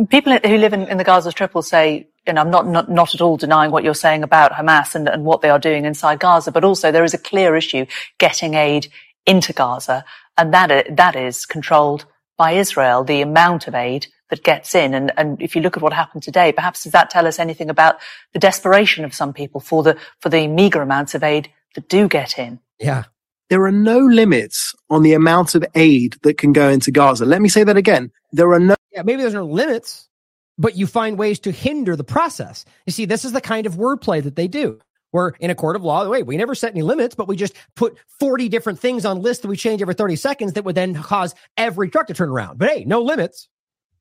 People who live in, in the Gaza Strip will say and I'm not, not, not at all denying what you're saying about Hamas and, and what they are doing inside Gaza, but also there is a clear issue getting aid into Gaza, and that that is controlled by Israel. The amount of aid that gets in, and, and if you look at what happened today, perhaps does that tell us anything about the desperation of some people for the for the meager amounts of aid that do get in? Yeah. There are no limits on the amount of aid that can go into Gaza. Let me say that again. There are no. Yeah, maybe there's no limits, but you find ways to hinder the process. You see, this is the kind of wordplay that they do. We're in a court of law, wait, we never set any limits, but we just put 40 different things on lists that we change every 30 seconds that would then cause every truck to turn around. But hey, no limits.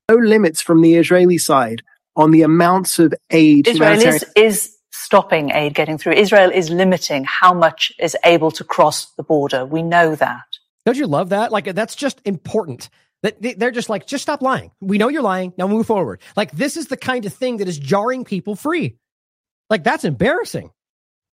No limits from the Israeli side on the amounts of aid. Israel is, is stopping aid getting through. Israel is limiting how much is able to cross the border. We know that. Don't you love that? Like, that's just important. That they're just like, just stop lying. We know you're lying. Now move forward. Like this is the kind of thing that is jarring people free. Like that's embarrassing.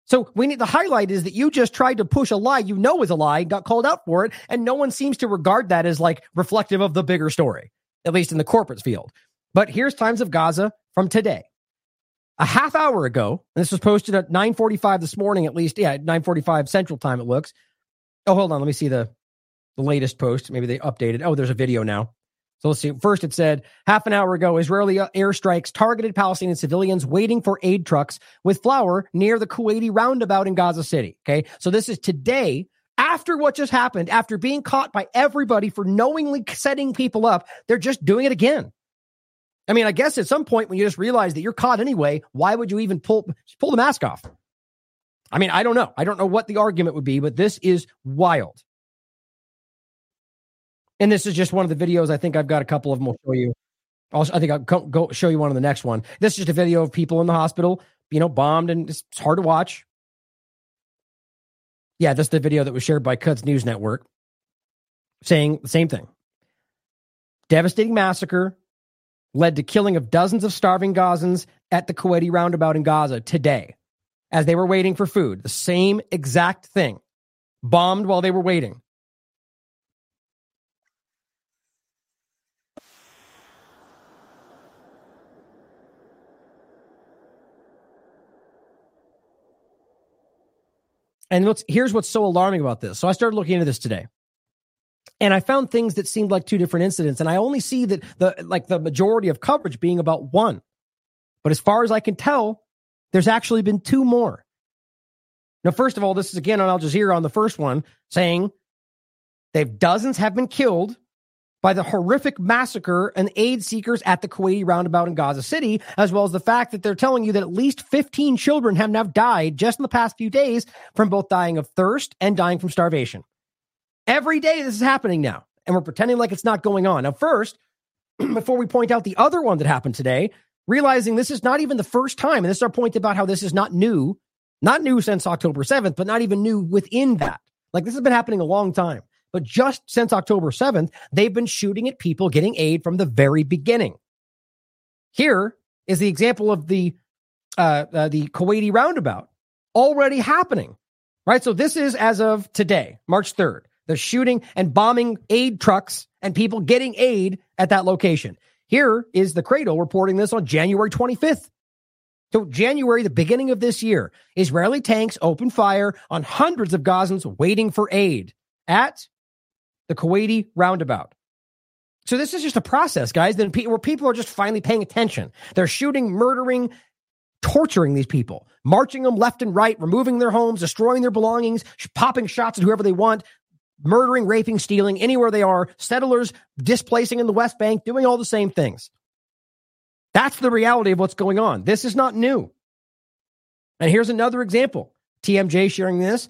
So we need the highlight is that you just tried to push a lie you know is a lie, got called out for it, and no one seems to regard that as like reflective of the bigger story, at least in the corporate field. But here's Times of Gaza from today. A half hour ago, and this was posted at 9:45 this morning, at least, yeah, 9:45 Central Time. It looks. Oh, hold on, let me see the the latest post. Maybe they updated. Oh, there's a video now. So let's see. First, it said half an hour ago, Israeli uh, airstrikes targeted Palestinian civilians waiting for aid trucks with flour near the Kuwaiti roundabout in Gaza City. Okay. So this is today after what just happened, after being caught by everybody for knowingly setting people up. They're just doing it again. I mean, I guess at some point when you just realize that you're caught anyway, why would you even pull pull the mask off? I mean, I don't know. I don't know what the argument would be, but this is wild. And this is just one of the videos. I think I've got a couple of them. I'll show you. Also, I think I'll go, go show you one on the next one. This is just a video of people in the hospital, you know, bombed, and it's, hard to watch. Yeah, that's the video that was shared by Quds News Network saying the same thing. Devastating massacre led to killing of dozens of starving Gazans at the Kuwaiti roundabout in Gaza today as they were waiting for food. The same exact thing. Bombed while they were waiting. And what's, here's what's so alarming about this. So I started looking into this today. And I found things that seemed like two different incidents. And I only see that the like the majority of coverage being about one. But as far as I can tell, there's actually been two more. Now, first of all, this is again on Al Jazeera on the first one saying they've dozens have been killed by the horrific massacre and aid seekers at the Kuwaiti roundabout in Gaza City, as well as the fact that they're telling you that at least 15 children have now died just in the past few days from both dying of thirst and dying from starvation. Every day this is happening now, and we're pretending like it's not going on. Now, first, before we point out the other one that happened today, realizing this is not even the first time, and this is our point about how this is not new, not new since October 7th, but not even new within that. Like this has been happening a long time. But just since October 7th, they've been shooting at people getting aid from the very beginning. Here is the example of the uh, uh, the Kuwaiti roundabout already happening, right? So this is as of today, March 3rd. They're shooting and bombing aid trucks and people getting aid at that location. Here is the Cradle reporting this on January 25th. So, January, the beginning of this year, Israeli tanks open fire on hundreds of Gazans waiting for aid at the Kuwaiti roundabout. So this is just a process, guys, then where people are just finally paying attention. They're shooting, murdering, torturing these people, marching them left and right, removing their homes, destroying their belongings, popping shots at whoever they want, murdering, raping, stealing anywhere they are, settlers displacing in the West Bank, doing all the same things. That's the reality of what's going on. This is not new. And here's another example. TMJ sharing this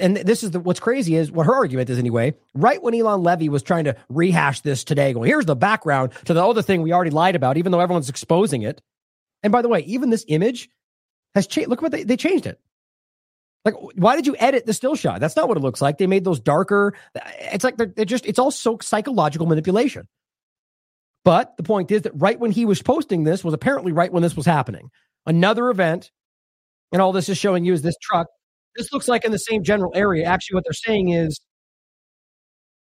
and this is the, what's crazy is what her argument is anyway. Right when Eylon Levy was trying to rehash this today, going, here's the background to the other thing we already lied about, even though everyone's exposing it. And by the way, even this image has changed. Look what they, they changed it. Like, why did you edit the still shot? That's not what it looks like. They made those darker. It's like they're, they're just, it's all so psychological manipulation. But the point is that right when he was posting this was apparently right when this was happening. Another event, and all this is showing you is this truck this looks like in the same general area. Actually, what they're saying is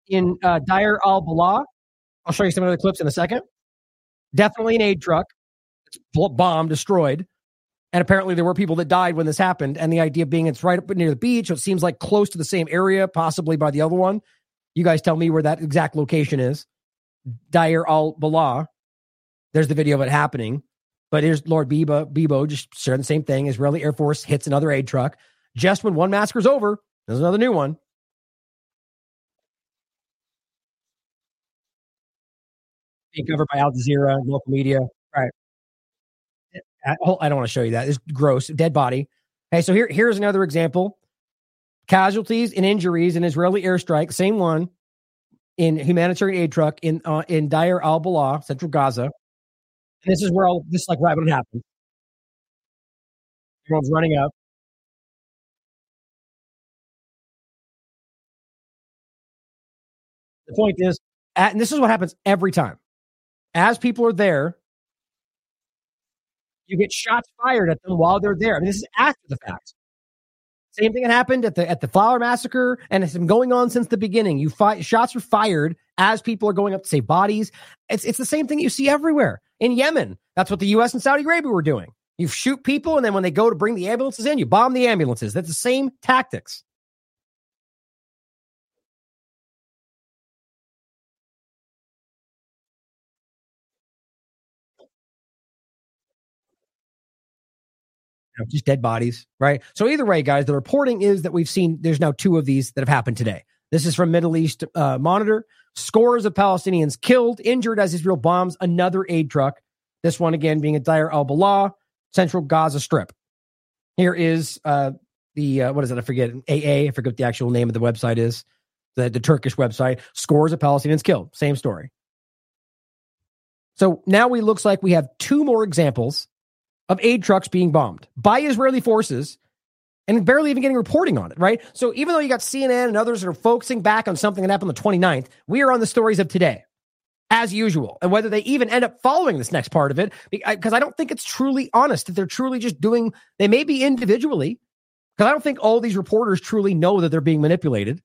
in uh, Deir al Balah. I'll show you some other clips in a second. Definitely an aid truck. It's bombed, destroyed. And apparently there were people that died when this happened. And the idea being it's right up near the beach. It seems like close to the same area, possibly by the other one. You guys tell me where that exact location is. Deir al Balah. There's the video of it happening. But here's Lord Biba, Bibo just sharing the same thing. Israeli Air Force hits another aid truck. Just when one massacre's over, there's another new one. Being covered by Al Jazeera, local media. Right. I, don't want to show you that. It's gross. Dead body. Hey, so here, here's another example. Casualties and injuries in Israeli airstrike, same one, in humanitarian aid truck in uh, in Deir al Balah, central Gaza. And this is where all this like right when it happened. Everyone's running up. The point is, and this is what happens every time. As people are there, you get shots fired at them while they're there. I mean, this is after the fact. Same thing that happened at the at the flour massacre, and it's been going on since the beginning. You fi- shots are fired as people are going up to save bodies. It's it's the same thing you see everywhere in Yemen. That's what the U.S. and Saudi Arabia were doing. You shoot people, and then when they go to bring the ambulances in, you bomb the ambulances. That's the same tactics. Know, just dead bodies, right? So either way, guys, the reporting is that we've seen there's now two of these that have happened today. This is from Middle East uh, Monitor. Scores of Palestinians killed, injured as Israel bombs another aid truck. This one again being a Deir al Balah, central Gaza Strip. Here is uh, the uh, what is it? I forget. AA. I forget what the actual name of the website is. The the Turkish website. Scores of Palestinians killed. Same story. So now we looks like we have two more examples of aid trucks being bombed by Israeli forces and barely even getting reporting on it, right? So even though you got CNN and others that are focusing back on something that happened on the 29th, we are on the stories of today, as usual. And whether they even end up following this next part of it, because I don't think it's truly honest that they're truly just doing, they may be individually, because I don't think all these reporters truly know that they're being manipulated.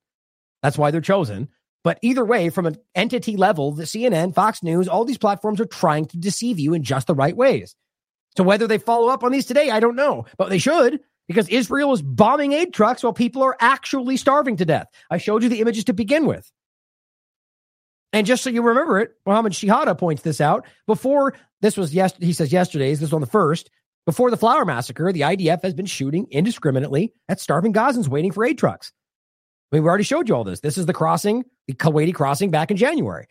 That's why they're chosen. But either way, from an entity level, the CNN, Fox News, all these platforms are trying to deceive you in just the right ways. So whether they follow up on these today, I don't know, but they should because Israel is bombing aid trucks while people are actually starving to death. I showed you the images to begin with. And just so you remember it, Mohammed Shehada points this out. Before this was yes, he says yesterday's, this was on the first. Before the flour massacre, the IDF has been shooting indiscriminately at starving Gazans waiting for aid trucks. I mean, we already showed you all this. This is the crossing, the Kuwaiti crossing back in January,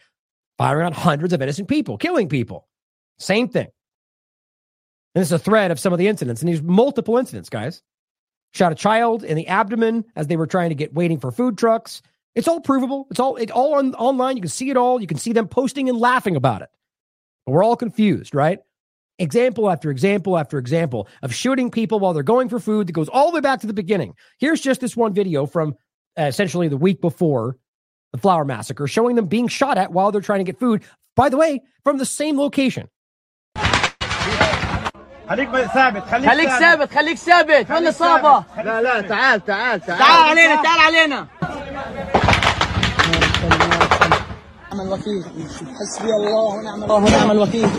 firing on hundreds of innocent people, killing people. Same thing. And is a thread of some of the incidents, and these multiple incidents, guys. Shot a child in the abdomen as they were trying to get waiting for food trucks. It's all provable. It's all it all on online. You can see it all. You can see them posting and laughing about it. But we're all confused, right? Example after example after example of shooting people while they're going for food that goes all the way back to the beginning. Here's just this one video from uh, essentially the week before the flour massacre, showing them being shot at while they're trying to get food. By the way, from the same location. خليك ثابت خليك, خليك ثابت. خليك ثابت. وين الاصابه لا لا تعال تعال تعال. تعال علينا تعال علينا. نعم الوكيل. حسبي الله ونعم الله ونعم الوكيل.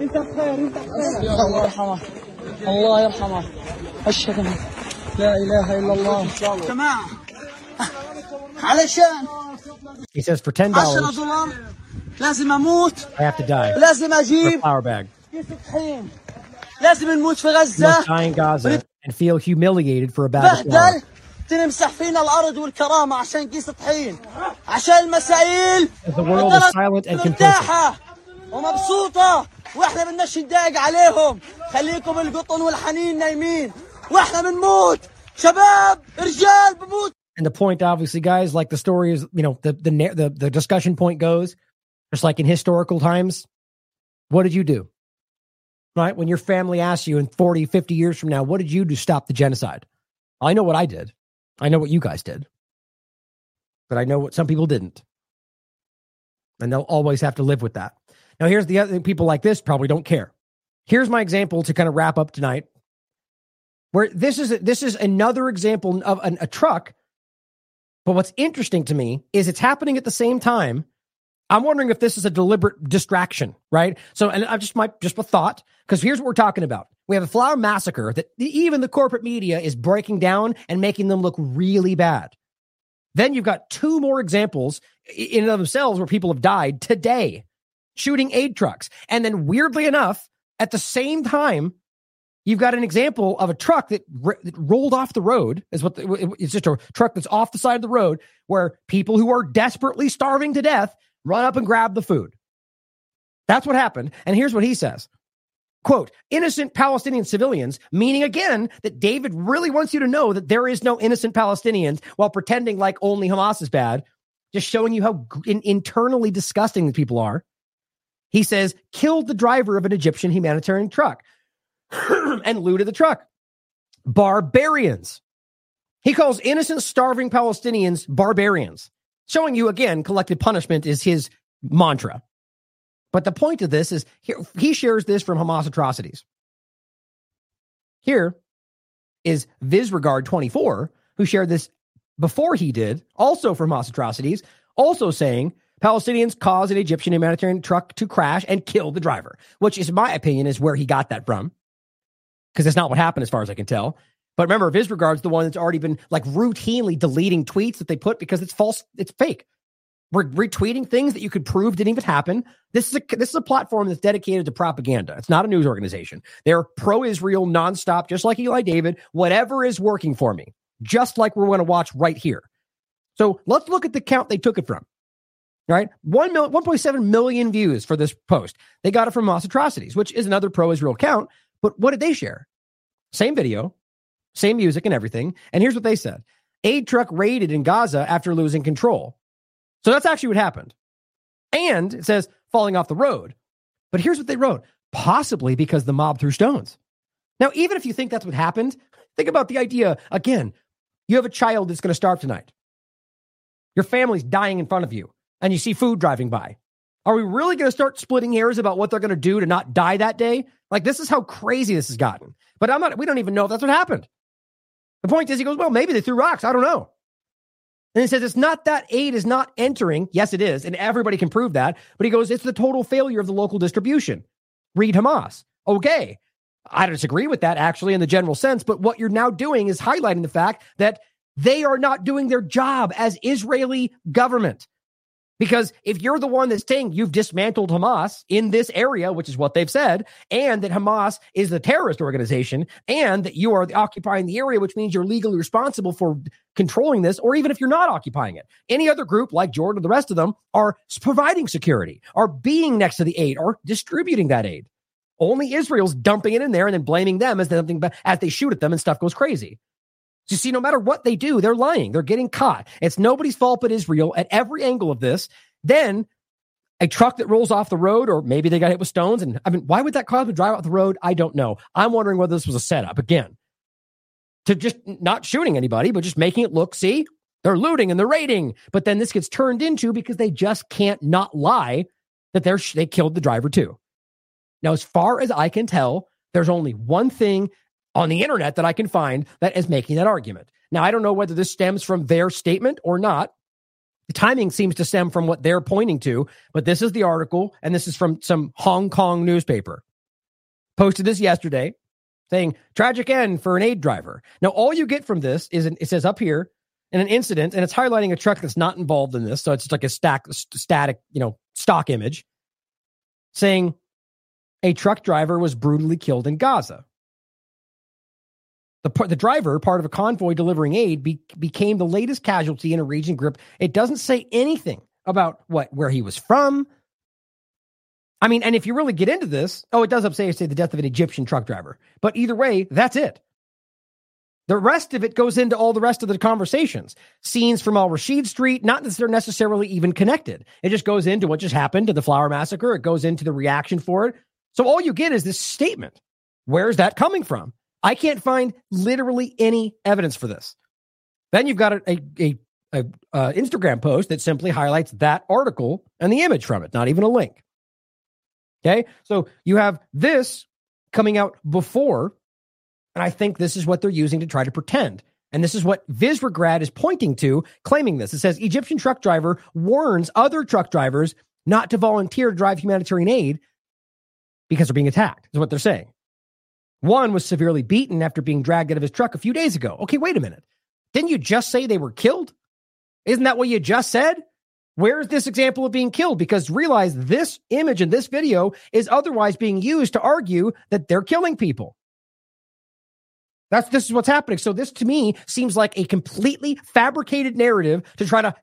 انت بخير انت بخير. الله يرحمه الله يرحمه. أشهد أن لا إله إلا الله. جماعة. علشان. He says for ten 10 dollars دولار. لازم أموت. I have to die. لازم أجيب. flour bag. كيس طحين لازم نموت في You غزه must die in Gaza and feel humiliated for a bag of flour. بهدل تنمسح فينا الارض والكرامه عشان كيس طحين عشان المسائل As the world is silent and complicit. مرتاحه ومبسوطه واحنا بدناش نضايق عليهم خليكم القطن والحنين نايمين واحنا بنموت شباب رجال بموت And the point, obviously, guys, like the story is, you know, the the na- the the discussion point goes, just like in historical times, what did you do? Right? When your family asks you in 40, 50 years from now, what did you do to stop the genocide? I know what I did. I know what you guys did. But I know what some people didn't. And they'll always have to live with that. Now, here's the other thing people like this probably don't care. Here's my example to kind of wrap up tonight. Where this is this is another example of an, a truck but what's interesting to me is it's happening at the same time. I'm wondering if this is a deliberate distraction, right? So, and I just might just a thought because here's what we're talking about. We have a flour massacre that even the corporate media is breaking down and making them look really bad. Then you've got two more examples in and of themselves where people have died today shooting aid trucks. And then weirdly enough, at the same time, You've got an example of a truck that, r- that rolled off the road. Is what the, it's just a truck that's off the side of the road where people who are desperately starving to death run up and grab the food. That's what happened. And here's what he says. Quote, innocent Palestinian civilians, meaning again that David really wants you to know that there is no innocent Palestinians while pretending like only Hamas is bad, just showing you how in- internally disgusting the people are. He says, killed the driver of an Egyptian humanitarian truck and looted the truck. Barbarians. He calls innocent, starving Palestinians barbarians, showing you again collective punishment is his mantra. But the point of this is here, he shares this from Hamas atrocities. Here is Visegrad24, who shared this before he did, also from Hamas atrocities, also saying Palestinians caused an Egyptian humanitarian truck to crash and kill the driver, which is my opinion is where he got that from because that's not what happened as far as I can tell. But remember, Visegrad's the one that's already been like routinely deleting tweets that they put because it's false, it's fake. We're retweeting things that you could prove didn't even happen. This is a this is a platform that's dedicated to propaganda. It's not a news organization. They're pro-Israel nonstop, just like Eli David. Whatever is working for me, just like we're going to watch right here. So let's look at the count they took it from. Right, one mil, 1.7 million views for this post. They got it from Hamas Atrocities, which is another pro-Israel account. But what did they share? Same video, same music and everything. And here's what they said aid truck raided in Gaza after losing control. So that's actually what happened. And it says falling off the road. But here's what they wrote possibly because the mob threw stones. Now, even if you think that's what happened, think about the idea again. You have a child that's going to starve tonight. Your family's dying in front of you, and you see food driving by. Are we really going to start splitting hairs about what they're going to do to not die that day? Like, this is how crazy this has gotten. But I'm not, we don't even know if that's what happened. The point is, he goes, well, maybe they threw rocks. I don't know. And he says, it's not that aid is not entering. Yes, it is. And everybody can prove that. But he goes, it's the total failure of the local distribution. Read Hamas. Okay. I disagree with that actually in the general sense, but what you're now doing is highlighting the fact that they are not doing their job as Israeli government. Because if you're the one that's saying you've dismantled Hamas in this area, which is what they've said, and that Hamas is a terrorist organization, and that you are occupying the area, which means you're legally responsible for controlling this, or even if you're not occupying it, any other group like Jordan or the rest of them are providing security, are being next to the aid, or distributing that aid. Only Israel's dumping it in there and then blaming them as something as they shoot at them and stuff goes crazy. You see, no matter what they do, they're lying. They're getting caught. It's nobody's fault but Israel at every angle of this. Then a truck that rolls off the road, or maybe they got hit with stones. And I mean, why would that cause them to drive off the road? I don't know. I'm wondering whether this was a setup again to just not shooting anybody, but just making it look, see, they're looting and they're raiding. But then this gets turned into because they just can't not lie that they're they killed the driver too. Now, as far as I can tell, there's only one thing on the internet that I can find that is making that argument. Now, I don't know whether this stems from their statement or not. The timing seems to stem from what they're pointing to, but this is the article, and this is from some Hong Kong newspaper. Posted this yesterday saying tragic end for an aid driver. Now, all you get from this is an, it says up here in an incident, and it's highlighting a truck that's not involved in this. So it's like a stack, static, you know, stock image saying a truck driver was brutally killed in Gaza. The, the driver, part of a convoy delivering aid, be, became the latest casualty in a region group. It doesn't say anything about what where he was from. I mean, and if you really get into this, oh, it does say say the death of an Egyptian truck driver. But either way, that's it. The rest of it goes into all the rest of the conversations. Scenes from Al Rashid Street, not that they're necessarily even connected. It just goes into what just happened to the flour massacre. It goes into the reaction for it. So all you get is this statement. Where's that coming from? I can't find literally any evidence for this. Then you've got a, a, a, a Instagram post that simply highlights that article and the image from it, not even a link. Okay, so you have this coming out before, and I think this is what they're using to try to pretend. And this is what Visegrad is pointing to, claiming this. It says Egyptian truck driver warns other truck drivers not to volunteer to drive humanitarian aid because they're being attacked, is what they're saying. One was severely beaten after being dragged out of his truck a few days ago. Okay, wait a minute. Didn't you just say they were killed? Isn't that what you just said? Where's this example of being killed? Because realize this image in this video is otherwise being used to argue that they're killing people. That's this is what's happening. So this to me seems like a completely fabricated narrative to try to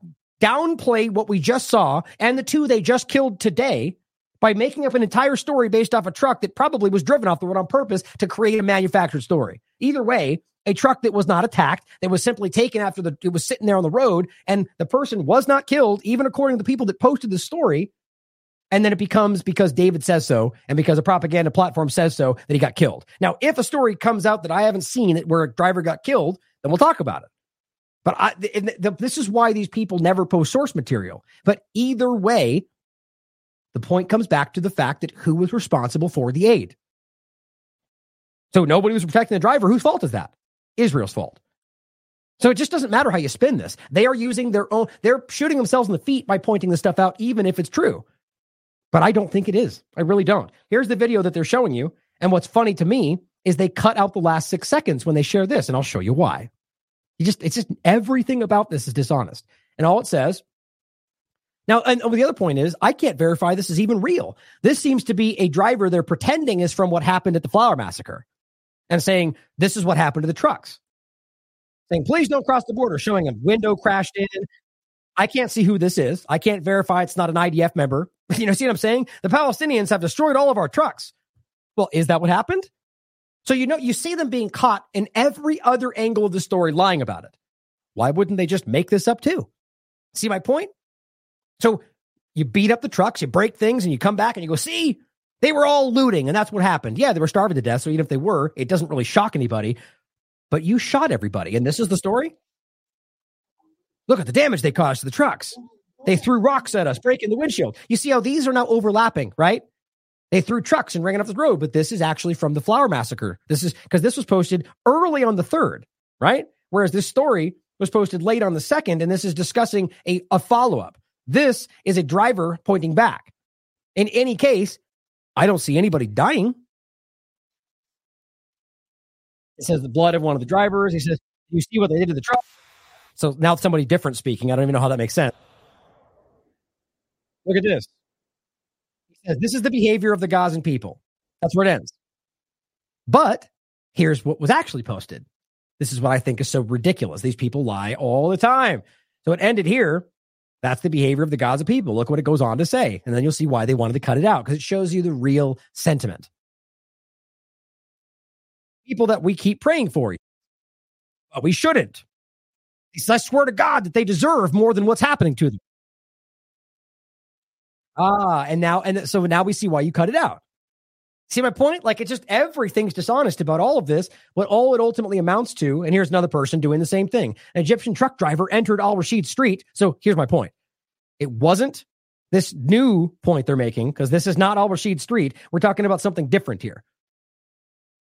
downplay what we just saw and the two they just killed today by making up an entire story based off a truck that probably was driven off the road on purpose to create a manufactured story. Either way, a truck that was not attacked, that was simply taken after the it was sitting there on the road, and the person was not killed, even according to the people that posted the story. And then it becomes because David says so, and because a propaganda platform says so that he got killed. Now, if a story comes out that I haven't seen it where a driver got killed, then we'll talk about it. But I, the, the, this is why these people never post source material. But either way, the point comes back to the fact that who was responsible for the aid? So nobody was protecting the driver. Whose fault is that? Israel's fault. So it just doesn't matter how you spin this. They are using their own, they're shooting themselves in the feet by pointing this stuff out, even if it's true. But I don't think it is. I really don't. Here's the video that they're showing you. And what's funny to me is they cut out the last six seconds when they share this, and I'll show you why. You just, it's just everything about this is dishonest. And all it says now, and the other point is, I can't verify this is even real. This seems to be a driver they're pretending is from what happened at the flour massacre and saying, this is what happened to the trucks. Saying, please don't cross the border, showing a window crashed in. I can't see who this is. I can't verify it's not an IDF member. You know, see what I'm saying? The Palestinians have destroyed all of our trucks. Well, is that what happened? So, you know, you see them being caught in every other angle of the story lying about it. Why wouldn't they just make this up too? See my point? So you beat up the trucks, you break things, and you come back and you go, see, they were all looting, and that's what happened. Yeah, they were starving to death. So even if they were, it doesn't really shock anybody. But you shot everybody, and this is the story. Look at the damage they caused to the trucks. They threw rocks at us, breaking the windshield. You see how these are now overlapping, right? They threw trucks and ran off the road, but this is actually from the flour massacre. This is because this was posted early on the third, right? Whereas this story was posted late on the second, and this is discussing a, a follow up. This is a driver pointing back. In any case, I don't see anybody dying. It says the blood of one of the drivers. He says, "You see what they did to the truck." So now it's somebody different speaking. I don't even know how that makes sense. Look at this. He says, "This is the behavior of the Gazan people." That's where it ends. But here's what was actually posted. This is what I think is so ridiculous. These people lie all the time. So it ended here. That's the behavior of the gods of people. Look what it goes on to say. And then you'll see why they wanted to cut it out because it shows you the real sentiment. People that we keep praying for, but we shouldn't. I swear to God that they deserve more than what's happening to them. Ah, and now, and so now we see why you cut it out. See my point? Like it's just everything's dishonest about all of this. What all it ultimately amounts to, and here's another person doing the same thing. An Egyptian truck driver entered Al Rashid Street. So here's my point. It wasn't this new point they're making because this is not Al Rashid Street. We're talking about something different here.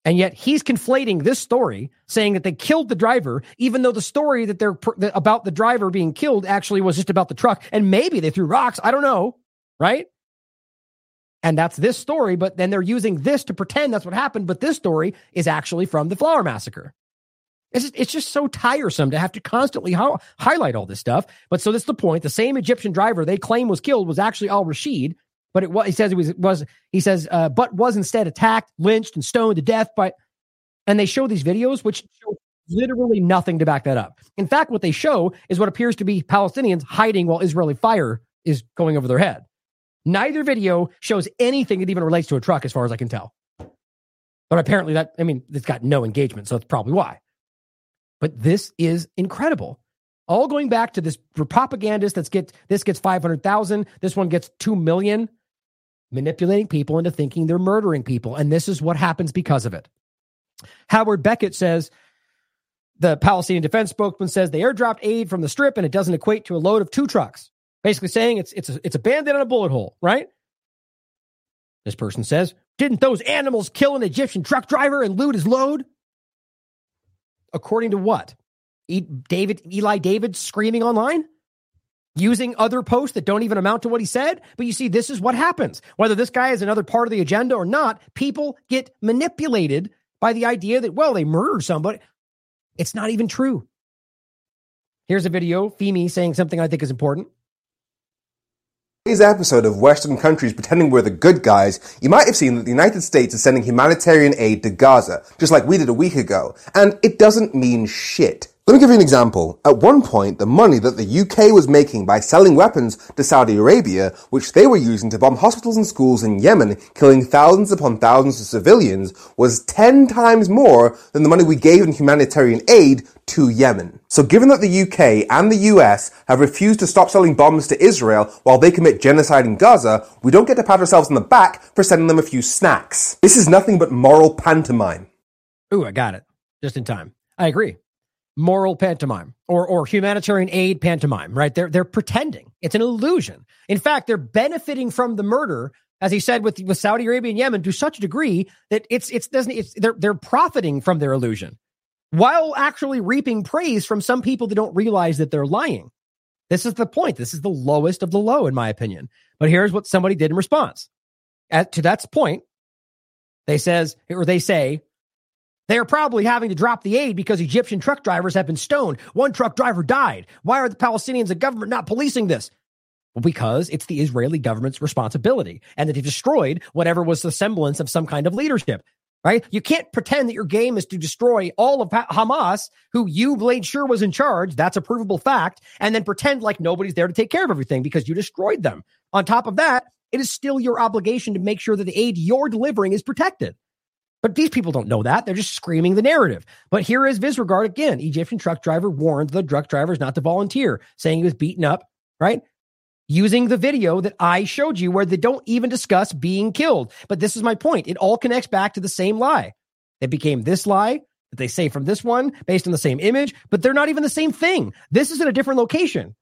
And yet he's conflating this story, saying that they killed the driver, even though the story that they're about the driver being killed actually was just about the truck. And maybe they threw rocks. I don't know. Right. And that's this story, but then they're using this to pretend that's what happened. But this story is actually from the Flour Massacre. It's just, it's just so tiresome to have to constantly ho- highlight all this stuff. But so that's the point. The same Egyptian driver they claim was killed was actually Al Rashid, but it was, he says it was, was he says, uh, but was instead attacked, lynched, and stoned to death by, and they show these videos which show literally nothing to back that up. In fact, what they show is what appears to be Palestinians hiding while Israeli fire is going over their head. Neither video shows anything that even relates to a truck, as far as I can tell. But apparently, that, I mean, it's got no engagement, so that's probably why. But this is incredible. All going back to this propagandist that's get this gets 500,000, this one gets 2 million, manipulating people into thinking they're murdering people. And this is what happens because of it. Howard Beckett says, the Palestinian defense spokesman says they airdropped aid from the strip and it doesn't equate to a load of two trucks basically saying it's it's a, it's a bandit on a bullet hole, right? This person says, "Didn't those animals kill an Egyptian truck driver and loot his load?" According to what? E- David Eli David screaming online, using other posts that don't even amount to what he said. But you see, this is what happens. Whether this guy is another part of the agenda or not, people get manipulated by the idea that well, they murdered somebody. It's not even true. Here's a video, Femi saying something I think is important. Today's episode of Western countries pretending we're the good guys, you might have seen that the United States is sending humanitarian aid to Gaza, just like we did a week ago, and it doesn't mean shit. Let me give you an example. At one point, the money that the UK was making by selling weapons to Saudi Arabia, which they were using to bomb hospitals and schools in Yemen, killing thousands upon thousands of civilians, was 10 times more than the money we gave in humanitarian aid to Yemen. So given that the UK and the US have refused to stop selling bombs to Israel while they commit genocide in Gaza, we don't get to pat ourselves on the back for sending them a few snacks. This is nothing but moral pantomime. Ooh, I got it. Just in time. I agree. Moral pantomime or or humanitarian aid pantomime, right? They're they're pretending. It's an illusion. In fact, they're benefiting from the murder, as he said with, with Saudi Arabia and Yemen, to such a degree that it's it's doesn't it's they're they're profiting from their illusion while actually reaping praise from some people that don't realize that they're lying. This is the point. This is the lowest of the low, in my opinion. But here's what somebody did in response. At, to that point, they says or they say they are probably having to drop the aid because Egyptian truck drivers have been stoned. One truck driver died. Why are the Palestinians and government not policing this? Well, because it's the Israeli government's responsibility and that they destroyed whatever was the semblance of some kind of leadership right? You can't pretend that your game is to destroy all of Hamas, who you made sure was in charge. That's a provable fact. And then pretend like nobody's there to take care of everything because you destroyed them. On top of that, it is still your obligation to make sure that the aid you're delivering is protected. But these people don't know that. They're just screaming the narrative. But here is Visegrad again. Egyptian truck driver warned the truck drivers not to volunteer, saying he was beaten up, right? using the video that I showed you where they don't even discuss being killed. But this is my point. It all connects back to the same lie. It became this lie that they say from this one based on the same image, but they're not even the same thing. This is in a different location.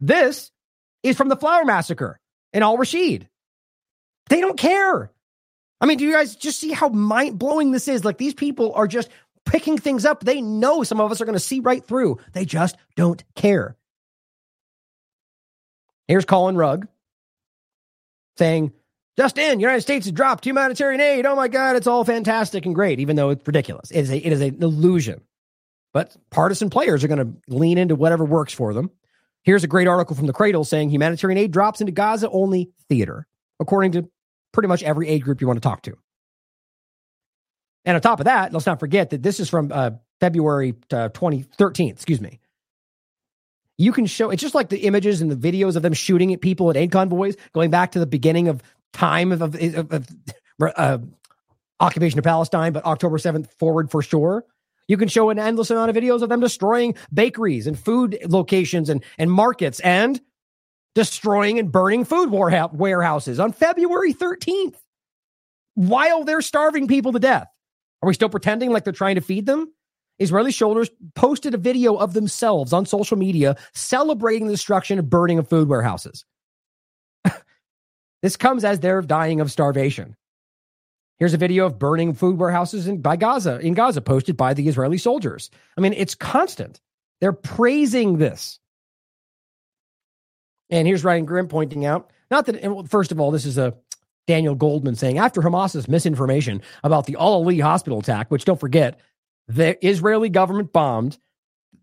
This is from the Flour Massacre in Al Rashid. They don't care. I mean, do you guys just see how mind blowing this is? Like these people are just picking things up. They know some of us are going to see right through. They just don't care. Here's Collin Rugg saying Just in, United States has dropped humanitarian aid. Oh my God, it's all fantastic and great, even though it's ridiculous. It is, a, it is an illusion. But partisan players are going to lean into whatever works for them. Here's a great article from the Cradle saying humanitarian aid drops into Gaza only theater, according to pretty much every aid group you want to talk to. And on top of that, let's not forget that this is from uh, February uh, 2013, excuse me. You can show it's just like the images and the videos of them shooting at people at aid convoys, going back to the beginning of time of, of, of, of uh, occupation of Palestine, but October 7th forward for sure. You can show an endless amount of videos of them destroying bakeries and food locations and, and markets and destroying and burning food warehouses on February 13th while they're starving people to death. Are we still pretending like they're trying to feed them? Israeli soldiers posted a video of themselves on social media celebrating the destruction and burning of food warehouses. this comes as they're dying of starvation. Here's a video of burning food warehouses in by Gaza in Gaza posted by the Israeli soldiers. I mean, it's constant. They're praising this. And here's Ryan Grim pointing out, not that first of all, this is a Daniel Goldman saying after Hamas's misinformation about the Al Ahli hospital attack, which don't forget, the Israeli government bombed.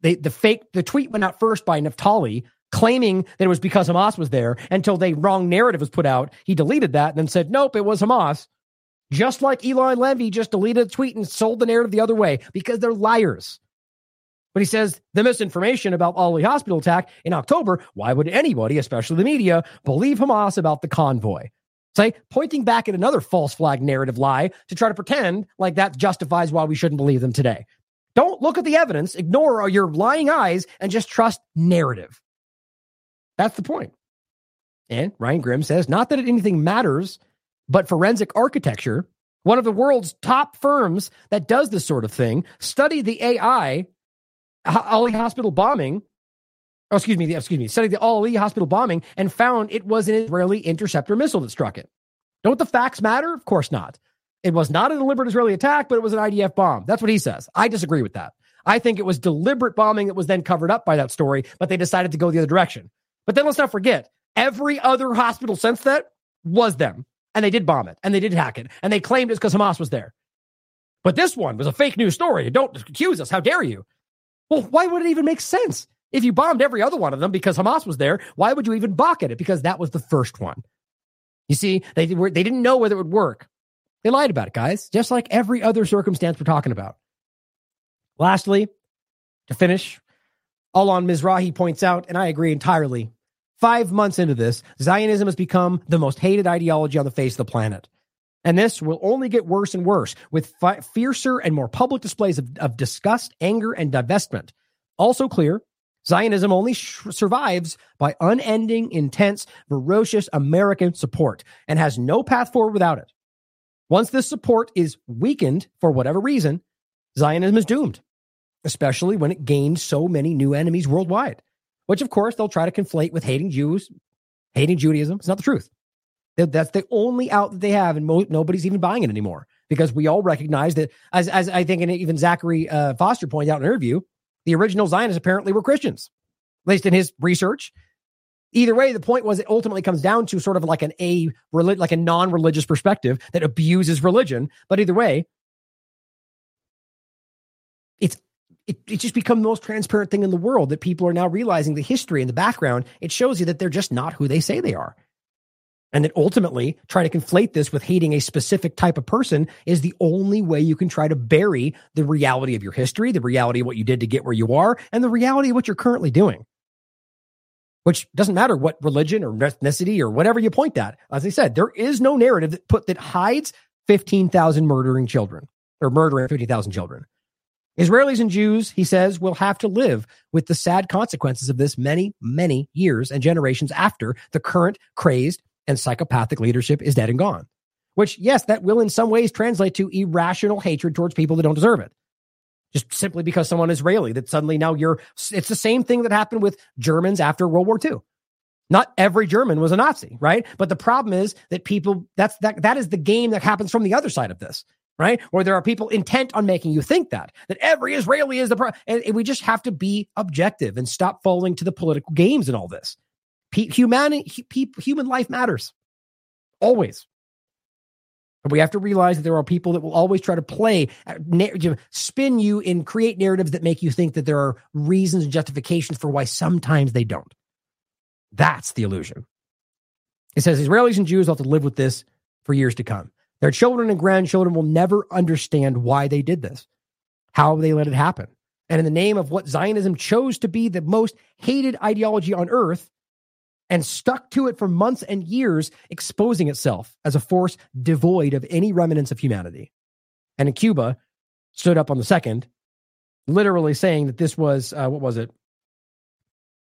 They, the fake the tweet went out first by Naftali claiming that it was because Hamas was there until the wrong narrative was put out. He deleted that and then said, nope, it was Hamas. Just like Eylon Levy just deleted a tweet and sold the narrative the other way because they're liars. But he says the misinformation about Al Ahli hospital attack in October, why would anybody, especially the media, believe Hamas about the convoy? Say, pointing back at another false flag narrative lie to try to pretend like that justifies why we shouldn't believe them today. Don't look at the evidence, ignore your lying eyes, and just trust narrative. That's the point. And Ryan Grim says, not that anything matters, but forensic architecture, one of the world's top firms that does this sort of thing, studied the AI Ahli Hospital bombing oh, excuse me, excuse me, studied the Al Ahli hospital bombing and found it was an Israeli interceptor missile that struck it. Don't the facts matter? Of course not. It was not a deliberate Israeli attack, but it was an IDF bomb. That's what he says. I disagree with that. I think it was deliberate bombing that was then covered up by that story, but they decided to go the other direction. But then let's not forget, every other hospital since that was them. And they did bomb it and they did hack it and they claimed it's because Hamas was there. But this one was a fake news story. Don't accuse us. How dare you? Well, why would it even make sense? If you bombed every other one of them because Hamas was there, why would you even balk at it? Because that was the first one. You see, they were they didn't know whether it would work. They lied about it, guys, just like every other circumstance we're talking about. Lastly, to finish, Alon Mizrahi points out, and I agree entirely. Five months into this, Zionism has become the most hated ideology on the face of the planet. And this will only get worse and worse with fi- fiercer and more public displays of, of disgust, anger, and divestment. Also clear Zionism only sh- survives by unending, intense, ferocious American support and has no path forward without it. Once this support is weakened for whatever reason, Zionism is doomed, especially when it gains so many new enemies worldwide, which of course they'll try to conflate with hating Jews, hating Judaism. It's not the truth. That's the only out that they have, and mo- nobody's even buying it anymore because we all recognize that, as, as I think, and even Zachary uh, Foster pointed out in an interview, the original Zionists apparently were Christians, at least in his research. Either way, the point was it ultimately comes down to sort of like an a like a non-religious perspective that abuses religion. But either way, it's it, it just become the most transparent thing in the world that people are now realizing the history and the background. It shows you that they're just not who they say they are. And that ultimately, trying to conflate this with hating a specific type of person is the only way you can try to bury the reality of your history, the reality of what you did to get where you are, and the reality of what you're currently doing. Which doesn't matter what religion or ethnicity or whatever you point at. As I said, there is no narrative that put that hides 15,000 murdering children or murdering 50,000 children. Israelis and Jews, he says, will have to live with the sad consequences of this many, many years and generations after the current crazed and psychopathic leadership is dead and gone. Which, yes, that will in some ways translate to irrational hatred towards people that don't deserve it. Just simply because someone is Israeli, that suddenly now you're, it's the same thing that happened with Germans after World War II. Not every German was a Nazi, right? But the problem is that people, that's, that, that is the game that happens from the other side of this, right? Where there are people intent on making you think that, that every Israeli is the, pro- and, and we just have to be objective and stop falling to the political games and all this humanity, human life matters always. But we have to realize that there are people that will always try to play, uh, spin you and create narratives that make you think that there are reasons and justifications for why sometimes they don't. That's the illusion. It says Israelis and Jews will have to live with this for years to come. Their children and grandchildren will never understand why they did this, how they let it happen. And in the name of what Zionism chose to be the most hated ideology on earth, and stuck to it for months and years, exposing itself as a force devoid of any remnants of humanity. And in Cuba, stood up on the second, literally saying that this was uh, what was it?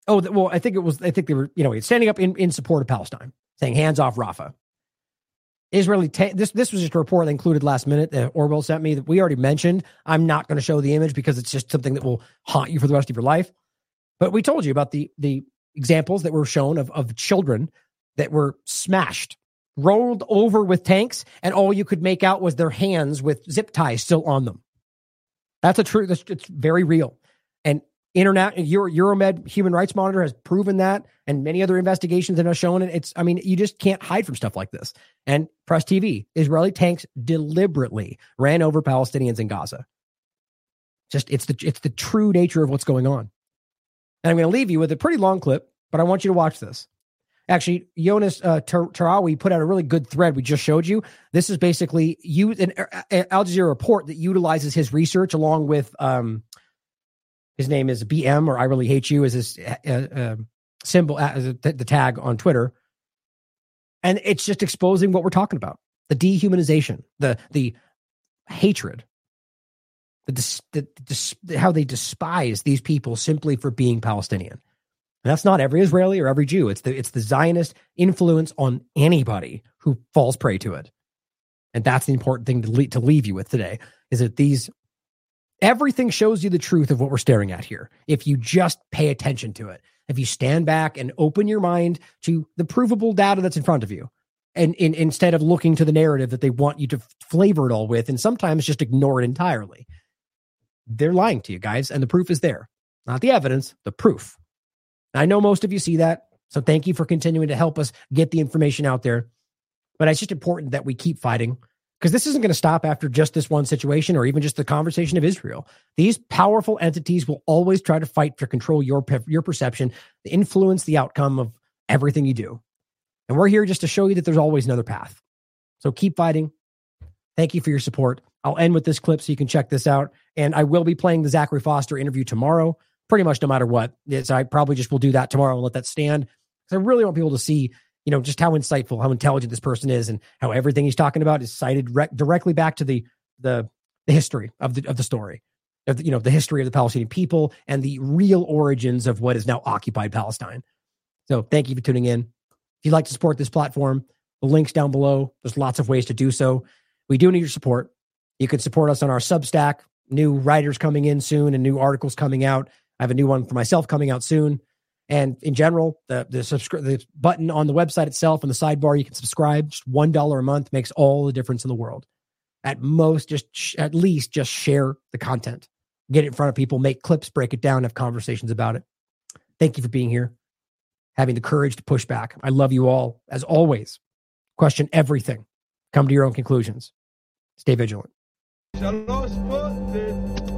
Oh, well, I think it was. I think they were, you know, standing up in, in support of Palestine, saying hands off Rafah." Israeli. Ta- this this was just a report that included last minute that Orwell sent me that we already mentioned. I'm not going to show the image because it's just something that will haunt you for the rest of your life. But we told you about the the examples that were shown of, of children that were smashed, rolled over with tanks, and all you could make out was their hands with zip ties still on them. That's a true, that's, it's very real. And internet, Euro, Euromed Human Rights Monitor has proven that, and many other investigations have shown it. It's, I mean, you just can't hide from stuff like this. And Press TV, Israeli tanks deliberately ran over Palestinians in Gaza. Just, it's the, it's the true nature of what's going on. And I'm going to leave you with a pretty long clip, but I want you to watch this. Actually, Jonas uh, Tirawi put out a really good thread we just showed you. This is basically you an, an Al Jazeera report that utilizes his research along with um, his name is BM or I really hate you is his uh, uh, symbol as the tag on Twitter, and it's just exposing what we're talking about: the dehumanization, the the hatred, the, the, the, how they despise these people simply for being Palestinian. And that's not every Israeli or every Jew. It's the it's the Zionist influence on anybody who falls prey to it. And that's the important thing to leave, to leave you with today is that these everything shows you the truth of what we're staring at here. If you just pay attention to it, if you stand back and open your mind to the provable data that's in front of you, and, and instead of looking to the narrative that they want you to flavor it all with, and sometimes just ignore it entirely they're lying to you guys, and the proof is there. Not the evidence, the proof. I know most of you see that. So thank you for continuing to help us get the information out there. But it's just important that we keep fighting because this isn't going to stop after just this one situation or even just the conversation of Israel. These powerful entities will always try to fight to control your your perception, influence the outcome of everything you do. And we're here just to show you that there's always another path. So keep fighting. Thank you for your support. I'll end with this clip so you can check this out. And I will be playing the Zachary Foster interview tomorrow, pretty much no matter what. It's, I probably just will do that tomorrow and let that stand. Because I really want people to see, you know, just how insightful, how intelligent this person is, and how everything he's talking about is cited re- directly back to the the the history of the of the story, of you know, the history of the Palestinian people and the real origins of what is now occupied Palestine. So thank you for tuning in. If you'd like to support this platform, the links down below. There's lots of ways to do so. We do need your support. You can support us on our Substack. New writers coming in soon and new articles coming out. I have a new one for myself coming out soon. And in general, the the subscribe the button on the website itself and the sidebar, you can subscribe. Just one dollar a month makes all the difference in the world. At most, just sh- at least just share the content, get it in front of people, make clips, break it down, have conversations about it. Thank you for being here, having the courage to push back. I love you all as always. Question everything. Come to your own conclusions. Stay vigilant. I lost Shalosh Moses.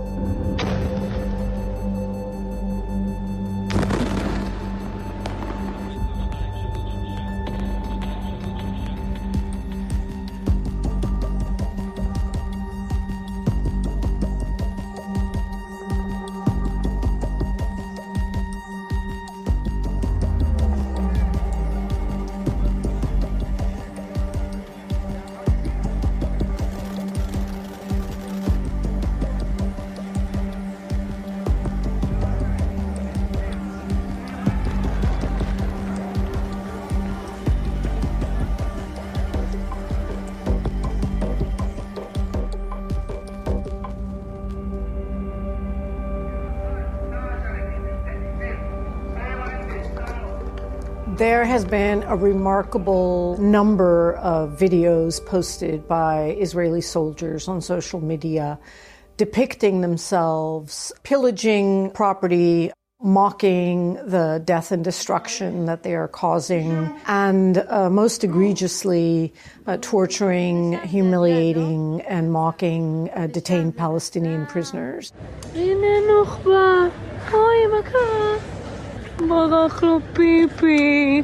There has been a remarkable number of videos posted by Israeli soldiers on social media depicting themselves pillaging property mocking the death and destruction that they are causing, and uh, most egregiously uh, torturing, humiliating, and mocking uh, detained Palestinian prisoners ברח לו פיפי.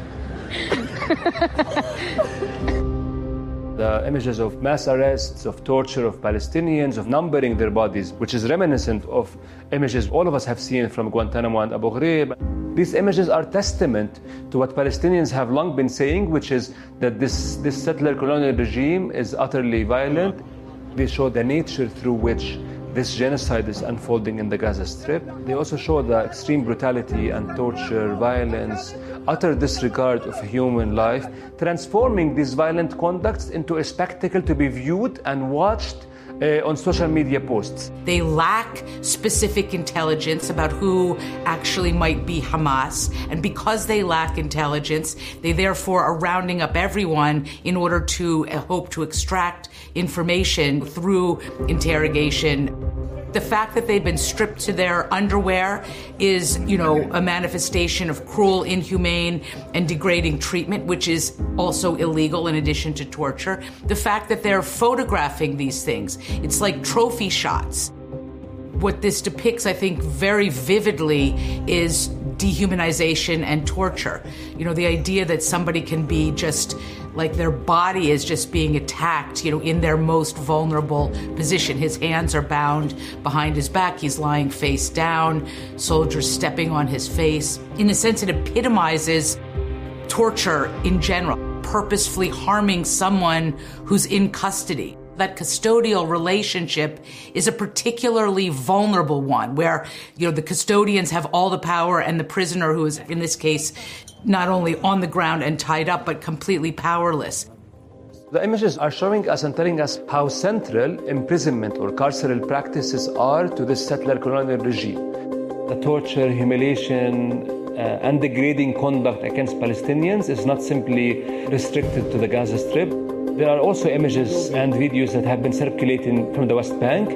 The images of mass arrests, of torture of Palestinians, of numbering their bodies, which is reminiscent of images all of us have seen from Guantanamo and Abu Ghraib. These images are testament to what Palestinians have long been saying, which is that this, this settler colonial regime is utterly violent. They show the nature through which this genocide is unfolding in the Gaza Strip. They also show the extreme brutality and torture, violence, utter disregard of human life, transforming these violent conducts into a spectacle to be viewed and watched uh, on social media posts. They lack specific intelligence about who actually might be Hamas. And because they lack intelligence, they therefore are rounding up everyone in order to uh, hope to extract information through interrogation the fact that they've been stripped to their underwear is, you know, a manifestation of cruel, inhumane, and degrading treatment, which is also illegal in addition to torture. The fact that they're photographing these things, it's like trophy shots. What this depicts, I think, very vividly is dehumanization and torture. You know, the idea that somebody can be just like their body is just being attacked, you know, in their most vulnerable position. His hands are bound behind his back. He's lying face down, soldiers stepping on his face. In a sense, it epitomizes torture in general, purposefully harming someone who's in custody that custodial relationship is a particularly vulnerable one where you know the custodians have all the power and the prisoner who is in this case not only on the ground and tied up, but completely powerless. The images are showing us and telling us how central imprisonment or carceral practices are to this settler colonial regime. The torture, humiliation, uh, and degrading conduct against Palestinians is not simply restricted to the Gaza Strip. There are also images and videos that have been circulating from the West Bank.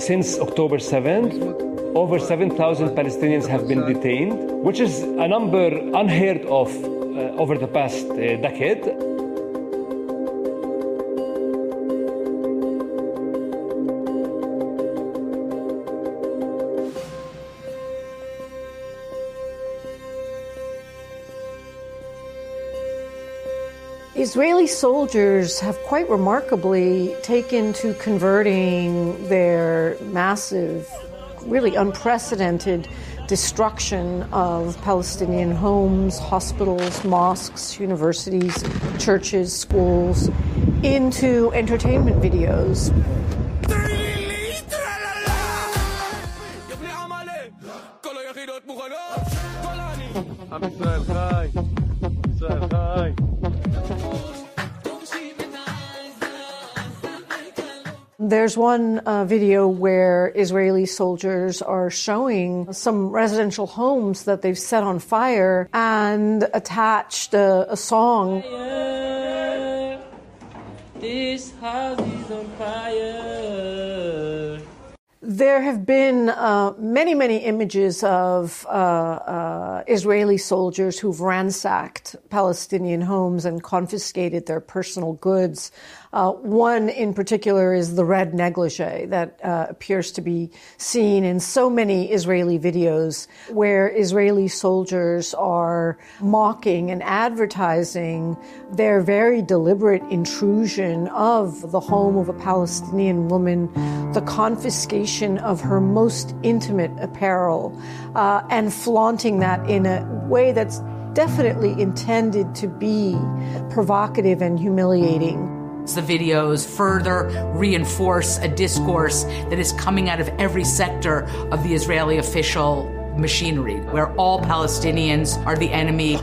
Since October 7th, over 7,000 Palestinians have been detained, which is a number unheard of uh, over the past uh, decade. Israeli soldiers have quite remarkably taken to converting their massive really unprecedented destruction of Palestinian homes, hospitals, mosques, universities, churches, schools into entertainment videos. There's one uh, video where Israeli soldiers are showing some residential homes that they've set on fire and attached a, a song. This house is on fire. There have been uh, many, many images of uh, uh, Israeli soldiers who've ransacked Palestinian homes and confiscated their personal goods. Uh, one in particular is the red negligee that uh, appears to be seen in so many Israeli videos where Israeli soldiers are mocking and advertising their very deliberate intrusion of the home of a Palestinian woman, the confiscation of her most intimate apparel, uh, and flaunting that in a way that's definitely intended to be provocative and humiliating. The videos further reinforce a discourse that is coming out of every sector of the Israeli official machinery, where all Palestinians are the enemy.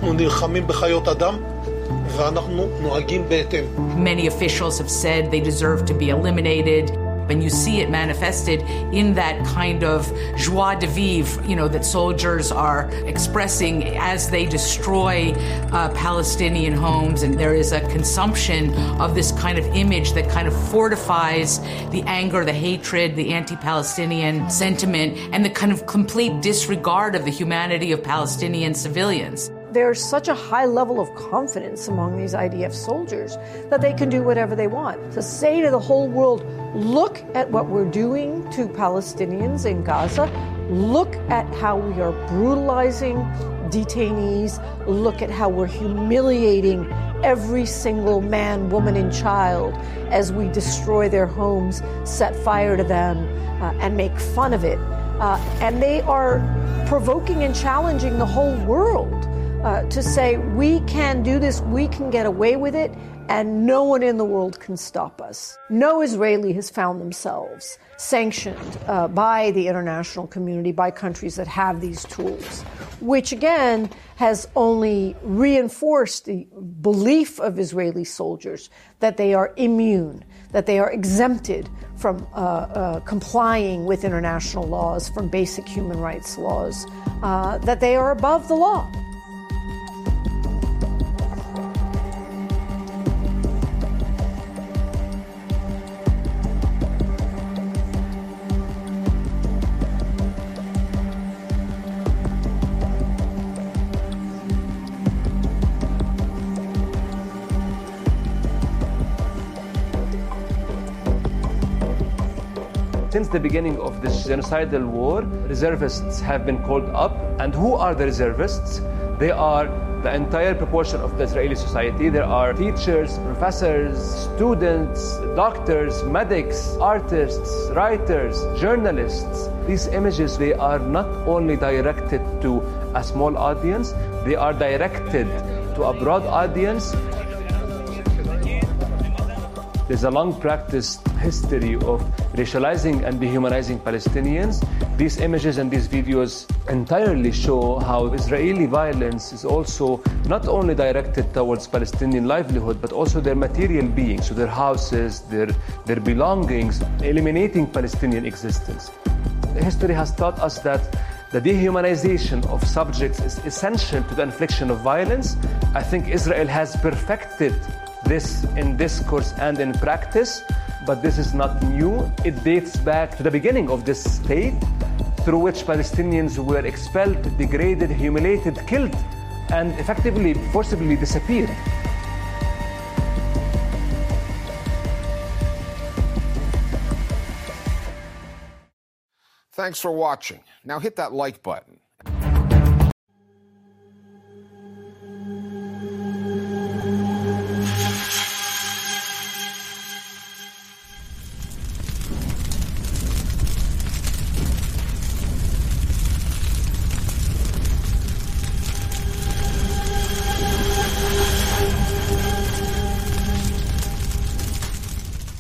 Many officials have said they deserve to be eliminated. And you see it manifested in that kind of joie de vivre, you know, that soldiers are expressing as they destroy uh, Palestinian homes. And there is a consumption of this kind of image that kind of fortifies the anger, the hatred, the anti Palestinian sentiment, and the kind of complete disregard of the humanity of Palestinian civilians there's such a high level of confidence among these IDF soldiers that they can do whatever they want. To say to the whole world, look at what we're doing to Palestinians in Gaza, look at how we are brutalizing detainees, look at how we're humiliating every single man, woman, and child as we destroy their homes, set fire to them, uh, and make fun of it. Uh, and they are provoking and challenging the whole world uh, to say we can do this, we can get away with it, and no one in the world can stop us. No Israeli has found themselves sanctioned uh, by the international community, by countries that have these tools, which again has only reinforced the belief of Israeli soldiers that they are immune, that they are exempted from uh, uh, complying with international laws, from basic human rights laws, uh, that they are above the law. Since the beginning of this genocidal war, reservists have been called up. And who are the reservists? They are the entire proportion of the Israeli society. There are teachers, professors, students, doctors, medics, artists, writers, journalists. These images, they are not only directed to a small audience, they are directed to a broad audience. There's a long practiced history of racializing and dehumanizing Palestinians. These images and these videos entirely show how Israeli violence is also not only directed towards Palestinian livelihood, but also their material being, so their houses, their, their belongings, eliminating Palestinian existence. History has taught us that the dehumanization of subjects is essential to the infliction of violence. I think Israel has perfected this in discourse and in practice, but this is not new. It dates back to the beginning of this state through which Palestinians were expelled, degraded, humiliated, killed, and effectively, forcibly disappeared. Thanks for watching. Now hit that like button.